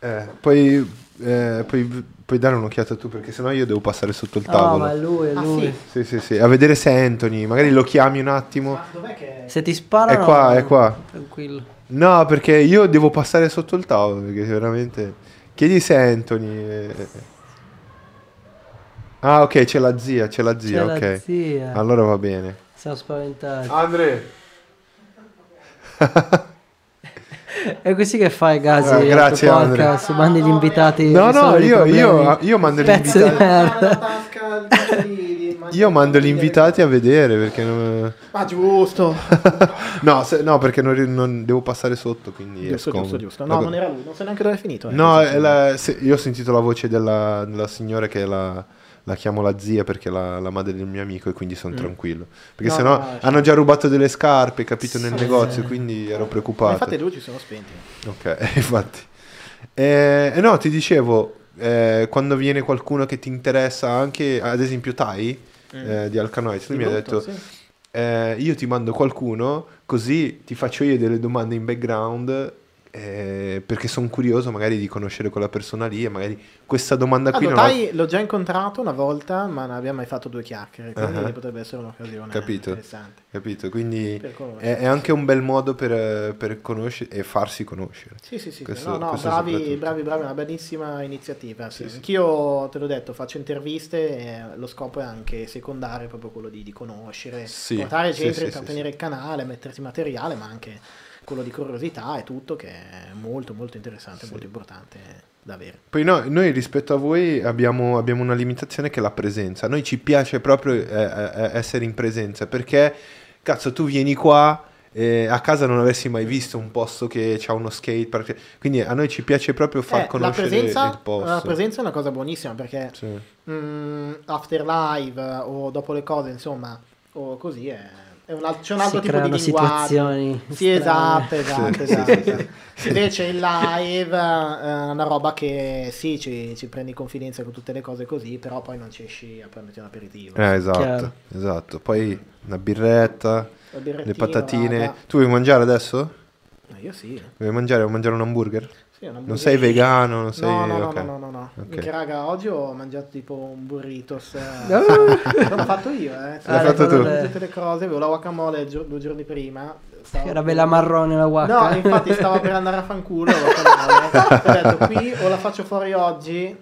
Eh, poi, eh, poi puoi dare un'occhiata tu perché sennò io devo passare sotto il No, tavolo. ma è lui, è Ah, lui. sì? Sì, sì, sì, a vedere se è Anthony, magari lo chiami un attimo. Ma dov'è che... Se ti sparano... È qua, è qua. Tranquillo. No, perché io devo passare sotto il tavolo, perché veramente... Chiedi se è Anthony. eh. Ah, ok, c'è la zia, c'è la zia, C'è ok. la zia. Allora va bene. Siamo spaventati. Andre. È così che fai, Gasi? Ah, grazie, podcast? Mandi gli invitati... No, no, io, io, io mando gli invitati. La Io mando gli invitati a vedere perché non... Ma giusto. No, se- no, perché non, non- devo passare sotto, quindi è giusto, giusto, giusto. No, Ecco. non era lui, non so neanche dove è finito. eh. No, è la- se- io ho sentito la voce della, della signora che la, la chiamo la zia perché è la, la madre del mio amico e quindi sono Mm. tranquillo. Perché No, sennò no, no, hanno già rubato delle scarpe, capito, nel Sì. negozio, quindi ero Ma preoccupato. infatti le luci sono spenti. Ok, infatti. Eh, eh, no, ti dicevo, eh, quando viene qualcuno che ti interessa anche, ad esempio Tai eh, di Alcanoids, lui Di mi ha detto, sì. eh, io ti mando qualcuno così ti faccio io delle domande in background eh, perché sono curioso magari di conoscere quella persona lì e magari questa domanda qui Allora, non ho l'ho già incontrato una volta, ma non abbiamo mai fatto due chiacchiere, quindi Ah. potrebbe essere un'occasione Capito. interessante. capito quindi è, è anche un bel modo per, per conoscere e farsi conoscere Sì, sì, sì, Questo- no, no, bravi, bravi, bravi, una bellissima iniziativa. Sì. Sì. Anch'io te l'ho detto, faccio interviste e lo scopo è anche secondario, proprio quello di, di conoscere, Sì, portare gente, sì, intrattenere il canale, mettersi materiale, ma anche quello di curiosità e tutto che è molto molto interessante, molto importante da avere. Poi no, noi rispetto a voi abbiamo, abbiamo una limitazione che è la presenza. A noi ci piace proprio eh, eh, essere in presenza perché, cazzo, tu vieni qua e a casa non avessi mai visto un posto che ha uno skate. Quindi a noi ci piace proprio far Eh, conoscere presenza, il posto. la presenza è una cosa buonissima perché Sì. mm, after live eh, o dopo le cose, insomma, o così è un al- c'è un altro si tipo di linguaggio. situazioni. Sì, esatto, esatto, esatto. sì. Invece in live eh, è una roba che sì, ci, ci prendi confidenza con tutte le cose così, però poi non ci esci a prenderti un aperitivo. Eh, esatto, Chiaro. esatto. Poi una birretta, le patatine. raga. Tu vuoi mangiare adesso? Eh, io sì. Vuoi mangiare, vuoi mangiare un hamburger? Sì, Non sei vegano, non sei... No, no, no, ok. no, no, no, no. Ok. Minchia, raga, oggi ho mangiato tipo un burritos. eh. L'ho fatto io, eh. L'hai fatto tu? Tutte le cose, avevo la guacamole gio- due giorni prima. Stavo- Era bella marrone la guacca. No, infatti stavo per andare a fanculo. la guacamole. Ho detto qui o la faccio fuori oggi,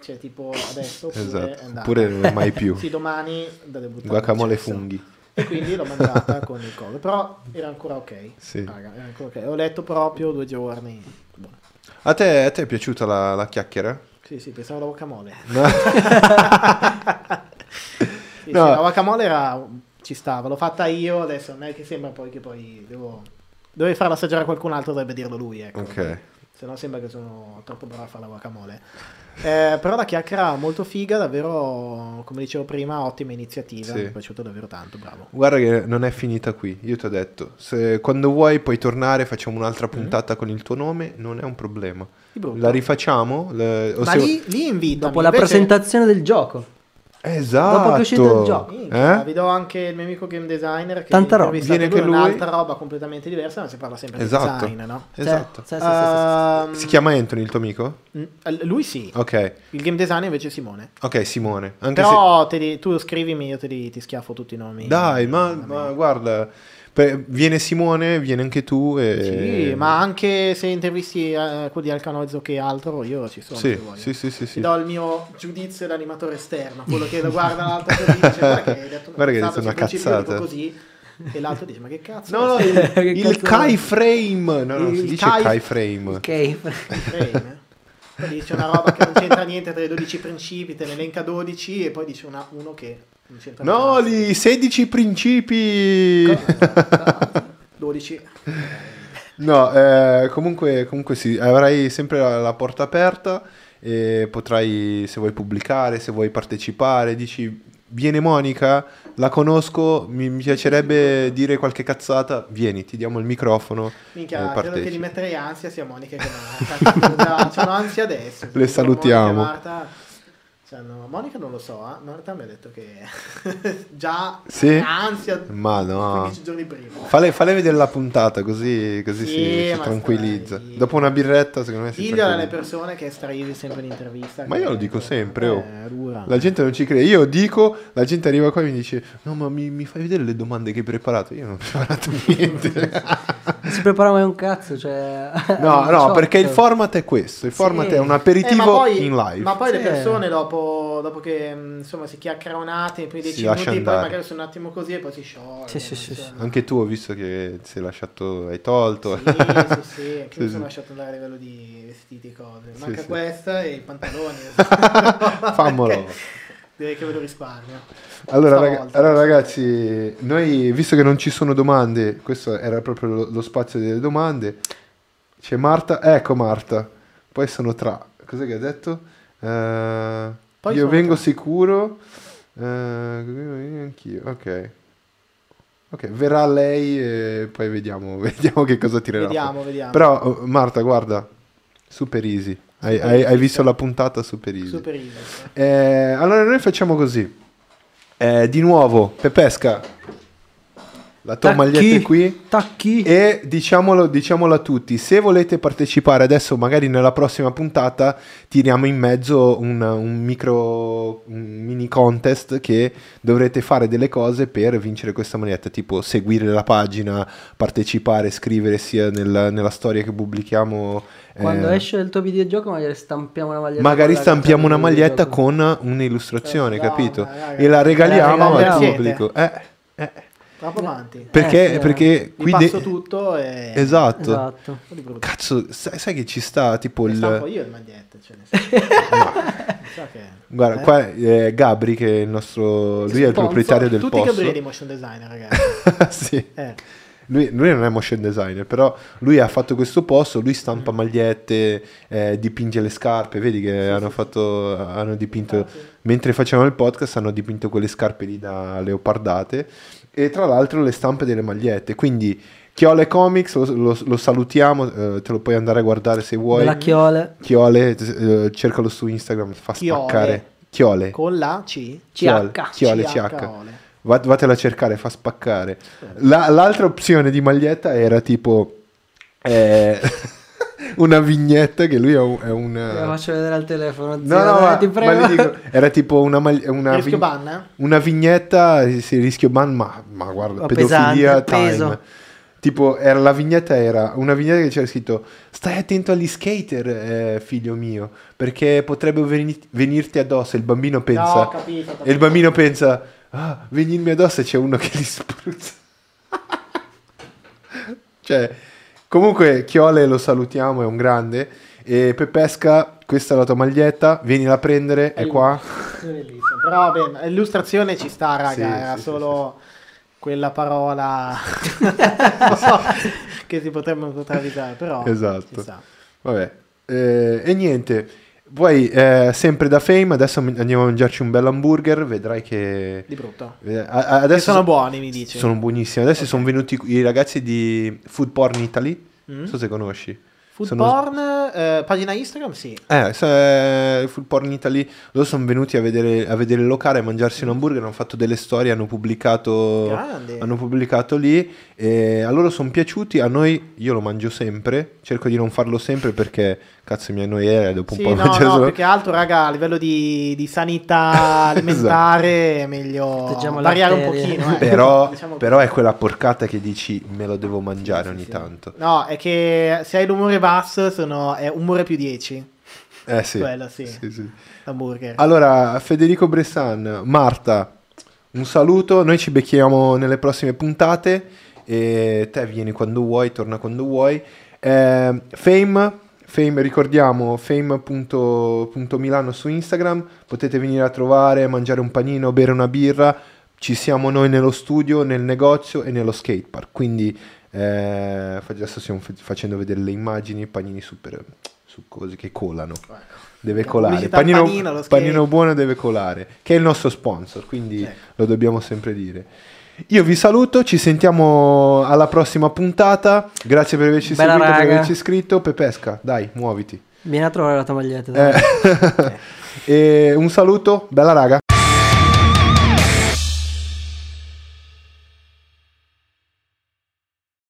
cioè tipo adesso, oppure Esatto, oppure mai più. Sì, domani da debuttare. Guacamole funghi. E quindi l'ho mangiata con il coso. Però era ancora ok. Sì. Raga, era ancora ok. Ho letto proprio due giorni. Buono. A te, a te è piaciuta la, la chiacchiera? Sì, sì, pensavo alla guacamole. No. Sì, sì, No. la guacamole era, ci stava, l'ho fatta io, adesso non è che sembra poi che poi devo... Dovevi farla assaggiare a qualcun altro, dovrebbe dirlo lui, ecco. Ok. Se no sembra che sono troppo bravo a fare la guacamole. Eh, però la chiacchiera molto figa, davvero, come dicevo prima, ottima iniziativa, Sì. mi è piaciuto davvero tanto, bravo. Guarda che non è finita qui, io ti ho detto, se quando vuoi puoi tornare, facciamo un'altra puntata con il tuo nome, non è un problema. La rifacciamo? le- o Ma se- lì, lì invitami. Dopo la invece- presentazione del gioco. Esatto. dopo che è uscito il gioco. Minchia, Eh? Vi do anche il mio amico game designer che Tanta roba. Viene anche lui, lui. un'altra roba completamente diversa, ma si parla sempre Esatto. di design, no? Esatto. Sì, sì, sì. Ehm, Si chiama Anthony il tuo amico? mm, Lui sì, Ok, il game designer invece è Simone. ok Simone. Anche Però te li- tu scrivimi, io te li, ti schiaffo tutti i nomi. se... Dai, ma, ma guarda, per- viene Simone, viene anche tu e... Sì, ma anche se intervisti eh, quelli di Alcanozzo che altro, io ci sono. Sì, sì, sì, sì, Ti sì. do il mio giudizio d'animatore esterno, quello che lo guarda l'altro e dice guarda che hai detto una Guarda che cazzata, detto una cazzata." così e l'altro dice ma che cazzo No, no, il, Che il Kai? Frame. No, no, Il si dice Kai- Kai Frame. Ok. frame? Poi dice una roba che non c'entra niente tra i 12 principi, te ne elenca 12 e poi dice una- uno che No, li 16 principi. 12. No, eh, comunque, comunque sì, avrai sempre la, la porta aperta e potrai, se vuoi pubblicare, se vuoi partecipare, dici, viene Monica, la conosco, mi, mi piacerebbe dire qualche cazzata, vieni, ti diamo il microfono. Minchia, e credo che gli metterei ansia sia Monica che Marta. C'hanno ansia adesso. Le salutiamo. Monica e Marta c'hanno- Monica non lo so, eh. Marta mi ha detto che già Sì? ansia Ma no. 15 giorni prima. Falle, falle vedere la puntata così, così Sì, si, si tranquillizza. stai- Dopo una birretta, secondo me si Diglielo alle persone che estraivi sempre l'intervista. Ma io lo dico sempre, oh. Eh, dura. La gente non ci crede. Io dico, la gente arriva qua e mi dice: No, ma mi, mi fai vedere le domande che hai preparato? Io non ho preparato niente. Si prepara mai un cazzo, cioè... no, no, perché il format è questo. Il format Sì. è un Eh, aperitivo ma poi, in live. Ma poi le Sì. persone dopo, dopo che mh, insomma si chiacchiera un attimo, poi 10 Si lascia minuti, poi magari sono un attimo così e poi si scioglie. Sì, sì, sì, insomma. Anche tu ho visto che ti sei lasciato, hai tolto. Sì, sì, sì, anche Sì, mi sì. sono lasciato andare a livello di vestiti e cose. Sì, Manca sì. questa e i pantaloni. Fammelo. Direi che ve lo risparmio. Allora, raga- allora, ragazzi, noi visto che non ci sono domande, questo era proprio lo, lo spazio delle domande. C'è Marta, ecco Marta. Poi sono tra. Cos'è che ha detto? Eh, Poi io vengo tra. sicuro. eh, anch'io, ok. Ok, verrà lei e poi vediamo, vediamo che cosa tirerà. fuori. Vediamo, vediamo. Però, oh, Marta, guarda, super easy. Hai, Super hai- easy, hai visto la puntata super easy. Super easy. Eh, allora noi facciamo così. Eh, di nuovo, Pepesca, la tua Tacchi. maglietta è qui. Tacchi. E diciamolo, diciamolo a tutti, se volete partecipare adesso, magari nella prossima puntata, tiriamo in mezzo un, un micro, un mini contest che dovrete fare delle cose per vincere questa maglietta, tipo seguire la pagina, partecipare, scrivere sia nella, nella storia che pubblichiamo. eh, Quando esce il tuo videogioco magari stampiamo una maglietta. Magari stampiamo una maglietta videogioco. con un'illustrazione, Madonna, capito? raga. E la regaliamo La al regaliamo. pubblico. Eh, eh, Troppo avanti. perché sì, perché Vi qui passo de- tutto e... Esatto. Esatto. Cazzo, sai, sai che ci sta tipo stampo il... io le magliette. Cioè, so che... Guarda, Eh? qua è Gabri che è il nostro... Lui è il proprietario del Tutti posto. Gabriele di motion designer, ragazzi. sì. Eh. Lui, lui non è motion designer, però lui ha fatto questo posto, lui stampa magliette, eh, dipinge le scarpe, vedi che hanno, fatto, hanno dipinto, mentre facevano il podcast hanno dipinto quelle scarpe lì da leopardate e tra l'altro le stampe delle magliette, quindi Chiole Comics, lo, lo- lo salutiamo, eh, te lo puoi andare a guardare se vuoi. Della chiole. Chiole, eh, cercalo su Instagram, fa Chiole. spaccare. Chiole. Con la C? Chiole, CH. Chiole, CH. CH. Va- Vatela a cercare, fa spaccare. La- l'altra opzione di maglietta era tipo eh, una vignetta che lui è un... È Lo faccio vedere al telefono. no, zio, no, dai, ma, ti ma prego. gli dico, era tipo una, una, Rischio vig- ban, eh? una vignetta, sì, rischio ban, ma, ma guarda, Ma pedofilia pesante, time. peso. Tipo, era, la vignetta era una vignetta che c'era scritto Stai attento agli skater, eh, figlio mio, perché potrebbero veni- venirti addosso. E il bambino pensa... No, ho capito, capito. E il bambino pensa, ah, venirmi addosso e c'è uno che li spruzza. cioè, comunque Chiole lo salutiamo, è un grande. E Pepesca, questa è la tua maglietta, vienila a prendere, è qua. Bellissimo. Però vabbè, l'illustrazione ci sta, raga, Sì, era sì, sì, solo quella parola che si potrebbe poter evitare, però Esatto. Vabbè, Eh, e niente. Poi, eh, sempre da Fame, adesso andiamo a mangiarci un bel hamburger, vedrai che... Di brutto. eh, a- adesso sono buoni, mi dici. Sono buonissimi. Adesso sono venuti i ragazzi di Food Porn Italy, Mm? non so se conosci. Food sono- porn, eh, pagina Instagram, sì. Eh, se- Food Porn Italy, loro sono venuti a vedere, a vedere il locale, a mangiarsi un hamburger, hanno fatto delle storie, hanno pubblicato, Grande. hanno pubblicato lì e a loro sono piaciuti, a noi io lo mangio sempre, cerco di non farlo sempre perché cazzo mi annoia dopo un Sì, po' no, mangiare no, solo- più che altro, raga, a livello di, di sanità alimentare è meglio Proteggiamo le variare un pochino. eh. però, Diciamo però è quella porcata che dici me lo devo mangiare ogni tanto. No, è che se hai l'umore basso sono, è umore più 10, Eh sì. quello sì, sì, sì. l'hamburger. Allora, Federico Bressan, Marta, un saluto, noi ci becchiamo nelle prossime puntate e te vieni quando vuoi, torna quando vuoi. Eh, Fame, Fame, ricordiamo, fame.milano su Instagram, potete venire a trovare, mangiare un panino, bere una birra, ci siamo noi nello studio, nel negozio e nello skatepark, quindi eh, adesso stiamo fa- facendo vedere le immagini, panini super, su cose che colano. Deve La colare, panino, panino, panino buono deve colare, che è il nostro sponsor, quindi Ecco. lo dobbiamo sempre dire. Io vi saluto, ci sentiamo alla prossima puntata. Grazie per averci Bella seguito, per raga. averci iscritto. Pepesca, dai, muoviti. Vieni a trovare la tua maglietta. Eh, e un saluto, bella raga.